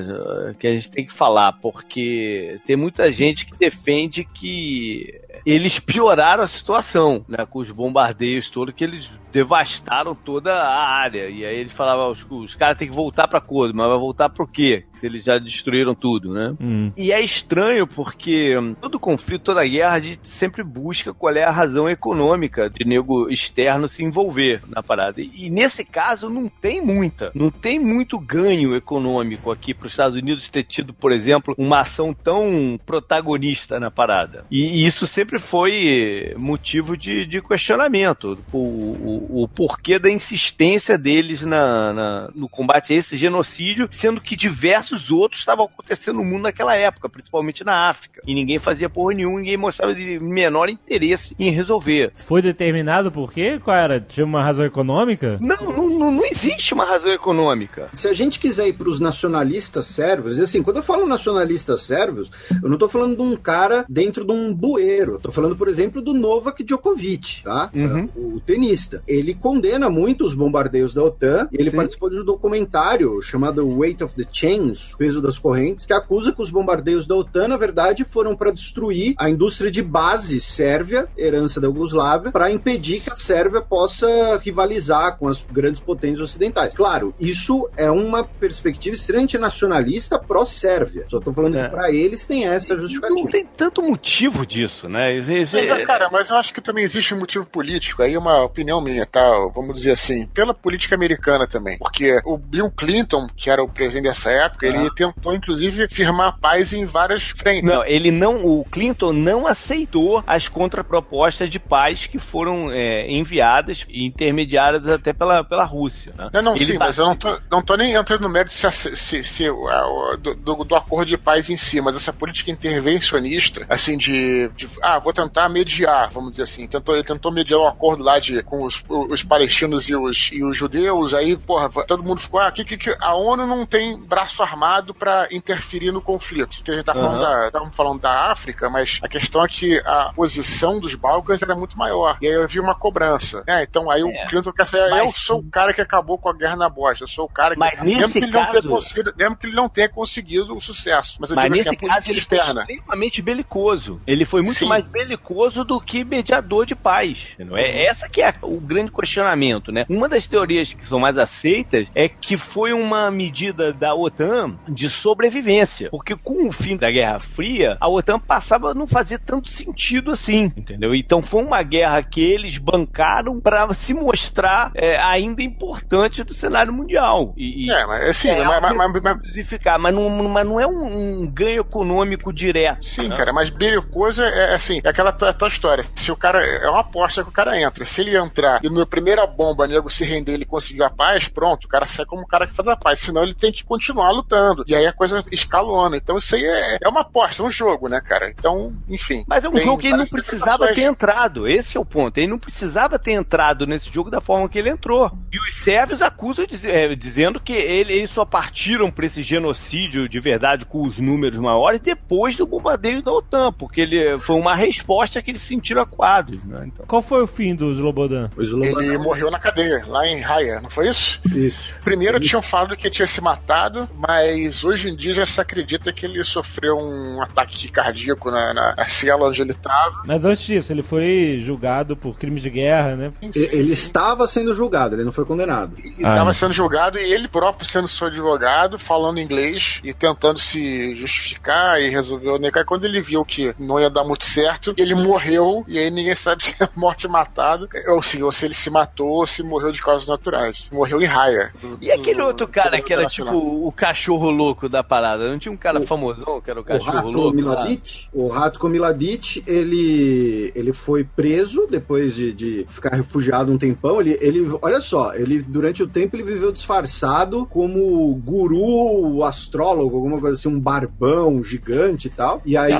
Que a gente tem que falar, porque tem muita gente que defende que eles pioraram a situação, né? Com os bombardeios todos, que eles devastaram toda a área. E aí eles falavam, os, os caras têm que voltar pra Kosovo, mas vai voltar pro quê? Eles já destruíram tudo, né? Hum. E é estranho porque hum, todo conflito, toda guerra, a gente sempre busca qual é a razão econômica de nego externo se envolver na parada. E, e nesse caso não tem muita. Não tem muito ganho econômico aqui para os Estados Unidos ter tido, por exemplo, uma ação tão protagonista na parada. E, e isso sempre foi motivo de, de questionamento. O, o, o porquê da insistência deles na, na- no combate a esse genocídio, sendo que diversos outros estavam acontecendo no mundo naquela época, principalmente na África. E ninguém fazia porra nenhuma, ninguém mostrava de menor interesse em resolver. Foi determinado por quê? Qual era? Tinha uma razão econômica? Não, não, não, não existe uma razão econômica. Se a gente quiser ir para os nacionalistas sérvios, e assim, quando eu falo nacionalistas sérvios, eu não tô falando de um cara dentro de um bueiro. Tô falando, por exemplo, do Novak Djokovic, tá? Uhum. O, o tenista. Ele condena muito os bombardeios da OTAN. E ele Sim. participou de um documentário chamado Weight of the Chains, Peso das Correntes, que acusa que os bombardeios da OTAN, na verdade, foram para destruir a indústria de base sérvia, herança da Yugoslávia, para impedir que a Sérvia possa rivalizar com as grandes potências ocidentais. Claro, isso é uma perspectiva extremamente nacionalista pró-Sérvia. Só tô falando É. que para eles tem essa Não justificativa. tem tanto motivo disso, né? Esse- Mas, cara, mas eu acho que também existe um motivo político, aí é uma opinião minha, tá? Vamos dizer assim, pela política americana também. Porque o Bill Clinton, que era o presidente dessa época, ele tentou, inclusive, firmar paz em várias frentes. Não, ele não, o Clinton não aceitou as contrapropostas de paz que foram é, enviadas e intermediadas até pela, pela Rússia. Né? Não, não, Ele sim, ba- mas eu não tô, não tô nem entrando no mérito se, se, se a- do, do- do acordo de paz em si, mas essa política intervencionista, assim, de, de, ah, vou tentar mediar, vamos dizer assim, tentou, ele tentou mediar um acordo lá de, com os, os palestinos e os, e os judeus, aí, porra, todo mundo ficou, ah, que, que, que a ONU não tem braço armado pra interferir no conflito, porque a gente tá falando, da, estamos falando da África, mas a questão é que a posição dos Balcãs era muito maior, e aí eu vi uma cobrança, né, então aí É. o Clinton quer sair, eu Mas- sou o cara que acabou com a guerra na Bósnia, eu sou o cara que, Mas mesmo que ele não tenha caso- conseguido, mesmo que ele não tenha conseguido o sucesso, mas eu Mas digo nesse assim, caso ele foi externa. extremamente belicoso. Ele foi muito Sim. mais belicoso do que mediador de paz. entendeu? É essa que é o grande questionamento, né? Uma das teorias que são mais aceitas é que foi uma medida da OTAN de sobrevivência, porque com o fim da Guerra Fria, a OTAN passava a não fazer tanto sentido assim, entendeu? Então foi uma guerra que eles bancaram para se mostrar é, ainda importante do cenário mundial. E, e- É, mas assim, É, mas, algo mas- mas- justificar, mas não, mas não é um, um ganho econômico direto. Sim, né? cara, mas belicoso é, é assim, é aquela tua, tua história. Se o cara. É uma aposta que o cara entra. Se ele entrar e na primeira bomba, nego se render ele conseguiu a paz, pronto, o cara sai como o cara que faz a paz. Senão ele tem que continuar lutando. E aí a coisa escalona. Então isso aí é, é uma aposta, é um jogo, né, cara? Então, enfim. Mas é um tem jogo que ele não precisava ter entrado. Esse é o ponto. Ele não precisava ter entrado nesse jogo da forma que ele entrou. E os sérvios acusam diz- é, dizendo que ele- eles só partiram para esse genocídio de verdade com os números maiores depois do bombardeio da OTAN, porque ele foi uma resposta que eles se sentiram acuados. Né? Então, Qual foi o fim do Slobodan? O Slobodan- Ele morreu na cadeia, lá em Raia, não foi isso? Isso. Primeiro tinham falado que tinha se matado, mas hoje em dia já se acredita que ele sofreu um ataque cardíaco na, na, na cela onde ele estava. Mas antes disso, ele foi julgado por crimes de guerra, né? E- Ele estava sendo julgado, ele não foi condenado. E Ah. estava sendo julgado e ele próprio sendo seu advogado, falando inglês e tentando se justificar e resolver o negar. Quando ele viu que não ia dar muito certo, ele morreu e aí ninguém [LAUGHS] sabe se é morte matada ou se, ou se ele se matou ou se morreu de causas naturais. Morreu em raia. E aquele Do- outro do cara que era tipo o cachorro louco da parada? Não tinha um cara famosão que era o O cachorro Rato louco? Miladic, o Rato Miladic, ele, ele foi preso depois de, de ficar refugiado um tempão. Ele, ele, olha só, ele durante o tempo ele viveu disfarçado como guru astrólogo, alguma coisa assim, um barbão gigante e tal. E aí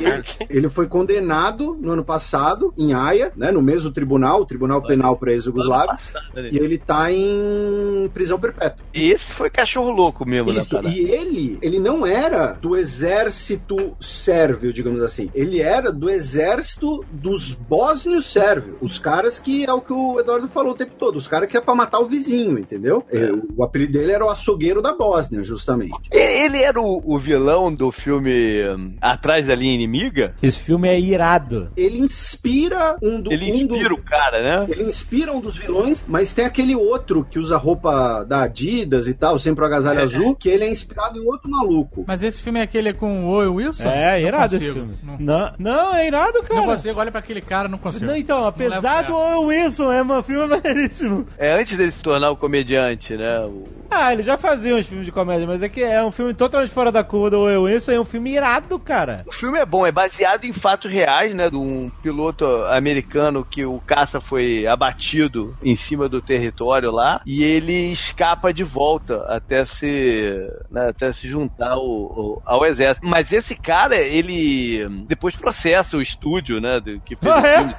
ele foi condenado no ano passado em Haia, né, no mesmo tribunal, o Tribunal Penal para ex-Yugoslávia. Né? E ele tá em prisão perpétua. Esse foi cachorro louco mesmo da Isso, parada. e ele, ele não era do exército sérvio, digamos assim. Ele era do exército dos bósnios sérvios. Os caras que é o que o Eduardo falou o tempo todo. Os caras que é pra matar o vizinho, entendeu? É, O apelido dele era o açougueiro da Bósnia, justamente. Ele, ele era o, o vilão do filme hum, Atrás da Linha Inimiga? Esse filme é irado. Ele inspira um do. Ele um do- inspira o cara, né? Ele inspira um dos vilões, mas tem aquele outro que usa roupa da Adidas e tal, sempre o agasalho azul, que ele é inspirado em outro maluco. Mas esse filme é aquele com o Owen Wilson? É, Não irado esse consigo. filme. Não, Não, não, é irado, não cara. consigo, olha pra aquele cara, não consigo. Não, então, apesar leva do Owen Wilson, é um filme [LAUGHS] maneiríssimo. É antes dele se tornar o comediante, né? O- Ah, ele já fazia uns filmes de comédia, mas é que é um filme totalmente fora da curva do Owen Wilson, é um filme irado, cara. O filme é bom, é baseado em fatos reais, né? De um piloto americano que o caça foi abatido em cima do território lá e ele escapa de volta até se, né, até se juntar ao, ao- ao exército. Mas esse cara, ele depois processa o estúdio, né? Que fez Ah, o é? filme.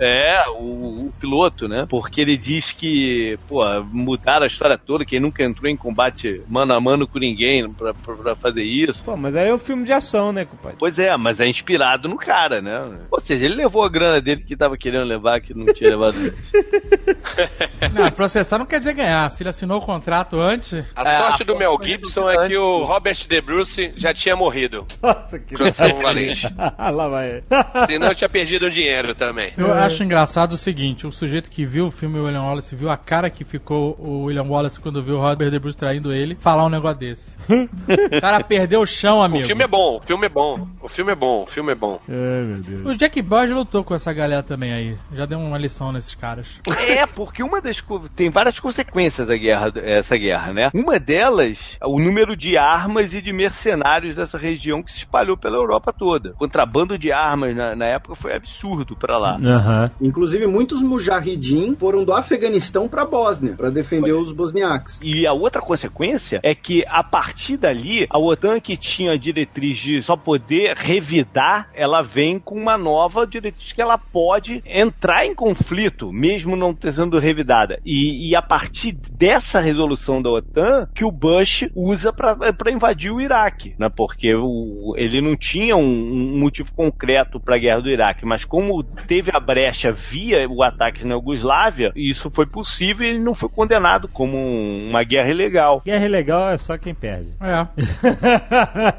É, o, o piloto, né? Porque ele diz que, pô, mudaram a história toda, que ele nunca entrou em combate mano a mano com ninguém pra, pra- pra fazer isso. Pô, mas aí é um filme de ação, né, compadre? Pois é, mas é inspirado no cara, né? Ou seja, ele levou a grana dele que tava querendo levar, que não tinha levado antes. [LAUGHS] Não, processar não quer dizer ganhar. Se ele assinou o contrato antes. A É, sorte a do Mel Gibson é que o Robert De Bruce já tinha morrido. [LAUGHS] Nossa, que Valente. [LAUGHS] Lá vai. Senão eu tinha perdido o dinheiro também. Eu acho engraçado o seguinte: o sujeito que viu o filme William Wallace, viu a cara que ficou o William Wallace quando viu o Robert De Bruce traindo ele, falar um negócio desse. o cara perdeu o chão, O amigo. filme é bom, o filme é bom, o filme é bom, o filme é bom. Ai, meu Deus. O Jack Bauer lutou com essa galera também aí. Já deu uma lição nesses caras. é, porque uma das tem várias consequências a guerra, essa guerra, né? Uma delas, o número de armas e de mercenários dessa região que se espalhou pela Europa toda. O contrabando de armas na, na época foi absurdo pra lá. Aham. Inclusive, muitos mujahidin foram do Afeganistão pra Bósnia, pra defender os bosniaques. E a outra consequência é que, a partir dali, a OTAN, que tinha a diretriz de só poder revidar, ela vem com uma nova diretriz que ela pode entrar em conflito, mesmo não sendo revidada. E, e a partir dessa resolução da OTAN, que o Bush usa para invadir o Iraque, né? Porque o, ele não tinha um, um motivo concreto para a guerra do Iraque, mas como teve a brecha via o ataque na Iugoslávia, isso foi possível e ele não foi condenado como um- uma guerra ilegal. Guerra ilegal é só quem perde. É.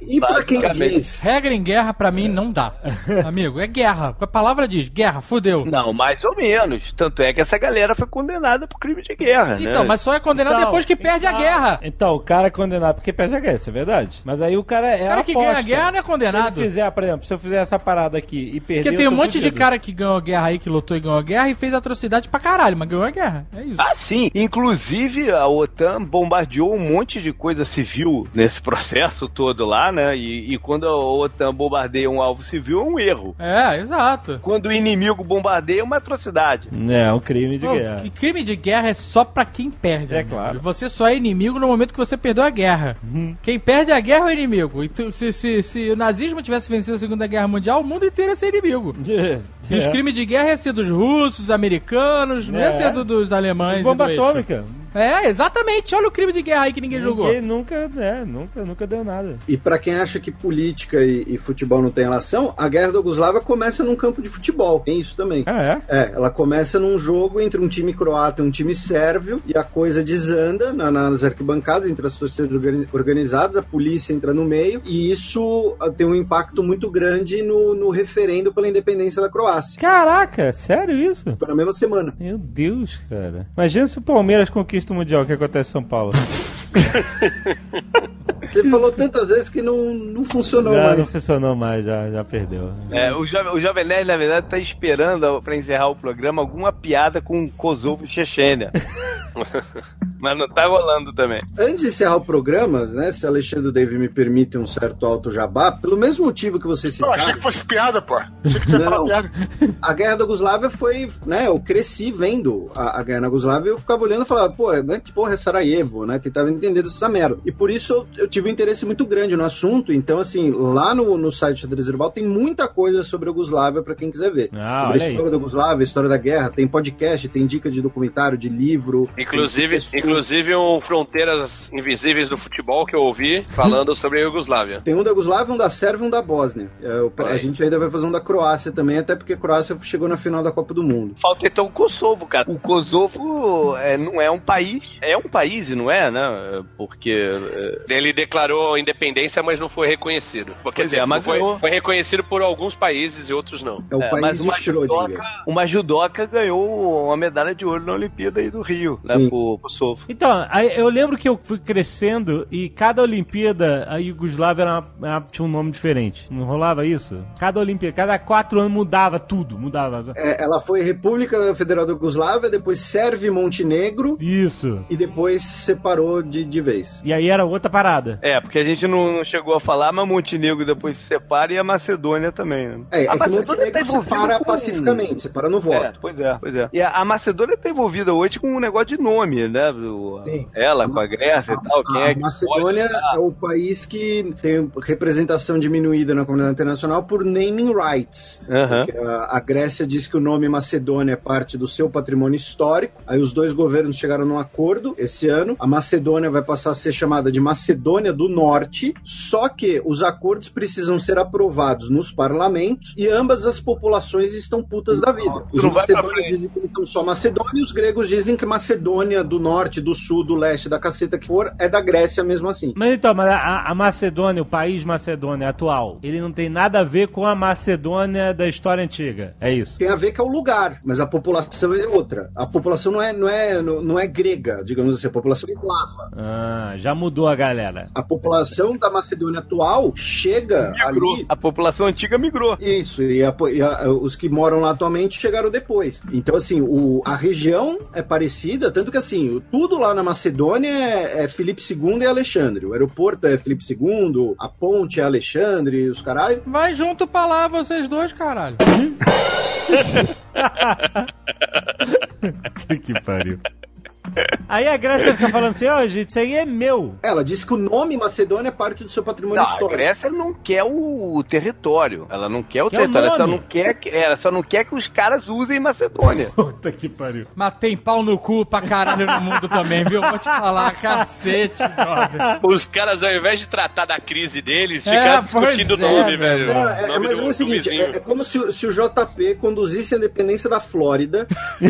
E pra quem diz, Regra em guerra, pra mim, não dá. Amigo, é guerra. A palavra diz guerra, fudeu. Não, mais ou menos. Tanto é que essa galera foi condenada por crime de guerra, Então, né? mas só é condenado Então, depois que perde a então- guerra. Então, o cara é condenado porque perde a guerra, isso é verdade. Mas aí o cara é O cara que aposta. ganha a guerra não é condenado. Se ele fizer, por exemplo, se eu fizer essa parada aqui e perder. Porque tem eu um monte de fudido. cara que ganhou a guerra aí, que lutou e ganhou a guerra e fez atrocidade pra caralho, mas ganhou a guerra. É isso. Ah, sim. Inclusive, a OTAN bombardeou um monte de coisa civil nesse [LAUGHS] processo todo lá, né? E, e quando a OTAN bombardeia um alvo civil, é um erro. É, exato. Quando o inimigo bombardeia, é uma atrocidade. É, um crime de Pô, guerra. crime de guerra é só pra quem perde. É amigo. claro. Você só é inimigo no momento que você perdeu a guerra. Uhum. Quem perde a guerra é o inimigo. E se, se- se o nazismo tivesse vencido a Segunda Guerra Mundial, o mundo inteiro ia ser inimigo. [LAUGHS] E os É. crimes de guerra ia ser dos russos, dos americanos, não ia É. ser do- dos alemães. e Bomba do eixo. atômica. É, exatamente. Olha o crime de guerra aí que ninguém jogou. Ninguém nunca, né, nunca, nunca deu nada. E pra quem acha que política e, e futebol não tem relação, a guerra da Yugoslávia começa num campo de futebol. Tem isso também. Ah, é? É, ela começa num jogo entre um time croata e um time sérvio, e a coisa desanda na- nas arquibancadas, entre as torcidas organi- organizadas, a polícia entra no meio, e isso ah, tem um impacto muito grande no, no referendo pela independência da Croácia. Caraca, sério isso? Foi na mesma semana. Meu Deus, cara. Imagina se o Palmeiras conquista o Mundial, que acontece em São Paulo. [LAUGHS] Você falou tantas vezes que não, não funcionou já não mais. funcionou mais, já, já perdeu. É, o, Jovem, o Jovem Nerd, na verdade, tá esperando pra encerrar o programa alguma piada com Kosovo e Chechênia. [LAUGHS] Mas não tá rolando também. Antes de encerrar o programa, né, se Alexandre Dave me permite um certo alto jabá, pelo mesmo motivo que você Eu citaram, achei que fosse piada, pô. Achei que tinha Não. piada. a guerra da Yugoslávia foi, né, eu cresci vendo a, a guerra na Yugoslávia e eu ficava olhando e falava, pô, né, que porra é Sarajevo, né, tentava entender essa merda. E por isso eu, eu tive um interesse muito grande no assunto, então assim, lá no, no site Xadrez Herbal tem muita coisa sobre a Yugoslávia pra quem quiser ver. Ah, sobre a aí. história da Yugoslávia, a história da guerra, tem podcast, tem dica de documentário, de livro. Inclusive, inclusive um Fronteiras Invisíveis do Futebol que eu ouvi [LAUGHS] falando sobre a Iugoslávia. Tem um da Yugoslávia, um da Sérvia e um da Bósnia. É, o- a aí. gente ainda vai fazer um da Croácia também, até porque a Croácia chegou na final da Copa do Mundo. Falta então o Kosovo, cara. O Kosovo é, não é um país. É um país, não é, né? Porque. é, Ele declarou independência, mas não foi reconhecido. Quer Pois dizer, é, mas foi, ganhou. foi reconhecido por alguns países e outros não. É o É, país mas uma judoca, uma judoca ganhou uma medalha de ouro na Olimpíada aí do Rio, né? Sim. Pro Kosovo. Então, aí eu lembro que eu fui crescendo e cada Olimpíada a Iugoslávia era uma- era- tinha um nome diferente. Não rolava isso? Cada Olimpíada, cada quatro anos mudava tudo, mudava. É, ela foi República Federal da Yugoslávia, depois Sérvia e Montenegro, Isso. e depois separou de, de vez. E aí era outra parada. É, porque a gente não, não chegou a falar, mas Montenegro depois se separa e a Macedônia também, né? É, é a que Montenegro separa com- pacificamente, separa no voto. É, pois é, pois é. E a, a Macedônia tá envolvida hoje com um negócio de nome, né? O- Sim. Ela com a Grécia e tal. Quem A é que Macedônia pode- é o país que tem representação diminuída na comunidade internacional por naming rights. A, a Grécia diz que o nome Macedônia é parte do seu patrimônio histórico. Aí os dois governos chegaram num acordo esse ano. A Macedônia vai passar a ser chamada de Macedônia do Norte. Só que os acordos precisam ser aprovados nos parlamentos e ambas as populações estão putas da vida. Os macedônios dizem que eles são só Macedônia e os gregos dizem que Macedônia do Norte, do Sul, do Leste, da caceta que for, é da Grécia mesmo assim. Mas então, mas a, a Macedônia, o país Macedônia atual, ele não tem nada a ver com a Macedônia da história antiga. É isso. Tem a ver que é o lugar, mas a população é outra. A população não é, não é, não não é grega, digamos assim, a população é eslava. Ah, já mudou a galera. A população da Macedônia atual chega Migrou. ali. A população antiga migrou. Isso, e, a- e a- os que moram lá atualmente chegaram depois. Então, assim, o- a região é parecida, tanto que, assim, tudo lá na Macedônia é, é Felipe II e Alexandre. O aeroporto é Felipe II, a ponte é Alexandre, os caralho. Vai junto pra lá, vocês dois, caralho. [LAUGHS] [LAUGHS] que pariu. Aí a Grécia fica falando assim, ó, gente, isso aí é meu. Ela disse que o nome Macedônia é parte do seu patrimônio Não, a histórico. Grécia não quer o território. Ela não quer o Quer o território. Ela só não quer, que- ela só não quer que os caras usem Macedônia. [LAUGHS] Puta que pariu. Mas tem pau no cu pra caralho no mundo também, viu? Vou te falar, cacete, brother. Os caras, ao invés de tratar da crise deles, É, ficaram discutindo o é, nome, velho. velho. É, é, é nome do- menos o seguinte: é, é como se, o- se o JP conduzisse a independência da Flórida. [LAUGHS]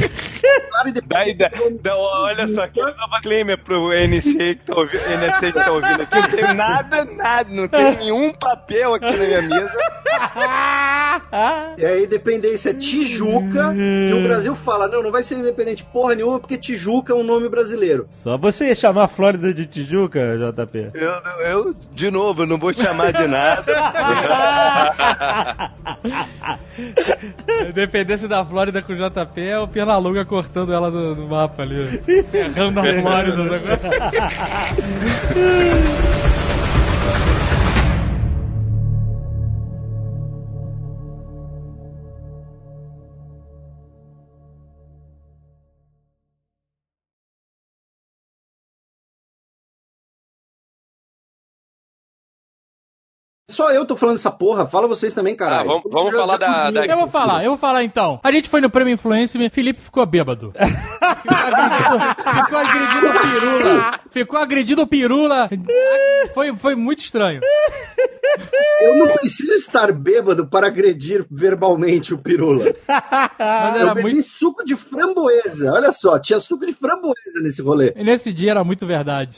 Claro, e depois- Daí, da, da- olha só, que nova claim pro NC que tá ouvindo, NC que tá ouvindo aqui. Não tem nada, nada, não tem nenhum papel aqui na minha mesa. E aí, independência é Tijuca. e o Brasil fala: não, não vai ser independente porra nenhuma, porque Tijuca é um nome brasileiro. Só você ia chamar a Flórida de Tijuca, JP? Eu, eu, de novo, não vou chamar de nada. [LAUGHS] Independência da Flórida com o JP é o Pernalonga cortando ela do, do mapa ali. Encerrando a Flórida. agora. [LAUGHS] só eu tô falando essa porra. Fala vocês também, caralho. Ah, vamos- vamos falar da- da- Eu vou falar, eu vou falar então. A gente foi no Prêmio Influencer, Felipe ficou bêbado. [LAUGHS] ficou agredido, ficou o pirula. Ficou agredido o pirula. Foi, foi muito estranho. Eu não preciso estar bêbado para agredir verbalmente o pirula. Mas Eu era bebi muito. suco de framboesa. Olha só, tinha suco de framboesa nesse rolê. Nesse dia era muito verdade.